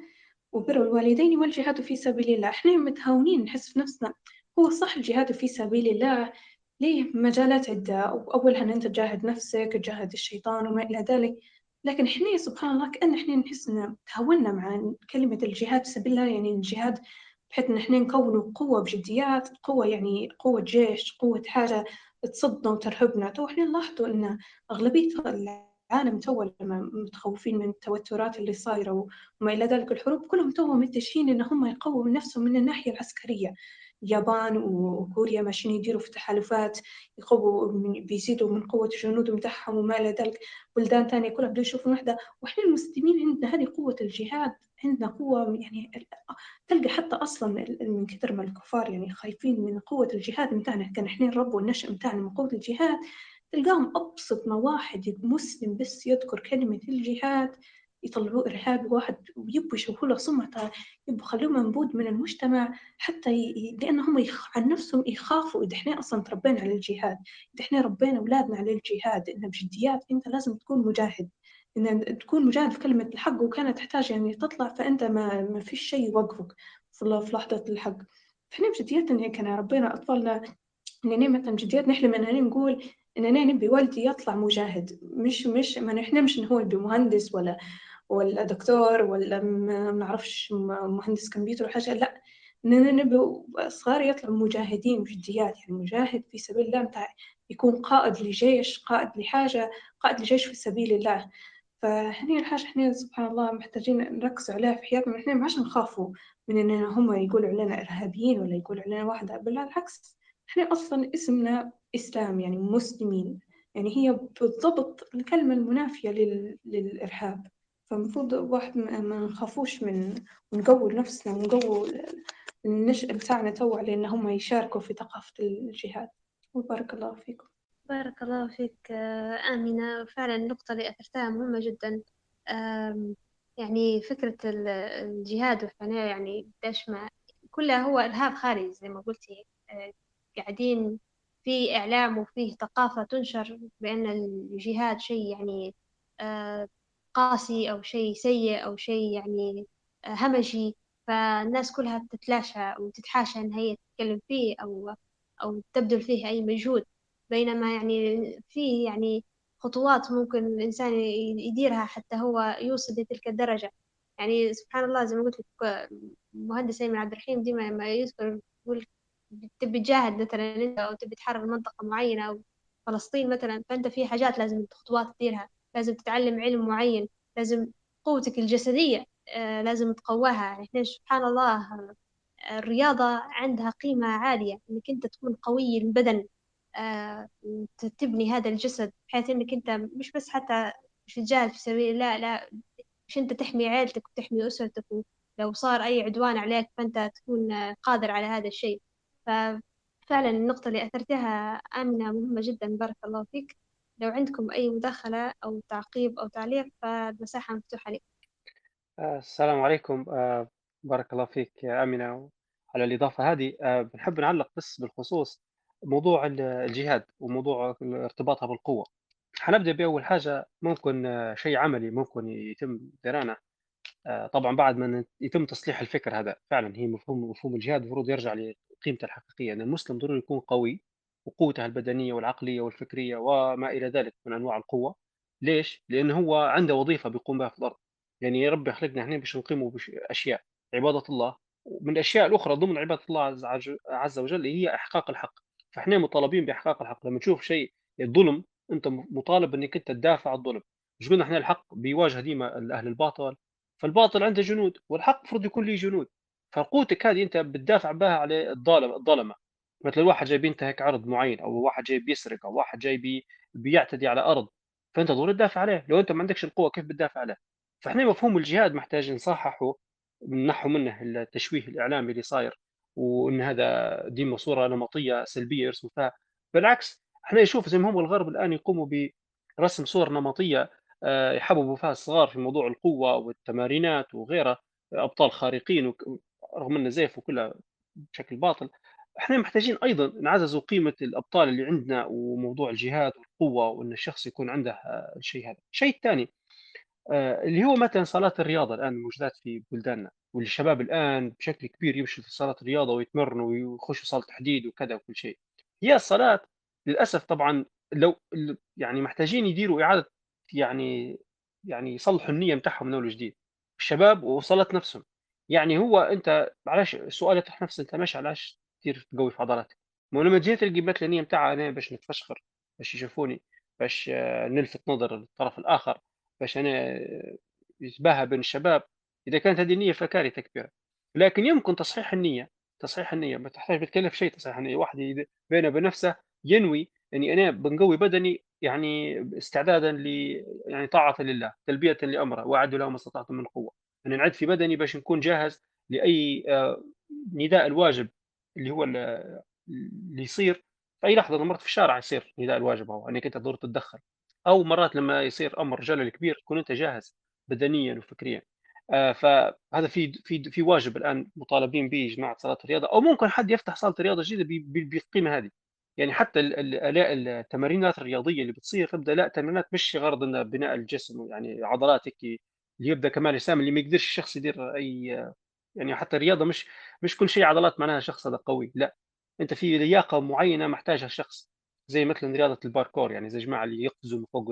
وبر الوالدين والجهاد في سبيل الله. إحنا متهاونين نحس في نفسنا هو صح الجهاد في سبيل الله ليه مجالات عدة؟ أولها أن أنت تجاهد نفسك تجاهد الشيطان وما إلى ذلك. لكن إحنا سبحان الله كأن إحنا نحس إن تهاونا مع كلمة الجهاد في سبيل الله يعني الجهاد بحيث إن إحنا نكون قوة بجديات قوة يعني قوة جيش قوة حاجة تصدنا وترهبنا. تو إحنا نلاحظوا إن أغلبية العالم تو متخوفين من التوترات اللي صايرة وما إلى ذلك الحروب كلهم تو متجهين إن هم يقووا نفسهم من الناحية العسكرية. اليابان وكوريا ماشيين يديروا في تحالفات يقووا بيزيدوا من قوة الجنود متاعهم وما إلى ذلك. بلدان ثانية كلها بدوا يشوفوا وحدة. وإحنا المسلمين عندنا هذه قوة الجهاد عندنا قوة يعني تلقى حتى أصلا من كثر ما الكفار يعني خايفين من قوة الجهاد متاعنا كان إحنا نربوا النشأ متاعنا من قوة الجهاد. تلقاهم أبسط ما واحد مسلم بس يذكر كلمة الجهاد يطلعوه إرهابي واحد ويبوا يشوفوا له سمعته يبوا يخلوه منبوذ من المجتمع حتى ي... لأن هم يخ... عن نفسهم يخافوا إذا إحنا أصلا تربينا على الجهاد إذا إحنا ربينا أولادنا على الجهاد إنه بجديات أنت لازم تكون مجاهد إن تكون مجاهد في كلمة الحق وكانت تحتاج يعني تطلع فأنت ما, ما فيش شيء يوقفك في لحظة الحق. فإحنا بجديات إن كان ربينا أطفالنا إننا مثلا بجديات نحلم إننا نقول إننا نبي والدي يطلع مجاهد. مش مش ما نحلمش إن هو يبي مهندس ولا ولا دكتور ولا ما نعرفش مهندس كمبيوتر ولا حاجة. لا إننا نبي صغار يطلعوا مجاهدين بجديات يعني مجاهد في سبيل الله متاع يكون قائد لجيش قائد لحاجة قائد لجيش في سبيل الله. فهني الحاجة إحنا سبحان الله محتاجين نركز عليها في حياتنا. إحنا ما عشان نخافوا من إننا هم يقولوا علينا إرهابيين ولا يقولوا علينا واحدة. بالعكس إحنا أصلا اسمنا إسلام يعني مسلمين. يعني هي بالضبط الكلمة المنافية لل... للإرهاب. فالمفروض واحد ما نخافوش من نقوي نفسنا ونقوي النشء بتاعنا تو على إن هم يشاركوا في ثقافة الجهاد. وبارك الله فيكم. بارك الله فيك آمنة فعلا النقطة اللي أثرتها مهمة جدا. يعني فكرة الجهاد والفناء يعني كلها هو إرهاب خارجي زي ما قلتي. قاعدين في إعلام وفيه ثقافة تنشر بأن الجهاد شيء يعني قاسي أو شيء سيء أو شيء يعني همجي. فالناس كلها تتلاشى وتتحاشى إن هي تتكلم فيه أو أو تبذل فيه أي مجهود. بينما يعني في يعني خطوات ممكن الإنسان يديرها حتى هو يوصل لتلك الدرجة. يعني سبحان الله زي ما قلت لك المهندس أيمن عبد الرحيم ديما لما يذكر يقول تبي تجاهد مثلا أنت أو تبي تحرر منطقة معينة أو فلسطين مثلا فأنت في حاجات لازم خطوات تديرها. لازم تتعلم علم معين. لازم قوتك الجسدية آه، لازم تقواها. يعني إحنا سبحان الله الرياضة عندها قيمة عالية. إنك أنت تكون قوي البدن آه، تبني هذا الجسد بحيث إنك أنت مش بس حتى مش تجاهد في سبيل الله لا مش أنت تحمي عيلتك وتحمي أسرتك ولو صار أي عدوان عليك فأنت تكون قادر على هذا الشيء. ففعلا النقطة اللي أثرتها آمنة مهمة جدا بارك الله فيك. لو عندكم أي مداخلة أو تعقيب أو تعليق فالمساحة مفتوحة لكم آه، السلام عليكم. آه، بارك الله فيك يا آمنة. على الإضافة هذه آه، بنحب نعلق بس بالخصوص موضوع الجهاد وموضوع ارتباطها بالقوة. حنبدأ بأول حاجة ممكن شيء عملي ممكن يتم درانه طبعا بعد ما يتم تصليح الفكر هذا فعلا هي مفهوم مفهوم الجهاد المفروض يرجع لقيمته الحقيقية أن المسلم ضروري يكون قوي وقوته البدنية والعقلية والفكرية وما إلى ذلك من أنواع القوة. ليش؟ لأنه هو عنده وظيفة بيقوم بها في الأرض. يعني يا رب خلقنا إحنا باش نقيموا بأشياء عبادة الله. ومن الأشياء الأخرى ضمن عبادة الله عز, وجل هي إحقاق الحق. فإحنا مطالبين بإحقاق الحق. لما تشوف شيء الظلم أنت مطالب أنك أنت تدافع عن الظلم. مش قلنا إحنا الحق بيواجه ديما أهل الباطل. فالباطل عنده جنود والحق المفروض يكون له جنود. فقوتك هذه أنت بتدافع بها على الظالم الظلمة. مثل واحد جاي بينتهك عرض معين أو واحد جاي بيسرق أو واحد جاي بي بيعتدي على أرض. فأنت ضروري تدافع عليه. لو أنت ما عندكش القوة كيف بتدافع عليه؟ فإحنا مفهوم الجهاد محتاج نصححه نحو منه التشويه الإعلامي اللي صاير وإن هذا ديما صوره نمطية سلبية يرسموا فيها بالعكس إحنا نشوف زي ما هم الغرب الآن يقوموا برسم صور نمطية آه، يحببوا فيها الصغار في موضوع القوة والتمارينات وغيرها أبطال خارقين رغم إنه زيف وكلها بشكل باطل إحنا محتاجين أيضا نعززوا قيمة الأبطال اللي عندنا وموضوع الجهاد والقوة وإن الشخص يكون عنده آه، الشيء هذا. الشيء الثاني آه، اللي هو مثلا صالات الرياضة الآن موجودات في بلداننا والشباب الآن بشكل كبير يمشوا في صالات الرياضة ويتمرنوا ويخشوا صالة تحديد وكذا وكل شيء. هي الصالات للأسف طبعا لو يعني محتاجين يديروا إعادة يعني يعني يصلحوا النية بتاعهم من أول وجديد. الشباب وصلت نفسهم. يعني هو أنت معلش السؤال يطرح نفسه انت ماشي علاش كثير تقوي في عضلاتك ما لما جيت مثلا النيه بتاعها أنا باش نتفشخر باش يشوفوني باش آه، نلفت نظر الطرف الآخر باش أنا آه، يتباهى بين الشباب. إذا كانت هذه النية فكارثه كبيره لكن يمكن تصحيح النية تصحيح النية ما تحتاج بتكلف شيء تصحيح النية. واحد بينه وبين نفسه ينوي إني أنا بنقوي بدني يعني استعدادا ل يعني طاعة لله تلبية لأمره واعدوا له ما استطعتم من قوة. أن نعد في بدني باش نكون جاهز لأي آه، نداء الواجب اللي هو اللي يصير في أي لحظة مرت في الشارع يصير نداء الواجب هو أنك أنت تدور تتدخل. أو مرات لما يصير أمر جلل كبير تكون أنت جاهز بدنيا وفكريا. آه فهذا في في في واجب الآن مطالبين به جماعة صلاة الرياضة أو ممكن حد يفتح صالة رياضه جديده بالقيمة هذه. يعني حتى التمارينات الرياضية اللي بتصير تبدأ لا تمرينات مش غرض بناء الجسم يعني عضلات هيك اللي يبدأ كمال إجسام اللي ما يقدرش الشخص يدير أي يعني حتى الرياضة مش مش كل شيء عضلات معناها شخص هذا قوي لا. أنت في لياقة معينة محتاجها الشخص زي مثلا رياضة الباركور يعني زي جماعة اللي يقفزوا من فوق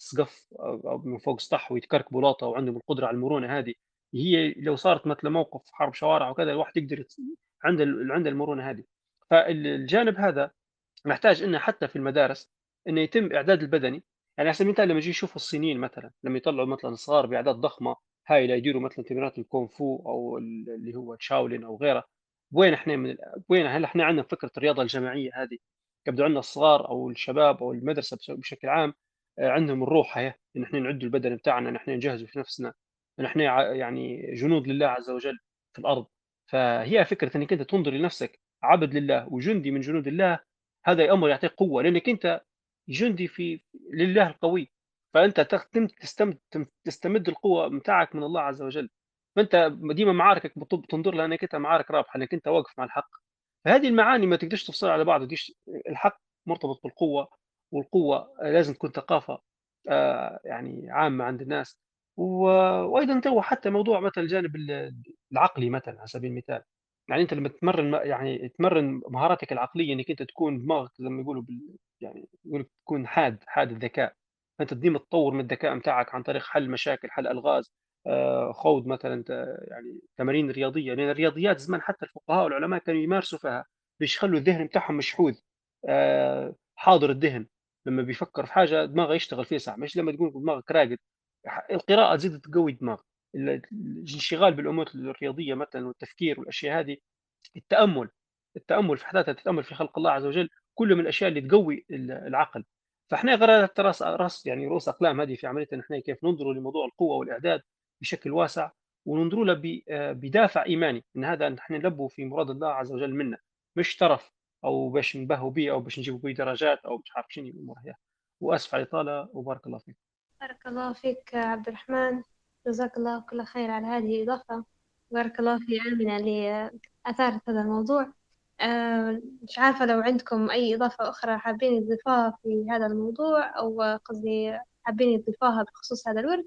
السقف أو من فوق السطح ويتكركبوا لاطه وعندهم القدرة على المرونة هذه. هي لو صارت مثل موقف حرب شوارع وكذا الواحد يقدر عنده عنده المرونة هذه. فالجانب هذا محتاج إنه حتى في المدارس إنه يتم إعداد البدني يعني سبيل المثال لما يجي يشوفوا الصينيين مثلا لما يطلعوا مثلا صغار بأعداد ضخمة هاي لا يديروا مثلا تمرينات الكونغ فو أو اللي هو تشاولين أو غيره. وين إحنا من وين هل إحنا عندنا فكرة الرياضة الجماعية هذه؟ يبدو عندنا الصغار أو الشباب أو المدرسة بشكل عام آه، عندهم الروح هي إن إحنا نعد البدن بتاعنا إن إحنا نجهز في نفسنا إن إحنا يعني جنود لله عز وجل في الأرض. فهي فكرة إنك أنت تنظر لنفسك عبد لله وجندي من جنود الله هذا أمر يعطيك قوة لأنك أنت جندي في لله القوي. فأنت تستمد القوة بتاعك من الله عز وجل. فأنت ديما معاركك بتنظر لها أنك أنت معارك رابحة أنك أنت واقف مع الحق. فهذه المعاني ما تقدرش تفصلها على بعض. الحق مرتبط بالقوة والقوة لازم تكون ثقافة آه، يعني عامة عند الناس. وأيضا تو حتى موضوع مثلا الجانب العقلي مثلا على سبيل المثال. يعني أنت لما تمرن يعني تمرن مهاراتك العقلية إنك أنت تكون دماغك زي ما يقولوا بال يعني يقول تكون حاد حاد الذكاء. فأنت ديما تطور من الذكاء بتاعك عن طريق حل مشاكل حل ألغاز آه، خوض مثلا يعني تمارين رياضية. لأن الرياضيات زمان حتى الفقهاء والعلماء كانوا يمارسوا فيها. باش يخلوا الذهن بتاعهم مشحوذ. آه، حاضر الذهن. لما بيفكر في حاجة دماغه يشتغل فيها صح مش لما تكون دماغك راقد. القراءة تزيد تقوي الدماغ الانشغال بالأمور الرياضية مثلا والتفكير والأشياء هذه التأمل التأمل في حداثه التأمل في خلق الله عز وجل كله من الأشياء اللي تقوي العقل. فإحنا قررت راس راس يعني رؤوس أقلام هذه في عمليه ان إحنا كيف ننظر لموضوع القوة والإعداد بشكل واسع وننظر له بدافع إيماني إن هذا نحن نلبوا في مراد الله عز وجل منا. مش ترف أو باش نبهوا به أو باش نجيبوا به درجات أو مش عارف شنو الأمور هي. وأسف على الإطالة وبارك الله فيك. بارك الله فيك عبد الرحمن. جزاك الله كل خير على هذه الإضافة. بارك الله في آمنة اللي أثارت هذا الموضوع. آه، مش عارفة لو عندكم أي إضافة أخرى حابين تضيفوها في هذا الموضوع أو قصدي حابين تضيفوها بخصوص هذا الورد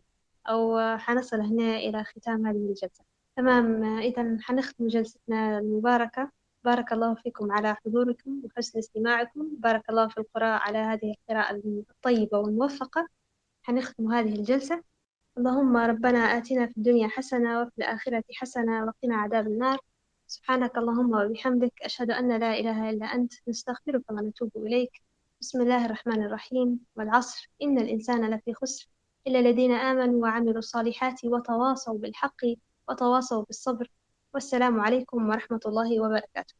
أو حنصل هنا إلى ختام هذه الجلسة. تمام. إذا حنختم جلستنا المباركة. بارك الله فيكم على حضوركم وحسن استماعكم. بارك الله في القراء على هذه القراءة الطيبة والموفقة. حنختم هذه الجلسة. اللهم ربنا آتنا في الدنيا حسنة وفي الآخرة حسنة وقنا عذاب النار. سبحانك اللهم وبحمدك أشهد أن لا إله إلا أنت نستغفرك ونتوب إليك. بسم الله الرحمن الرحيم. والعصر. إن الإنسان لفي خسر. إلا الذين آمنوا وعملوا الصالحات وتواصوا بالحق وتواصوا بالصبر. والسلام عليكم ورحمة الله وبركاته.